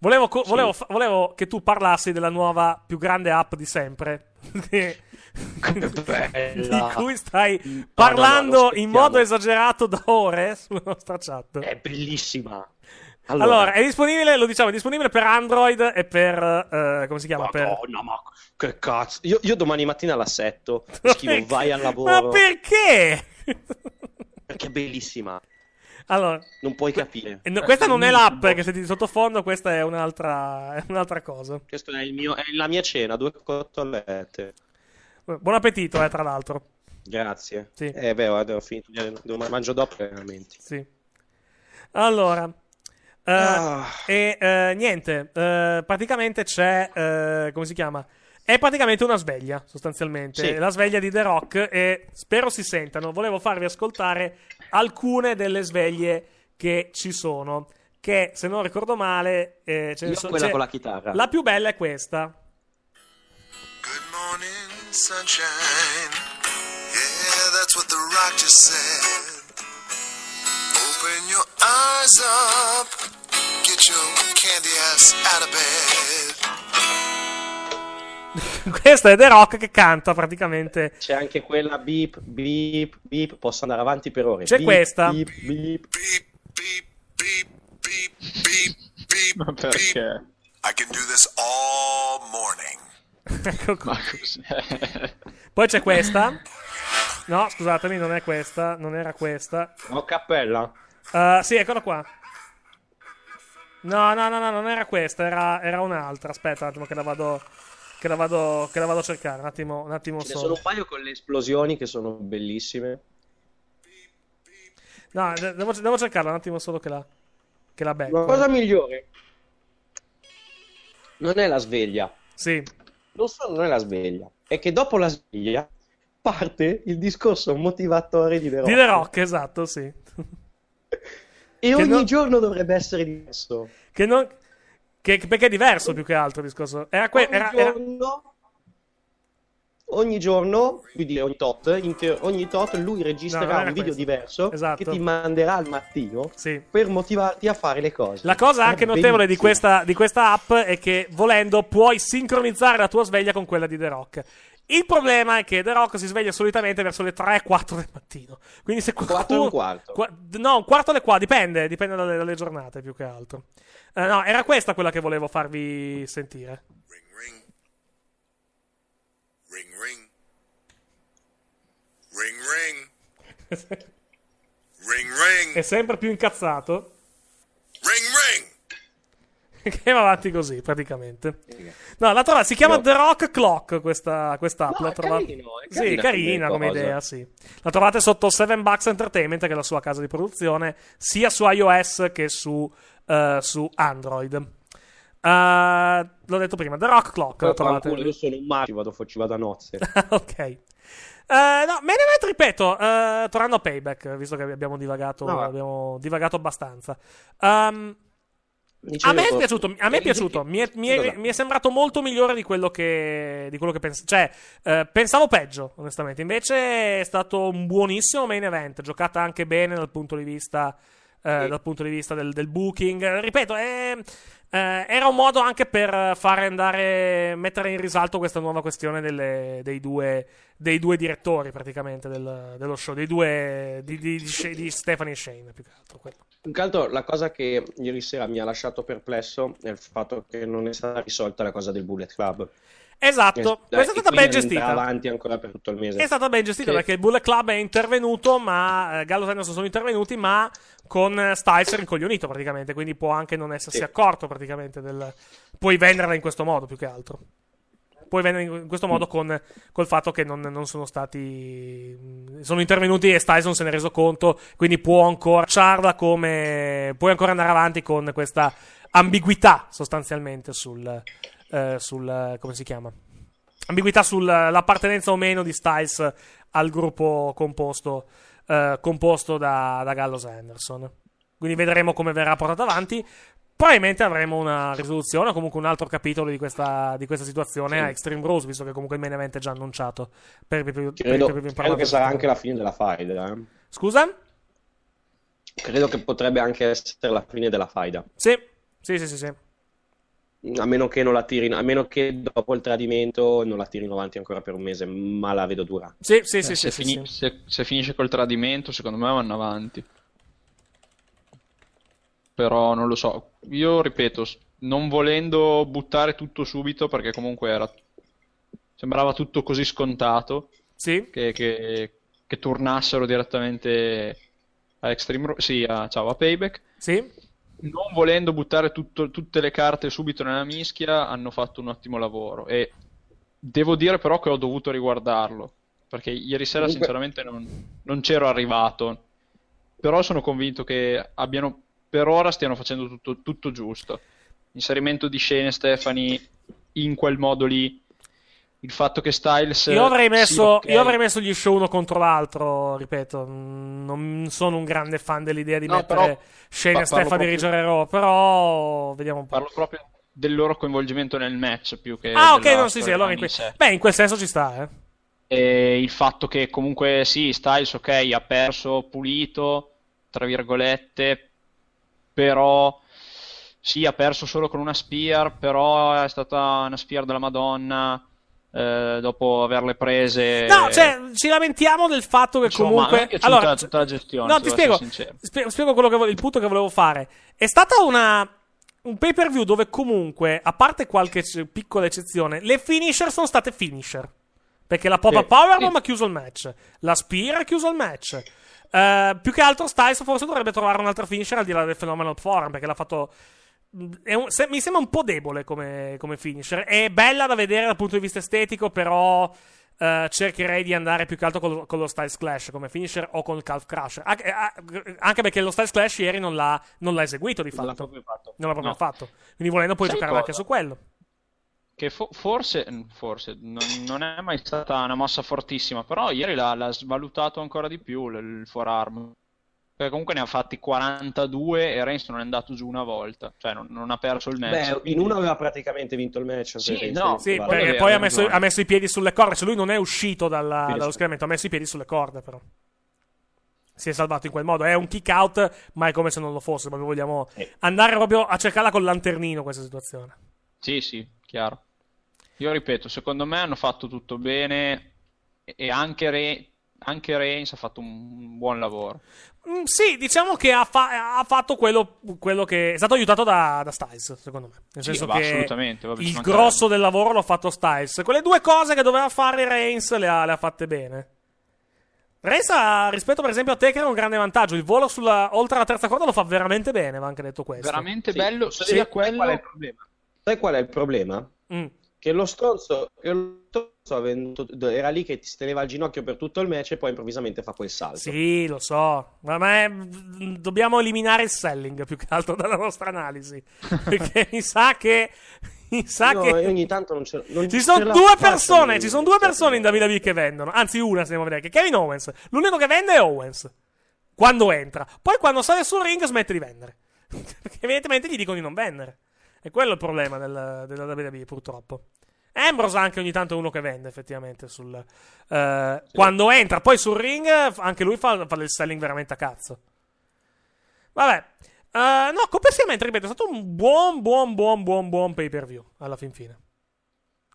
Volevo, co- Sì. volevo fa- volevo che tu parlassi della nuova più grande app di sempre. che- di cui stai No, no, no, parlando non in modo esagerato da ore sulla nostra chat. È bellissima. Allora, Allora, è disponibile, lo diciamo, è disponibile per Android e per eh, come si chiama? Per... Madonna, ma che cazzo. Io, io domani mattina l'assetto. Scrivo vai al lavoro. Ma perché? Perché è bellissima. Allora, Non puoi capire. eh, no, questa non è l'app che senti di sottofondo, questa è un'altra, è un'altra cosa. Questa è, il mio- è la mia cena, due cotolette. Buon appetito, eh, tra l'altro. Grazie. Sì. Eh, beh, guarda, ho finito di devo- mangio dopo veramente. Sì. Allora, eh, Ah. e eh, niente, eh, praticamente c'è, come si chiama? È praticamente una sveglia, sostanzialmente. Sì. La sveglia di The Rock e spero si sentano. Volevo farvi ascoltare alcune delle sveglie che ci sono. Che, se non ricordo male, eh, ce ne so- quella con la chitarra. La più bella è questa. sunshine. Yeah, that's what the rock just said. Open your eyes up. Get your candy ass out of bed. Questa è The Rock che canta praticamente. C'è anche quella beep, beep, beep. Posso andare avanti per ore. C'è Beep, questa. Beep, beep. Ma perché? I can do this all morning. Ecco qua. Ma cos'è? Poi c'è questa. No, scusatemi, non è questa. Non era questa. Ho cappella. Uh, sì, eccola qua. No, no, no, no, non era questa, era, era un'altra. Aspetta un attimo che la vado. Che la vado, che la vado a cercare. Un attimo, un attimo Ce ne sono solo. un paio con le esplosioni che sono bellissime. No, de- devo, devo cercarla un attimo solo che la. Che la becco. La cosa migliore non è la sveglia. Sì. Non solo non è la sveglia, è che dopo la sveglia parte il discorso motivatorio di The Rock. Di The Rock, esatto, sì. E Che ogni non- giorno dovrebbe essere diverso. Che non. Che, perché è diverso più che altro il discorso. Era que- ogni, era- era- giorno, ogni giorno, quindi ogni tot, in te- ogni tot lui No, registrerà era un video questo. diverso Esatto. che ti manderà al mattino Sì. per motivarti a fare le cose. La cosa È anche notevole di questa, di questa app è che volendo puoi sincronizzare la tua sveglia con quella di The Rock. Il problema è che The Rock si sveglia solitamente verso le 3-4 del mattino. Quindi se qualcuno... Quattro e un quarto. Qua- no, un quarto alle 4, dipende, dipende dalle, dalle giornate più che altro. Eh, no, era questa quella che volevo farvi sentire. Ring, ring. Ring, ring. Ring, ring. È sempre più incazzato. Ring, ring. che va avanti così, praticamente. No, la trova, si chiama No. The Rock Clock questa, questa app. No, la è trova- carino, è Sì, carina carina come cosa. idea, sì. La trovate sotto 7 Bucks Entertainment, che è la sua casa di produzione, sia su iOS che su, eh, su Android. Eh, l'ho detto prima, The Rock Clock la Poi, trovate. io sono un maschio, vado, ci vado a nozze. ok. Eh, no, Main Event, ripeto, eh, tornando a Payback, visto che abbiamo divagato, No, abbiamo divagato abbastanza. Ehm, Dicevo, a me è piaciuto, a me è eh, piaciuto. Mi è, mi è- mi è sembrato molto migliore di quello che, di quello che pensavo. Cioè, eh, pensavo peggio, onestamente. Invece è stato un buonissimo main event, giocata anche bene dal punto di vista, eh, dal punto di vista del, del booking. Ripeto, è- eh, era un modo anche per fare andare, mettere in risalto questa nuova questione delle- dei, due, dei due direttori, praticamente, del- dello show, dei due, di, di, di di Stephanie e Shane, più che altro. quello. Più che altro la cosa che ieri sera mi ha lasciato perplesso è il fatto che non è stata risolta la cosa del Bullet Club. Esatto, Eh, questa è stata ben gestita. avanti ancora per tutto il mese. È stata ben gestita Che- perché il Bullet Club è intervenuto, ma eh, Gallo e Anderson sono intervenuti, ma con eh, Styles rincoglionito praticamente, quindi può anche non essersi Sì. accorto praticamente del... Puoi venderla in questo modo più che altro. puoi vendere in questo modo con col fatto che non, non sono stati sono intervenuti e Styles non se ne è reso conto quindi può ancora ciarla come puoi ancora andare avanti con questa ambiguità sostanzialmente sul, eh, sul come si chiama ambiguità sull'appartenenza o meno di Styles al gruppo composto, eh, composto da, da Gallows Anderson. Quindi vedremo come verrà portato avanti. Probabilmente avremo una risoluzione o comunque un altro capitolo di questa, di questa situazione Sì. a Extreme Rules, visto che comunque il main event è già annunciato. Per, per, per, Credo, per- per- credo che sarà anche la fine della faida. eh. Scusa? Credo che potrebbe anche essere la fine della faida. Sì, sì, sì, sì. sì. A meno che non la tirino, a meno che dopo il tradimento non la tirino avanti ancora per un mese, ma la vedo dura. Sì, sì, Eh, se, fini- se- se finisce col tradimento, secondo me vanno avanti. Però non lo so. Io ripeto, non volendo buttare tutto subito, perché comunque era... sembrava tutto così scontato. Sì. Che, che, che tornassero direttamente a Extreme Ru- Sì, a, ciao, a Payback. Sì. Non volendo buttare tutto- tutte le carte subito nella mischia, hanno fatto un ottimo lavoro. E devo dire però che ho dovuto riguardarlo. Perché ieri sera, Comunque- sinceramente, non, non c'ero arrivato. Però sono convinto che abbiano, per ora stiano facendo tutto, tutto giusto. Inserimento di scene, Stefani, in quel modo lì. Il fatto che Styles. Io avrei, sì, messo, ok. io avrei messo gli show uno contro l'altro, ripeto. Non sono un grande fan dell'idea di No, mettere però Shane e Steph a parlo dirigere Raw, però vediamo un po'. Parlo proprio del loro coinvolgimento nel match più che. Ah, ok, no, sì, sì, allora in, que- beh, in quel senso ci sta, eh. E il fatto che comunque sì, Styles ok, ha perso pulito, tra virgolette, però sì, ha perso solo con una spear, però è stata una spear della Madonna eh, dopo averle prese. No, cioè, ci lamentiamo del fatto che Insomma, comunque. è allora, tutta la gestione, No, ti spiego. spie- spiego quello che vo- il punto che volevo fare. È stata una. Un pay per view dove comunque, a parte qualche c- piccola eccezione, le finisher sono state finisher. Perché la Pop-Up Sì, Powerbomb sì. ha chiuso il match. La Spear ha chiuso il match. Eh, più che altro Styles forse dovrebbe trovare un'altra finisher al di là del Phenomenal Forum perché l'ha fatto un- se- mi sembra un po' debole come, come finisher. È bella da vedere dal punto di vista estetico, però eh, cercherei di andare più che altro col- con lo Styles Clash come finisher o con il Calf Crusher. Anche, anche perché lo Styles Clash ieri non l'ha, non l'ha eseguito di fatto. Non l'ha proprio fatto. Non l'ha proprio No. fatto. Quindi volendo puoi Sai giocare anche cosa? su quello. Che fo- forse, forse non, non è mai stata una mossa fortissima, però ieri l'ha, l'ha svalutato ancora di più l- il forearm. Perché comunque ne ha fatti 42 e Reigns non è andato giù una volta, cioè non, non ha perso il match. Beh, in uno aveva praticamente vinto il match. Sì, no, Sì, va. perché vero, poi ha messo, ha messo i piedi sulle corde. Cioè lui non è uscito dalla- dallo su- schieramento, ha messo i piedi sulle corde, però. Si è salvato in quel modo. È un kick out, ma è come se non lo fosse. Proprio vogliamo andare proprio a cercarla col lanternino questa situazione. Sì, sì, chiaro. Io ripeto, secondo me hanno fatto tutto bene e- e anche, Re- anche Reigns ha fatto un buon lavoro. Mm, sì, diciamo che ha, fa- ha fatto quello, quello che è stato aiutato da, da Styles, secondo me. Nel Sì, senso va, che assolutamente, vabbè, il grosso del lavoro l'ha fatto Styles. Quelle due cose che doveva fare Reigns le ha, le ha fatte bene. Reigns ha, rispetto per esempio a Taker, un grande vantaggio. Il volo sulla, oltre la terza corda lo fa veramente bene, va anche detto questo. Veramente Sì, bello dire quello... qual è il problema? Sai qual è il problema? Mm. Che lo stronzo, che lo stronzo avendo- era lì che ti teneva al ginocchio per tutto il match e poi improvvisamente fa quel salto. Sì, lo so. Ma, ma è- dobbiamo eliminare il selling più che altro dalla nostra analisi. Perché mi sa che. Mi sa No, che. ogni tanto non ce, non Ci sono due persone, di- ci sono due persone in WWE che vendono. Anzi, una se andiamo a vedere, che è Kevin Owens. L'unico che vende è Owens. Quando entra. Poi quando sale sul ring smette di vendere. Perché evidentemente gli dicono di non vendere. E quello è il problema del- della WWE, purtroppo. Ambrose anche ogni tanto è uno che vende, effettivamente. Sul, eh, Quando entra, poi sul ring, anche lui fa, fa del selling veramente a cazzo. Vabbè. Eh, no, complessivamente, ripeto, è stato un buon, buon, buon, buon, buon pay per view alla fin fine.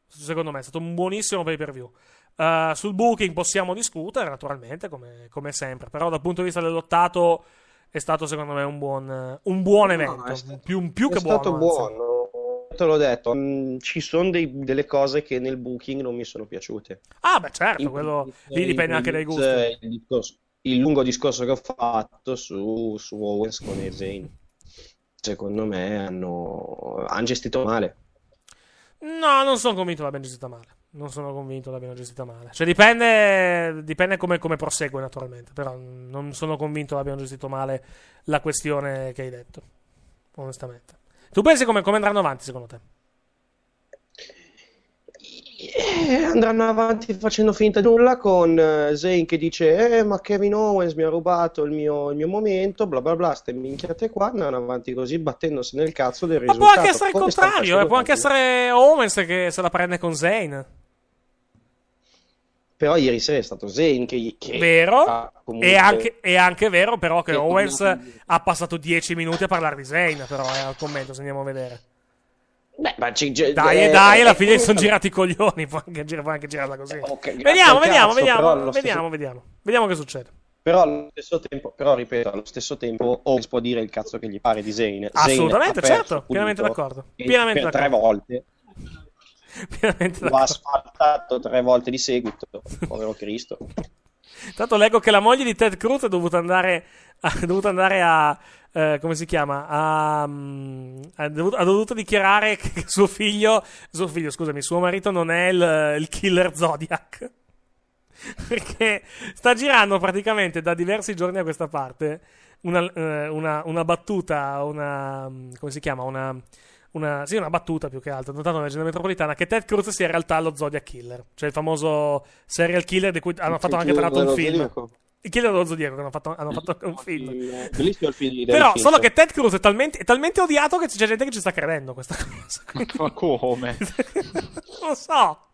Secondo me è stato un buonissimo pay per view. Eh, sul booking possiamo discutere, naturalmente, come, come sempre. Però dal punto di vista dell'ottato è stato, secondo me, un buon, un buon evento. è stato- più, più è che stato buono. anzi. buono. Te l'ho detto, mm, ci sono dei- delle cose che nel booking non mi sono piaciute. Ah, beh, certo, In quello lì dipende anche dai gusti. Il, discorso- il lungo discorso che ho fatto su, su Owens con e Zayn. Secondo me hanno, hanno gestito male. No, non sono convinto l'abbiano gestita male. Non sono convinto l'abbiano gestita male. Cioè, dipende, dipende come, come prosegue, naturalmente. Però non sono convinto l'abbiano gestito male la questione che hai detto. Onestamente. Tu pensi come, come andranno avanti, secondo te? Eh, andranno avanti facendo finta di nulla con eh, Zayn che dice eh, ma Kevin Owens mi ha rubato il mio, il mio momento bla bla bla ste minchiate qua andranno avanti così battendosi nel cazzo del Ma risultato può anche essere il contrario, eh, può anche essere Owens che se la prende con Zayn. Però ieri sera è stato Zayn che, che Vero? comunque- È anche, è anche vero, però, che Che Owens comunque- ha passato 10 minuti a parlare di Zayn. Però, eh, al commento, se andiamo a vedere. Beh, ma ci- Dai, eh, e dai, alla eh, fine sono girati i coglioni. Può anche, può anche girarla così. grazie vediamo, al vediamo, cazzo, vediamo, vediamo, stesso- vediamo. Vediamo che succede. Però allo stesso tempo, però ripeto, allo stesso tempo Owens può dire il cazzo che gli pare di Zayn. Zayn Assolutamente, perso, certo, pienamente d'accordo. Pienamente per tre d'accordo. volte. Pienamente Lo ha sfaltato tre volte di seguito, povero Cristo. Tanto leggo che la moglie di Ted Cruz è dovuta andare a, dovuta andare a eh, come si chiama? Mm, ha, dovuto, ha dovuto dichiarare che suo figlio, suo figlio, scusami, suo marito non è il, il killer Zodiac. Perché sta girando praticamente da diversi giorni a questa parte una, eh, una, una battuta, una. mm, come si chiama? Una. Una, sì, una battuta più che altro, notato nella leggenda metropolitana, che Ted Cruz sia in realtà lo Zodiac Killer, cioè il famoso serial killer di cui hanno fatto anche tra l'altro un film. Il killer dello Zodiaco, che hanno fatto, hanno fatto un film. Bellissimo il film di Però, solo che Ted Cruz è talmente, è talmente odiato che c'è gente che ci sta credendo questa cosa. Ma come? non lo so.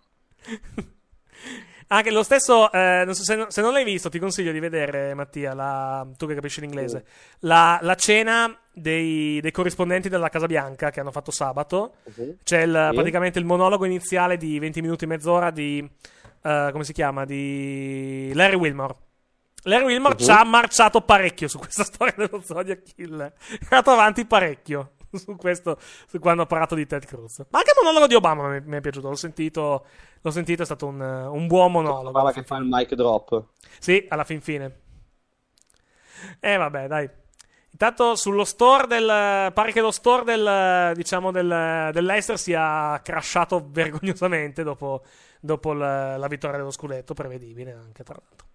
Anche lo stesso, eh, non so se, se non l'hai visto, ti consiglio di vedere, Mattia, la- tu che capisci l'inglese, la, la cena dei, dei corrispondenti della Casa Bianca che hanno fatto sabato. C'è il- Sì. praticamente il monologo iniziale di 20 minuti e mezz'ora di, eh, come si chiama, di Larry Wilmore. Larry Wilmore Mhm. ci ha marciato parecchio su questa storia dello Zodiac Killer. È andato avanti parecchio su questo, su quando ha parlato di Ted Cruz. Ma anche il monologo di Obama mi, mi è piaciuto. L'ho sentito, l'ho sentito, è stato un, un buon monologo. Guarda che fa il mic drop. Sì, alla fin fine. E eh, vabbè, dai. Intanto sullo store del. Pare che lo store del. Diciamo del, dell'Eister sia crashato vergognosamente dopo, dopo la, la vittoria dello scudetto. Prevedibile anche, tra l'altro.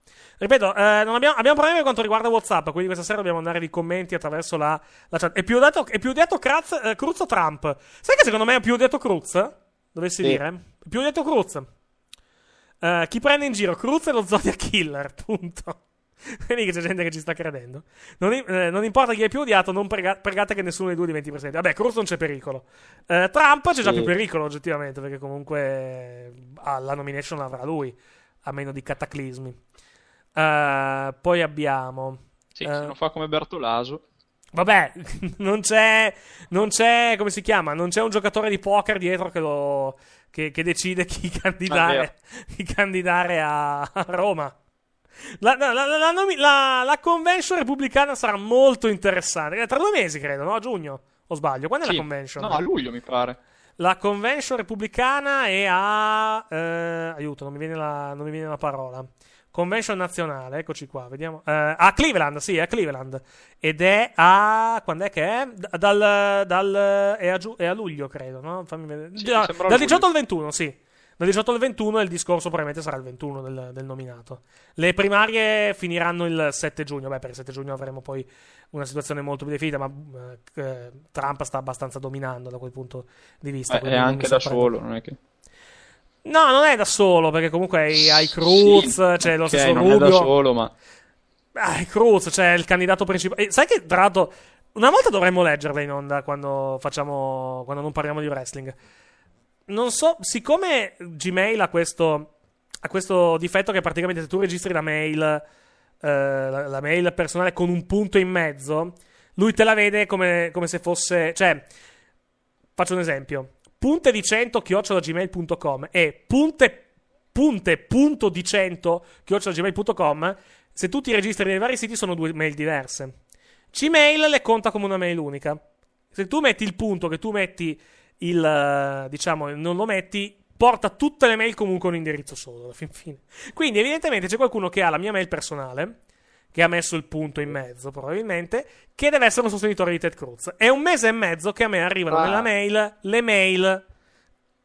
Ripeto, eh, non abbiamo, abbiamo problemi per quanto riguarda WhatsApp. Quindi questa sera dobbiamo andare di commenti attraverso la, la chat. È più odiato, è più odiato Cruz, eh, Cruz o Trump? Sai che secondo me è più odiato Cruz? Dovessi Sì. dire? È più odiato Cruz. Eh, chi prende in giro Cruz e lo Zodiac Killer, punto. Vedi che c'è gente che ci sta credendo. Non, eh, non importa chi è più odiato, non prega- pregate che nessuno dei due diventi presidente. Vabbè, Cruz non c'è pericolo. Eh, Trump c'è già Sì. più pericolo, oggettivamente, perché comunque eh, la nomination l'avrà lui, a meno di cataclismi. Eh, poi abbiamo. Sì, eh, se non fa come Bertolaso. Vabbè, non c'è, non c'è, come si chiama? Non c'è un giocatore di poker dietro che, lo, che, che decide chi candidare, chi candidare a, a Roma. La, la- la- la convention repubblicana sarà molto interessante. Eh, Tra due mesi, credo, no? A giugno, o sbaglio? Quando è Sì. la convention? No, a luglio mi pare. La convention repubblicana è a. eh, aiuto, non mi, viene la, non mi viene la parola. Convention nazionale, eccoci qua, vediamo. Eh, a Cleveland, sì, è a Cleveland. Ed è a. Quando è che è? D- Dal. dal è, a giu- è a luglio, credo, no? Fammi vedere. Sì, sembra dal luglio. 18 al 21, sì. Dal 18 al 21 e il discorso probabilmente sarà il 21 del, del nominato. Le primarie finiranno il 7 giugno. Beh, per il 7 giugno avremo poi una situazione molto più definita, ma eh, Trump sta abbastanza dominando da quel punto di vista. Eh, è anche da solo, non è che... No, non è da solo, perché comunque hai, hai Cruz, Sì, c'è lo ok, stesso non è Rubio. da solo, ma... È Cruz, c'è il candidato principale. Sai che, tra l'altro, una volta dovremmo leggerla in onda quando facciamo. quando non parliamo di wrestling. Non so, siccome Gmail ha questo. ha questo difetto che praticamente se tu registri la mail. eh, la, la mail personale con un punto in mezzo, lui te la vede come, come se fosse. Cioè, faccio un esempio. Punte di 100 chiocciolagmail.com e punte punte punto di 100 chiocciolagmail.com se tu ti registri nei vari siti sono due mail diverse. Gmail le conta come una mail unica. Se tu metti il punto che tu metti il diciamo non lo metti porta tutte le mail comunque a un indirizzo solo alla fin fine. Quindi evidentemente c'è qualcuno che ha la mia mail personale che ha messo il punto in mezzo probabilmente che deve essere un sostenitore di Ted Cruz è un mese e mezzo che a me arrivano Ah. nella mail le mail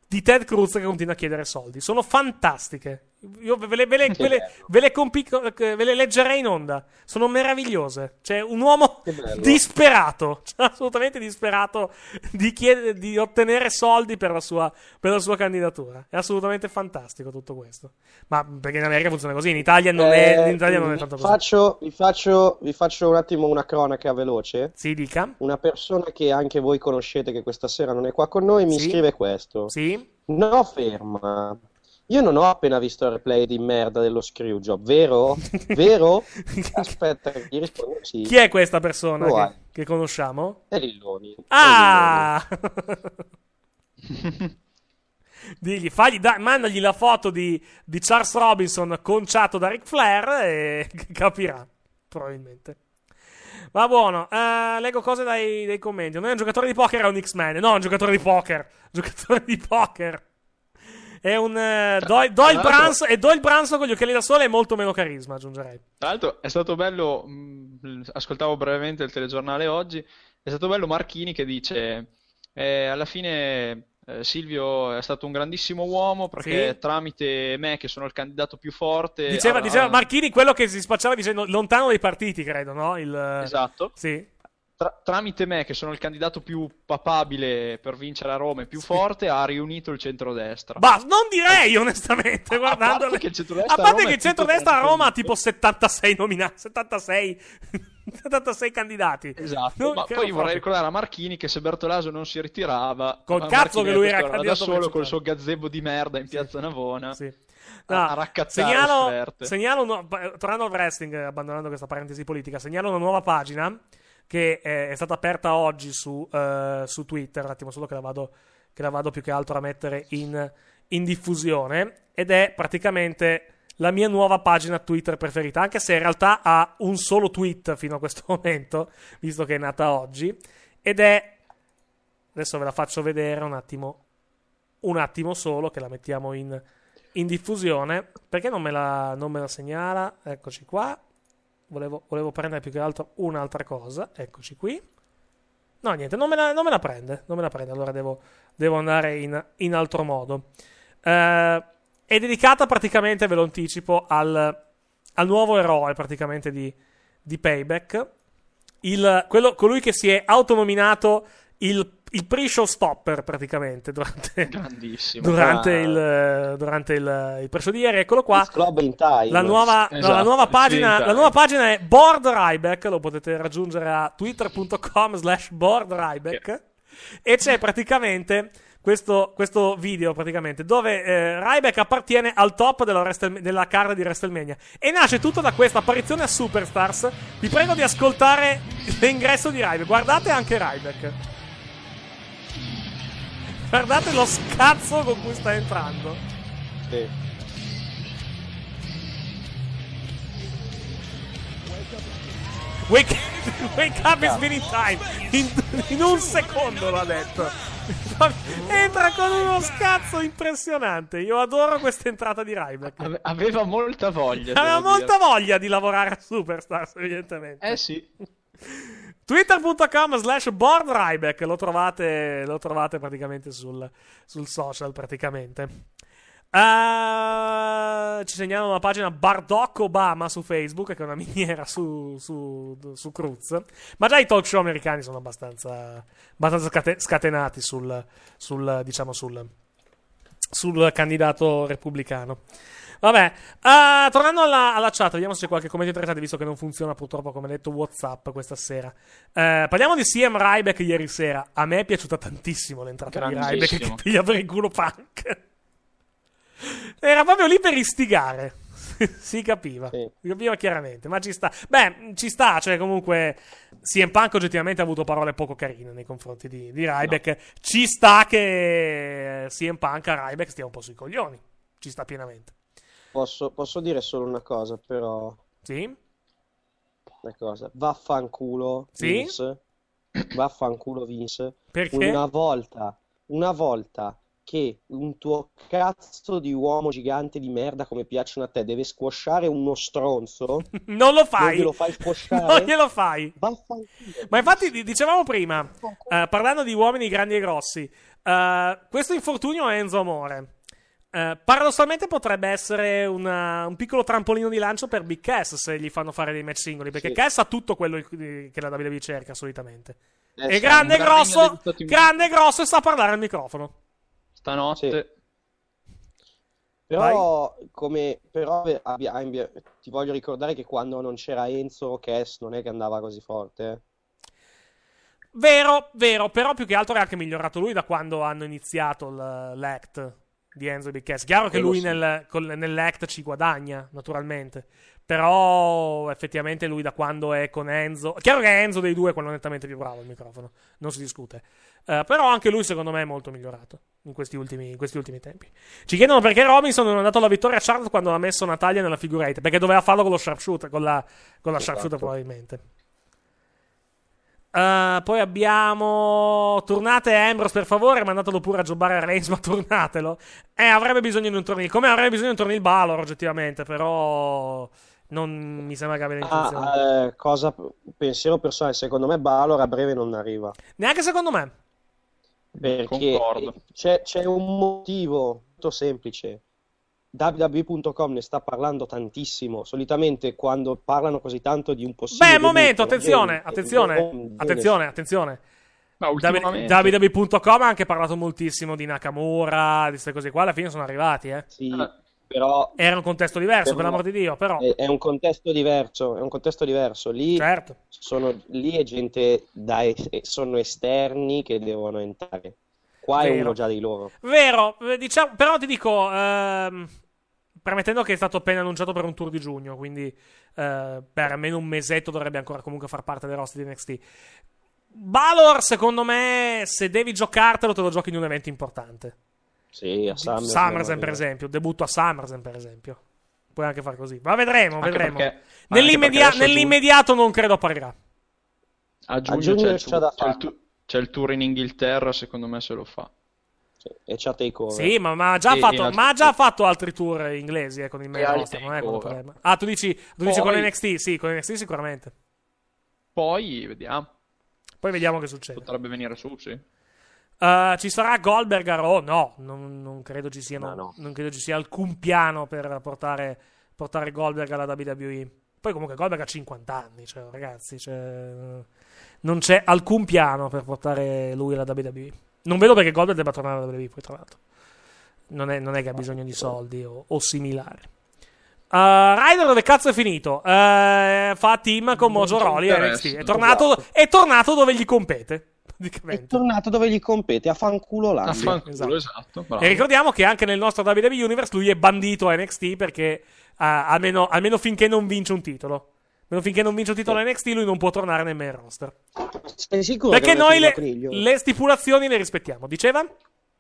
di Ted Cruz che continua a chiedere soldi. Sono fantastiche. Io ve le, ve le- ve le- ve le compico- ve le leggerei in onda. Sono meravigliose. C'è un uomo disperato, cioè, assolutamente disperato, di, chiedere- di ottenere soldi per la, sua, per la sua candidatura. È assolutamente fantastico tutto questo. Ma perché in America funziona così, in Italia non, è, Eh, in Italia non è tanto così. faccio, vi, faccio, vi faccio un attimo una cronaca veloce. Sì, dica. Una persona che anche voi conoscete che questa sera non è qua con noi mi Sì. scrive questo. Sì. No, ferma. Io non ho appena visto il replay di merda dello Screwjob, vero? Vero? Aspetta, gli rispondo sì. Chi è questa persona che, che conosciamo? È Lilloni. Ah! Digli, fagli, dai, mandagli la foto di, di Charles Robinson conciato da Ric Flair e capirà, probabilmente. Va buono, eh, leggo cose dai, dai commenti. Non è un giocatore di poker, è un X-Men. No, è un giocatore di poker. Giocatore di poker. È un eh, Doyle, Doyle Branson. E Doyle Branson con gli occhiali da sole è molto meno carisma, aggiungerei. Tra l'altro è stato bello, mh, ascoltavo brevemente il telegiornale oggi, è stato bello Marchini che dice eh, alla fine eh, Silvio è stato un grandissimo uomo perché Sì. tramite me che sono il candidato più forte Diceva, ha- diceva Marchini quello che si spacciava dicendo lontano dai partiti, credo, no? Il, Esatto. Sì. Tra- tramite me che sono il candidato più papabile per vincere a Roma e più forte ha riunito il centrodestra. Ma non direi onestamente, guardando parte che il centrodestra A parte a che il centrodestra a Roma ha tipo 76 nominati, 76 76 candidati. Esatto, Non- ma poi vorrei ricordare a Marchini che se Bertolaso non si ritirava, Col cazzo Marchini che lui era ancora da candidato solo col suo gazebo di merda in piazza Navona No, a, a raccattare segnalo, offerte. segnalo tornando al wrestling, abbandonando questa parentesi politica, segnalo una nuova pagina che eh, è stata aperta oggi su, eh, su Twitter. Un attimo solo che la vado, che la vado più che altro a mettere in, in diffusione. Ed è praticamente la mia nuova pagina Twitter preferita, anche se in realtà ha un solo tweet fino a questo momento, visto che è nata oggi. Ed è. Adesso ve la faccio vedere un attimo. Un attimo solo, che la mettiamo in, in diffusione. Perché non me la, non me la segnala? Eccoci qua. Volevo, volevo prendere più che altro un'altra cosa. Eccoci qui. No, niente, non me la, non me la prende. Non me la prende. Allora devo, devo andare in, in altro modo. Eh, è dedicata praticamente, ve lo anticipo, al, al nuovo eroe praticamente di, di Payback. Il, quello, colui che si è autonominato il, il pre-show stopper praticamente durante, Grandissimo. durante, Ah. il, durante il, il pre-show di ieri. Eccolo qua. Club in time. La nuova, no, Esatto, la nuova il pagina, la nuova pagina è Board Ryback, lo potete raggiungere a twitter.com slash Board Ryback e c'è praticamente questo, questo video praticamente dove eh, Ryback appartiene al top della, Wrestle- della card di WrestleMania e nasce tutto da questa apparizione a Superstars. Vi prego di ascoltare l'ingresso di Ryback, guardate anche Ryback. Guardate lo scazzo con cui sta entrando. Sì. Wake, wake up is been in time. In, in un secondo l'ha detto. Entra con uno scazzo impressionante. Io adoro questa entrata di Ryback. Ave- Aveva molta voglia. Aveva molta dire. voglia di lavorare a Superstars, evidentemente. Eh sì. Twitter.com slash board Ryback lo trovate, lo trovate praticamente sul, sul social praticamente. Ah, ci segnalano una pagina Bardock Obama su Facebook che è una miniera su, su, su Cruz ma già i talk show americani sono abbastanza, abbastanza scate- scatenati sul, sul, diciamo sul, sul candidato repubblicano Vabbè, ah, tornando alla, alla chat, vediamo se c'è qualche commento interessante, visto che non funziona purtroppo, come detto, WhatsApp questa sera. Eh, parliamo di CM Ryback ieri sera. A me è piaciuta tantissimo l'entrata di Ryback che piglia per il culo punk. Era proprio lì per istigare. si capiva. Si capiva chiaramente, ma ci sta. Beh, ci sta, cioè comunque CM Punk oggettivamente ha avuto parole poco carine nei confronti di, di Ryback. Ci sta che CM Punk a Ryback stia un po' sui coglioni. Ci sta pienamente. Posso, posso dire solo una cosa, però. Sì? Una cosa. Vaffanculo, Sì? Vince. Vaffanculo, Vince. Perché? Una volta, una volta che un tuo cazzo di uomo gigante di merda come piacciono a te deve squasciare uno stronzo, Non lo fai. non glielo fai squasciare, Non glielo fai. Ma infatti, di- dicevamo prima, eh, parlando di uomini grandi e grossi, eh, questo infortunio a Enzo Amore. Eh, paradossalmente potrebbe essere una- un piccolo trampolino di lancio per Big Cass se gli fanno fare dei match singoli. Perché Sì. Cass ha tutto quello che la WWE cerca solitamente. Eh, è sì, grande e grosso, grande e grosso e sa parlare al microfono. Stanotte. Però, come, però abbi- abbia- ti voglio ricordare che quando non c'era Enzo, Cass non è che andava così forte. eh. Vero, vero, però più che altro è anche migliorato lui da quando hanno iniziato l'Act di Enzo e Big Cass. Chiaro che Quello lui sì. nel- col- nell'Act ci guadagna, naturalmente. Però effettivamente lui da quando è con Enzo... Chiaro che Enzo dei due è quello nettamente più bravo al microfono, non si discute. Eh, però anche lui secondo me è molto migliorato in questi ultimi, in questi ultimi tempi. Ci chiedono perché Robinson non ha dato la vittoria a Charlotte quando ha messo Natalia nella figure eight, perché doveva farlo con lo sharpshooter, con la, con la Esatto. sharpshooter probabilmente. Uh, poi abbiamo. Tornate Ambrose, per favore. Mandatelo pure a giocare a Reigns, ma tornatelo. Eh, avrebbe bisogno di un torneo. Come avrebbe bisogno di un torneo il Balor, oggettivamente. Però. Non mi sembra che abbia l'intenzione. Ah, eh, cosa, pensiero personale, secondo me Balor a breve non arriva. Neanche secondo me. Perché Concordo. c'è, c'è un motivo molto semplice. WWE.com ne sta parlando tantissimo. Solitamente quando parlano così tanto di un possibile Beh, momento, attenzione, attenzione, attenzione, attenzione. WWE.com ha anche parlato moltissimo di Nakamura, di queste cose qua. Alla fine sono arrivati, eh. Sì, però Era un contesto diverso, per l'amor di Dio, però. è, è un contesto diverso. È un contesto diverso. Lì, Certo. sono, lì è gente da sono esterni che devono entrare. Qua è Vero. uno già di loro. Vero, eh, diciamo, però ti dico, ehm, premettendo che è stato appena annunciato per un tour di giugno, quindi eh, per almeno un mesetto dovrebbe ancora comunque far parte del roster di NXT. Balor, secondo me, se devi giocartelo, te lo giochi in un evento importante. Sì, a SummerSlam, SummerSlam, per esempio, debutto a SummerSlam, per esempio. Puoi anche fare così. Ma vedremo, Anche vedremo. perché- ma Nell'immedia- nell'immediato non credo apparirà. A giugno, giugno c'è, c'è da c'è il tu- c'è il tour in Inghilterra, secondo me se lo fa. Sì, e c'ha takeover. Sì, ma, ma ha già, E- fatto, e altri- ma ha già fatto altri tour inglesi eh, con il main roster, non è quello il problema. Ah, tu dici, tu dici con Poi- NXT? Sì, con NXT sicuramente. Poi vediamo. Poi vediamo che succede. Potrebbe venire su, sì. Uh, ci sarà Goldberg a Raw? No, non, non credo ci siano, Ma no. non credo ci sia alcun piano per portare, portare Goldberg alla WWE. Poi comunque Goldberg ha 50 anni, cioè, ragazzi, cioè, non c'è alcun piano per portare lui alla WWE. Non vedo perché Goldberg debba tornare alla WWE, poi tra l'altro. Non è, non è che ha bisogno di soldi o, o similari. Uh, Ryder dove cazzo è finito? Uh, fa team con Mojo a interessa. NXT. È tornato, è tornato dove gli compete. È tornato dove gli compete, a fanculo là. A fanculo, Esatto. esatto. E ricordiamo che anche nel nostro WWE Universe lui è bandito a NXT perché ah, almeno, almeno finché non vince un titolo. Almeno finché non vince un titolo NXT lui non può tornare nel main roster. Sei sicuro Perché noi le, le stipulazioni le rispettiamo. Diceva?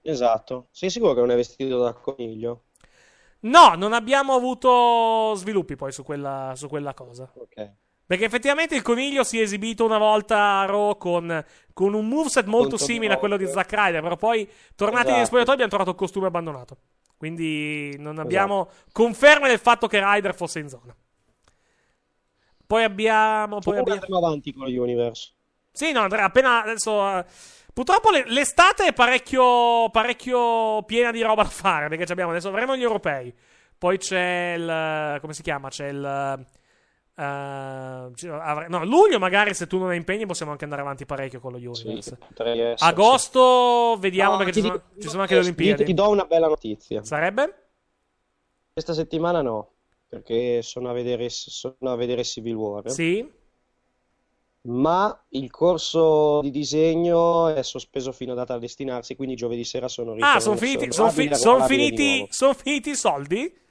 Esatto. Sei sicuro che non è vestito da coniglio? No, non abbiamo avuto sviluppi poi su quella, su quella cosa. Ok. Perché effettivamente il coniglio si è esibito una volta a Raw con, con un moveset molto Contro simile a quello di. Zack Ryder, però poi tornati Esatto. negli spogliatoi abbiamo trovato il costume abbandonato. Quindi non abbiamo conferma del fatto che Ryder fosse in zona. Poi abbiamo... Poi abbiamo... andiamo avanti con l'Universe. Sì, no, Andrea, appena adesso. eh, Purtroppo le- l'estate è parecchio, parecchio piena di roba da fare. Perché abbiamo adesso avremo gli europei. Poi c'è il. Come si chiama? C'è il. ci- avre- no, luglio magari se tu non hai impegni possiamo anche andare avanti parecchio con lo Universe. Essere, Agosto vediamo No, perché ti ci sono, dico- ci sono anche le sì. Olimpiadi. Ti do una bella notizia. Sarebbe? Questa settimana no, perché sono a vedere, sono a vedere Civil War. Sì. Ma il corso di disegno è sospeso fino a data da destinarsi, quindi giovedì sera sono Ah, sono finiti, son fi- son finiti, son finiti i soldi?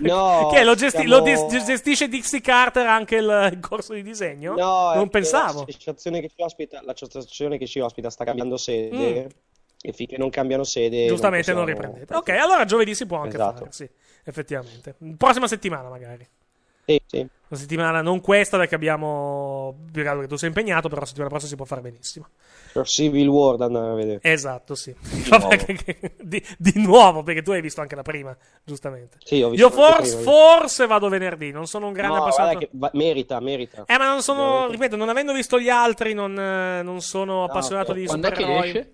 No, che lo, gesti- lo siamo- dis- gestisce Dixie Carter anche il, il corso di disegno? No, non pensavo. L'associazione che ci ospita, l'associazione che ci ospita sta cambiando sede e finché non cambiano sede. Giustamente non, possiamo- riprendete. Ok, allora giovedì si può anche Esatto. fare, sì, effettivamente. Prossima settimana magari. Sì, sì. La settimana non questa perché abbiamo. più che tu sei impegnato, però la settimana prossima si può fare benissimo. Per Civil War da andare a vedere. Esatto, sì. Di nuovo. di, di nuovo, perché tu hai visto anche la prima, giustamente. Sì, ho visto Io forse, prima. forse vado venerdì, non sono un grande No, appassionato. che va- merita, merita. Eh, ma non sono, ripeto, non avendo visto gli altri, non, non sono appassionato ok. di Quando è che supereroi. esce?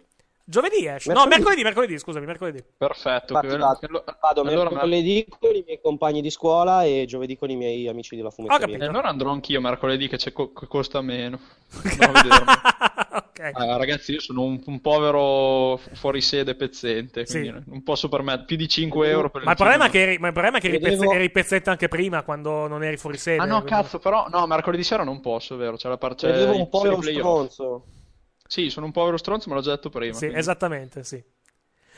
Giovedì esce. No, Mercoledì. mercoledì, mercoledì, scusami, mercoledì. Perfetto. Infatti che- vado, vado allora, mercoledì con i miei compagni di scuola e giovedì con i miei amici della E fumetteria. allora andrò anch'io mercoledì che, c'è co- che costa meno. Vedermi. Ah, ragazzi, io sono un, un povero fu- fuori sede pezzente, quindi Sì. non posso permettere più di 5 euro per Ma il problema che eri, ma il problema è che eri, Vedevo- pezze- eri pezzetta anche prima, quando non eri fuori sede. Ah no, quindi- cazzo, però no, mercoledì sera non posso, vero? C'è la parte Vedevo un povero stronzo. Sì, sono un povero stronzo, me l'ho già detto prima. Sì, quindi. esattamente, sì.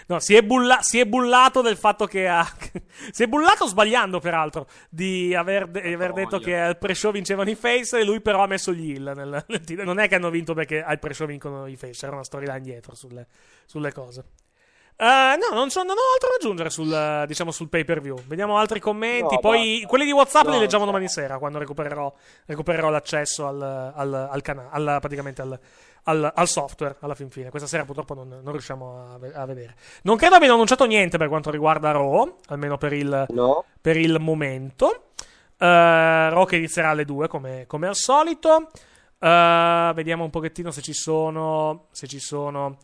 No, si è, bulla- si è bullato del fatto che ha. si è bullato sbagliando, peraltro, di aver, de- di aver detto che al pre-show vincevano i face e lui però ha messo gli hill. Nel, non è che hanno vinto perché al pre-show vincono i face, era una storyline dietro sulle, sulle cose. Eh, no, non, so- non ho altro da aggiungere sul, diciamo, sul pay per view. Vediamo altri commenti. No, poi basta. quelli di WhatsApp No, li leggiamo domani sera quando recupererò, recupererò l'accesso al, al, al canale, praticamente al, al, al software alla fin fine. Questa sera purtroppo non, non riusciamo a, ve- a vedere. Non credo abbiano annunciato niente per quanto riguarda Raw, almeno per il, per il momento. Eh, Raw che inizierà alle 2 come, come al solito. Eh, vediamo un pochettino se ci sono. Se ci sono.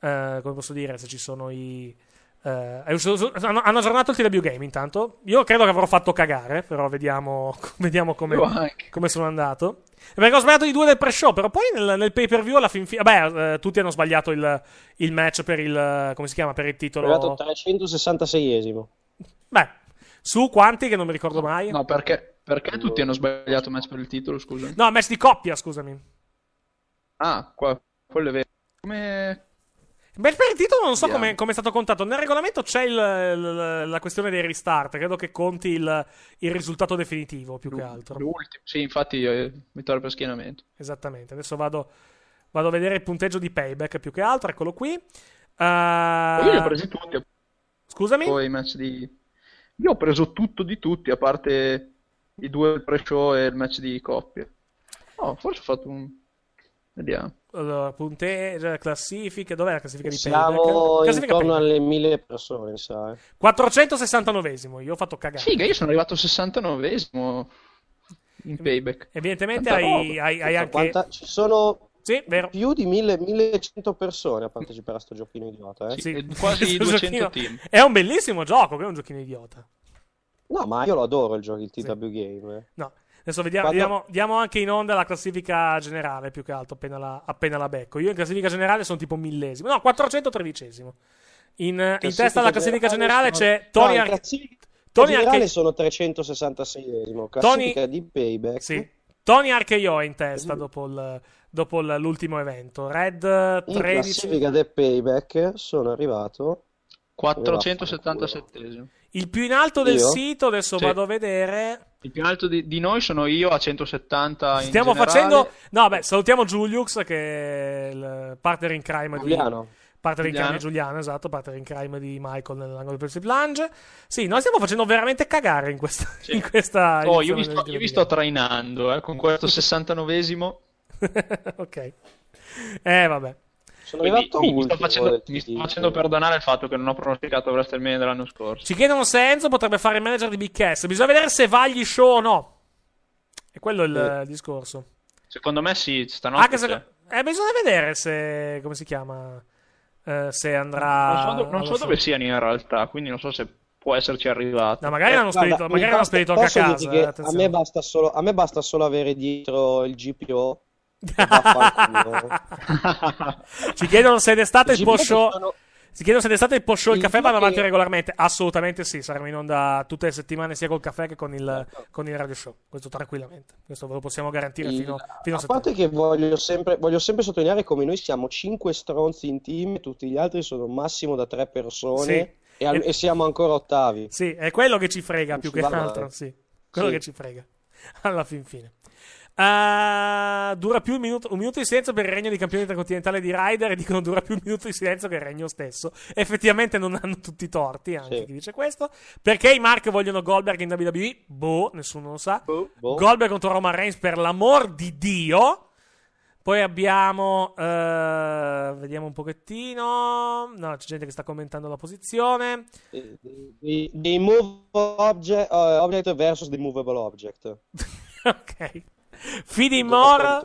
eh, come posso dire? Se ci sono i. eh, è uscito- hanno, hanno aggiornato il TW Game intanto. Io credo che avrò fatto cagare, però vediamo, vediamo come, come sono andato. Perché ho sbagliato i due del pre-show, però poi nel, nel pay per view alla fin fine. Vabbè, eh, tutti hanno sbagliato il, il match per il. come si chiama? Per il È titolo. arrivato 366esimo. Beh, su quanti che non mi ricordo mai. No, perché, perché tutti hanno sbagliato match per il titolo, scusa? No, match di coppia, scusami. Ah, qua, quello è vero. Come... Beh, per il titolo non so come come è stato contato. Nel regolamento c'è il- il- la questione dei restart. Credo che conti il, il risultato definitivo più che altro. L'ultimo. Sì, infatti eh, vittoria per schienamento. Esattamente. Adesso vado, vado a vedere il punteggio di payback più che altro. Eccolo qui. Io li ho Uh, presi tutti. Scusami? Poi i match di... Io ho preso tutto di tutti, a parte i due pre-show e il match di coppia. Oh, forse ho fatto un... Vediamo. Allora, punteggio, classifiche. Dov'è la classifica di Siamo payback? Classifica intorno payback. alle mille persone, mi sa. eh. 469esimo. Io ho fatto cagare. Figa, io sono arrivato 69esimo in payback. Evidentemente hai, hai- hai anche. Quanta- Ci sono Sì, vero. più di 1000 1100 persone a partecipare a sto giochino idiota. Eh? Sì, quasi Questo 200 giochino team. È un bellissimo gioco, che è un giochino idiota. No, ma io lo adoro il gioco, il TW Game. eh. No. Adesso vediamo, Quando- vediamo- diamo anche in onda la classifica generale, più che altro, appena la, appena la becco. Io in classifica generale sono tipo millesimo. No, 413esimo. In, in testa alla classifica generale c'è sono- Tony no, in classifica Tony generale Arche- sono 366esimo. Classifica di payback. Sì. Tony Archeio è in testa dopo, il- dopo l'ultimo evento. Red In 13. classifica del payback sono arrivato 477esimo. Il più in alto del Io? sito, adesso Sì. vado a vedere. Il più alto di, di noi sono io a 170 in Stiamo facendo. No, beh, salutiamo Juliux, che è il partner in crime Giuliano. di. Partner in crime Giuliano. di Giuliano, esatto. Partner in crime di Michael nell'angolo del Plunge. Sì, noi stiamo facendo veramente cagare in questa. In questa Oh, io vi sto, io vi sto trainando eh, con questo 69esimo. ok. Eh, vabbè. Sono Quindi arrivato mi, sto facendo, mi sto facendo perdonare il fatto che non ho pronosticato WrestleMania dell'anno scorso. Ci chiedono se Enzo potrebbe fare il manager di Big Cass. Bisogna vedere se va agli show o no. E quello è il Eh. discorso. Secondo me sì, stanotte Anche se. Eh, bisogna vedere se. Come si chiama? Eh, se andrà. Non so, do- non so dove siano in realtà, quindi non so se può esserci arrivato. No, magari Eh, guarda, spedito, magari basta- spedito anche a casa. eh, a, me basta solo, a me basta solo avere dietro il GPO. Vaffanculo. Ci chiedono se d'estate il post show. sono- Si chiedono se d'estate il post show e il caffè vanno che- avanti regolarmente. Assolutamente sì. Saremo in onda tutte le settimane sia col caffè che con il, con il radio show. Questo tranquillamente. Questo ve lo possiamo garantire Il- fino, fino a a settembre. parte che voglio sempre, voglio sempre sottolineare come noi siamo 5 stronzi in team, tutti gli altri sono massimo da 3 persone Sì. e, al- E- e siamo ancora ottavi. Sì, è quello che ci frega più ci che altro. Sì. Quello Sì. che ci frega. Alla fin fine. Uh, dura più un minuto, un minuto di silenzio per il regno di campione intercontinentale di Ryder e dicono dura più un minuto di silenzio che il regno stesso. Effettivamente non hanno tutti i torti, anche Sì. chi dice questo. Perché i Mark vogliono Goldberg in WWE? Boh, nessuno lo sa. boh. Goldberg contro Roman Reigns per l'amor di Dio. Poi abbiamo. eh, vediamo un pochettino. No, c'è gente che sta commentando la posizione. The, the move object, uh, object versus the movable object. ok. Feeding more.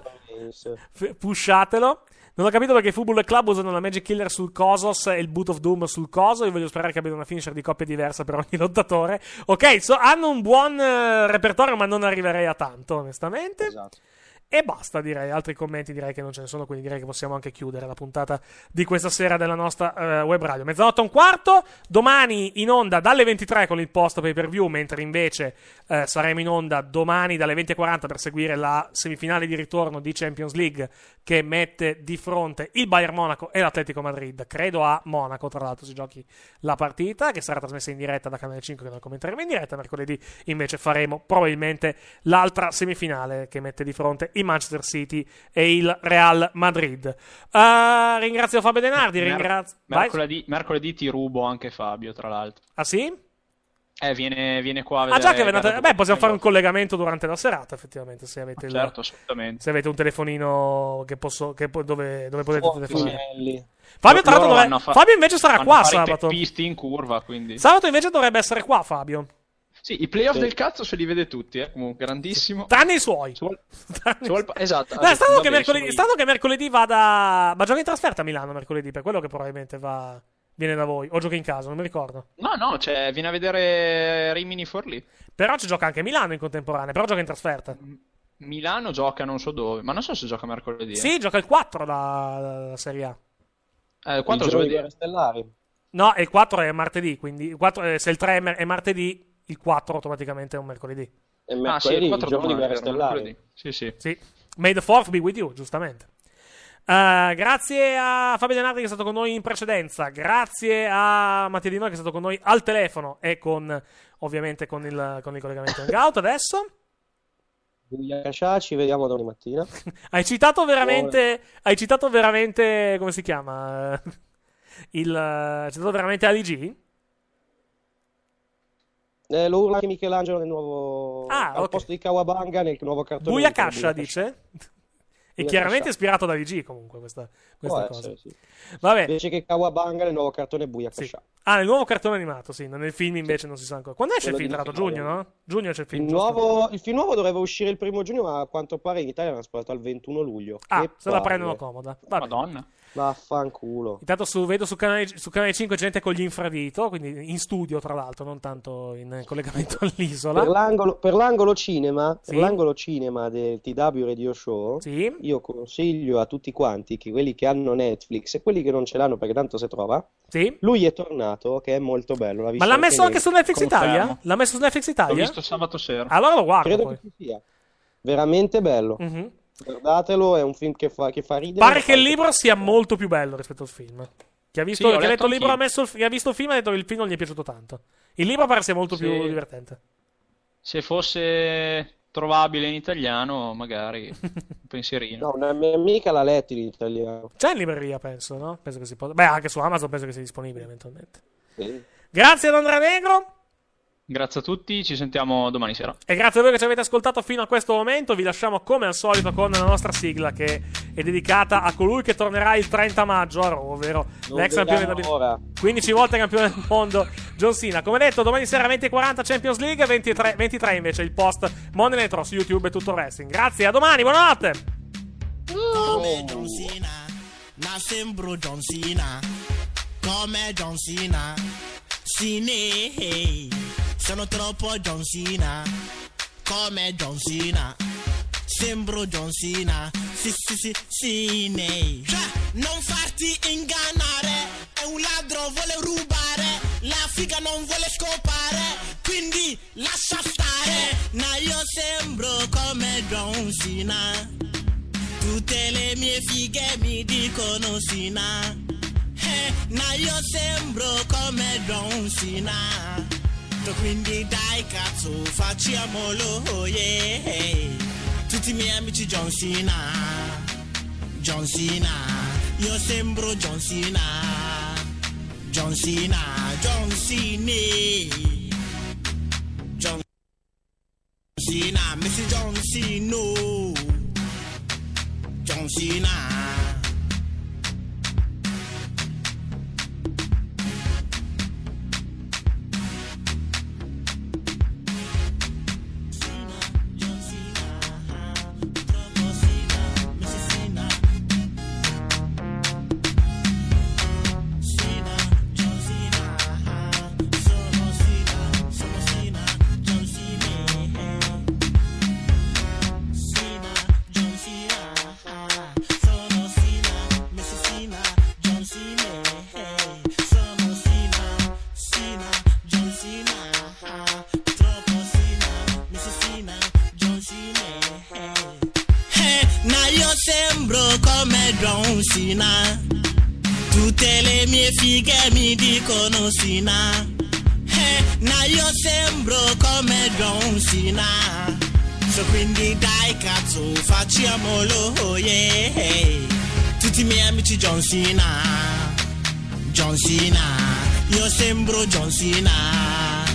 F- pushatelo. Non ho capito perché Football Club usano la Magic Killer sul Kosos e il Boot of Doom sul Coso. Io voglio sperare che abbiano una finisher di coppia diversa per ogni lottatore. Ok, so- hanno un buon eh, repertorio, ma non arriverei a tanto, onestamente. E basta, direi. Altri commenti direi che non ce ne sono, quindi direi che possiamo anche chiudere la puntata di questa sera della nostra eh, web radio. Mezzanotte e un quarto, domani in onda dalle 23 con il post pay per view, mentre invece eh, saremo in onda domani dalle 20.40 per seguire la semifinale di ritorno di Champions League che mette di fronte il Bayern Monaco e l'Atletico Madrid. Credo a Monaco, tra l'altro, si giochi la partita che sarà trasmessa in diretta da Canale 5 che noi commenteremo in diretta. Mercoledì invece faremo probabilmente l'altra semifinale che mette di fronte il Manchester City e il Real Madrid. Eh, ringrazio Fabio Denardi, Mer- ringrazio... Mercoledì, mercoledì ti rubo anche Fabio, tra l'altro. Ah sì? Eh, viene, viene qua a Ah già che venate... Beh, possiamo fare un collegamento durante la serata, effettivamente, se avete, il- Certo, assolutamente. se avete un telefonino che posso... che po- dove, dove potete Oh, telefonare. Finelli. Fabio, tra l'altro, fa- Fabio invece sarà qua sabato. teppisti in curva, quindi. Sabato invece dovrebbe essere qua, Fabio. Sì, i playoff Sì. del cazzo se li vede tutti, eh. Comunque, grandissimo. Tranne i suoi. Tranne Esatto. Strano, va che mercoledì, che vada. Ma gioca in trasferta a Milano mercoledì, per quello che probabilmente va. Viene da voi. O gioca in casa, non mi ricordo. No, no, cioè, viene a vedere Rimini Forlì. Però ci gioca anche Milano in contemporanea. Però gioca in trasferta. Milano gioca non so dove, ma non so se gioca mercoledì. eh. Sì, gioca il 4 la, la Serie A. Eh, il Il 4 giorno di giovedì. Stellari. No, e il 4 è martedì. Quindi il 4 è- se il 3 è, mer- è martedì, il 4 automaticamente è un mercoledì. E Ah, sì, mercoledì, il 4 il giorno di domani, Stellari. mercoledì. Sì, sì. Sì. May the 4th be with you, giustamente. Eh, grazie a Fabio Denardi che è stato con noi in precedenza. Grazie a Mattia Di Noi che è stato con noi al telefono e con ovviamente con il, con il collegamento hangout. Adesso Buyakasha, ci vediamo domani mattina. hai citato veramente. Hai citato veramente. Come si chiama? Il, hai citato veramente Ali G? Eh, lo urla anche Michelangelo nel nuovo... Ah, al ok. posto di Kawabanga nel nuovo cartone. Buia Buyakasha. dice. E chiaramente ispirato da Ali G comunque questa, questa cosa. essere, sì. Vabbè. Invece che Kawabanga nel nuovo cartone Buyakasha. Ah, nel nuovo cartone animato, sì. Nel film invece non si sa ancora. Quando esce il Quello film? di Tra l'altro, giugno, no? Giugno c'è il film. Il, nuovo, il film nuovo doveva uscire il primo giugno, ma a quanto pare in Italia l'hanno spostato al 21 luglio. Ah, Che se la palle. prendono comoda. Vabbè. Madonna. Vaffanculo. Intanto su- vedo su canale, su canale 5 gente con gli infradito, quindi in studio tra l'altro, non tanto in collegamento all'isola. Per l'angolo, per l'angolo cinema, Sì. per l'angolo cinema del TW Radio Show, Sì. io consiglio a tutti quanti, che quelli che hanno Netflix e quelli che non ce l'hanno perché tanto si trova, Sì. lui è tornato, che è molto bello. l'ha Ma l'ha messo anche su Netflix Confermo. Italia? L'ha messo su Netflix L'ho Italia? visto sabato sera. Allora lo guardo Credo poi. che ci sia. Veramente bello. Mhm. Guardatelo, è un film che fa, che fa ridere. Pare che il libro sia molto più bello rispetto al film. Chi ha, visto, Sì, chi ha letto il libro, ha messo chi ha visto il film ha detto che il film non gli è piaciuto tanto. Il libro pare sia molto Sì. più divertente. Se fosse trovabile in italiano, magari un pensierino. No, una mia amica l'ha letto in italiano. C'è in libreria, penso, no? Penso che si possa. Beh, anche su Amazon penso che sia disponibile eventualmente. Sì. Grazie ad Andrea Negro. Grazie a tutti, ci sentiamo domani sera. E grazie a voi che ci avete ascoltato fino a questo momento. Vi lasciamo come al solito con la nostra sigla che è dedicata a colui che tornerà il 30 maggio a Raw, ovvero Non l'ex campione vediamo da 15 ora. volte campione del mondo John Cena. Come detto, domani sera 20.40 Champions League, 23, 23 invece il post Monday Night Raw su YouTube e tutto il wrestling. Grazie, a domani, buonanotte. Come Sono troppo John Cena. Come John Cena, sembro John Cena. Sì, sì, sì, Cine. Cioè, non farti ingannare, è un ladro, vuole rubare. La figa non vuole scopare, quindi lascia stare. Ma io sembro come John Cena. Tutte le mie fighe mi dicono Sina eh, Ma io sembro come John Cena Quindi dai cazzo facciamolo yeah. Tu tutti i miei amici John Cena, John Cena, io sembro John Cena, John Cena, John Cena, John Cena, Mr. John Cena, John Cena. So quindi dai cazzo facciamolo, oh yeah. Tutti i miei amici John Cena. John Cena. Io sembro John Cena.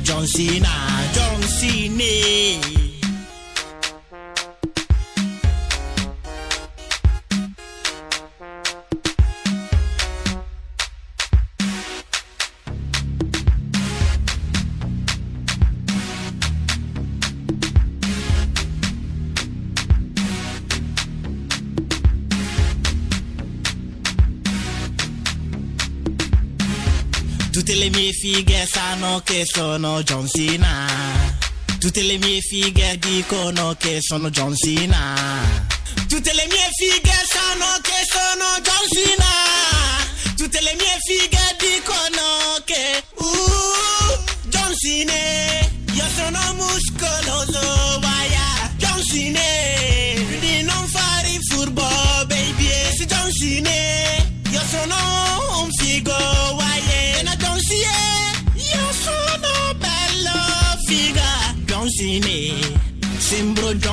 John Cena. John Cena. Mie fighe sanno che sono John Cena. Tutte le mie fighe dicono che sono John Cena. Tutte le mie fighe sanno che sono John Cena. Tutte le mie fighe dicono che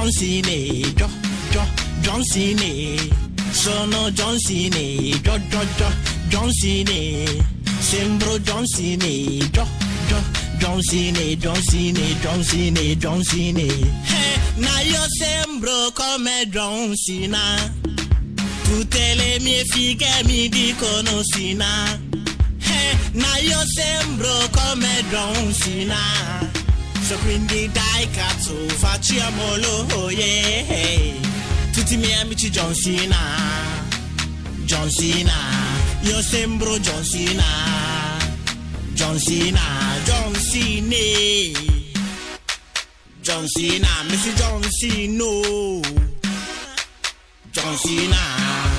John Cena. Jo, jo, John Cena. Sono John Cena. Jo, jo, jo, John Cena. Sembro John Cena. Jo, jo, John Cena, John Cena, John Cena, John Cena. Eh, na io sembro come John Cena. Tutte le mie fighe mi dicono Sina. Eh, na io sembro come John Cena. So quindi dai cazzo facciamolo, oh yeah. Tutti i miei amici John Cena. John Cena. Io sembro John Cena. John Cena, John Cena. John Cena, Mr. John Cena. John Cena.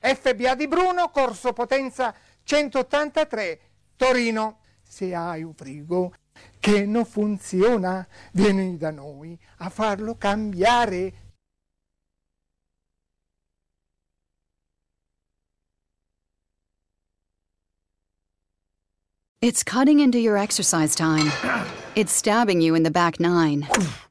FBA di Bruno, Corso Potenza 183, Torino. Se hai un frigo che non funziona, vieni da noi a farlo cambiare. It's cutting into your exercise time. It's stabbing you in the back nine.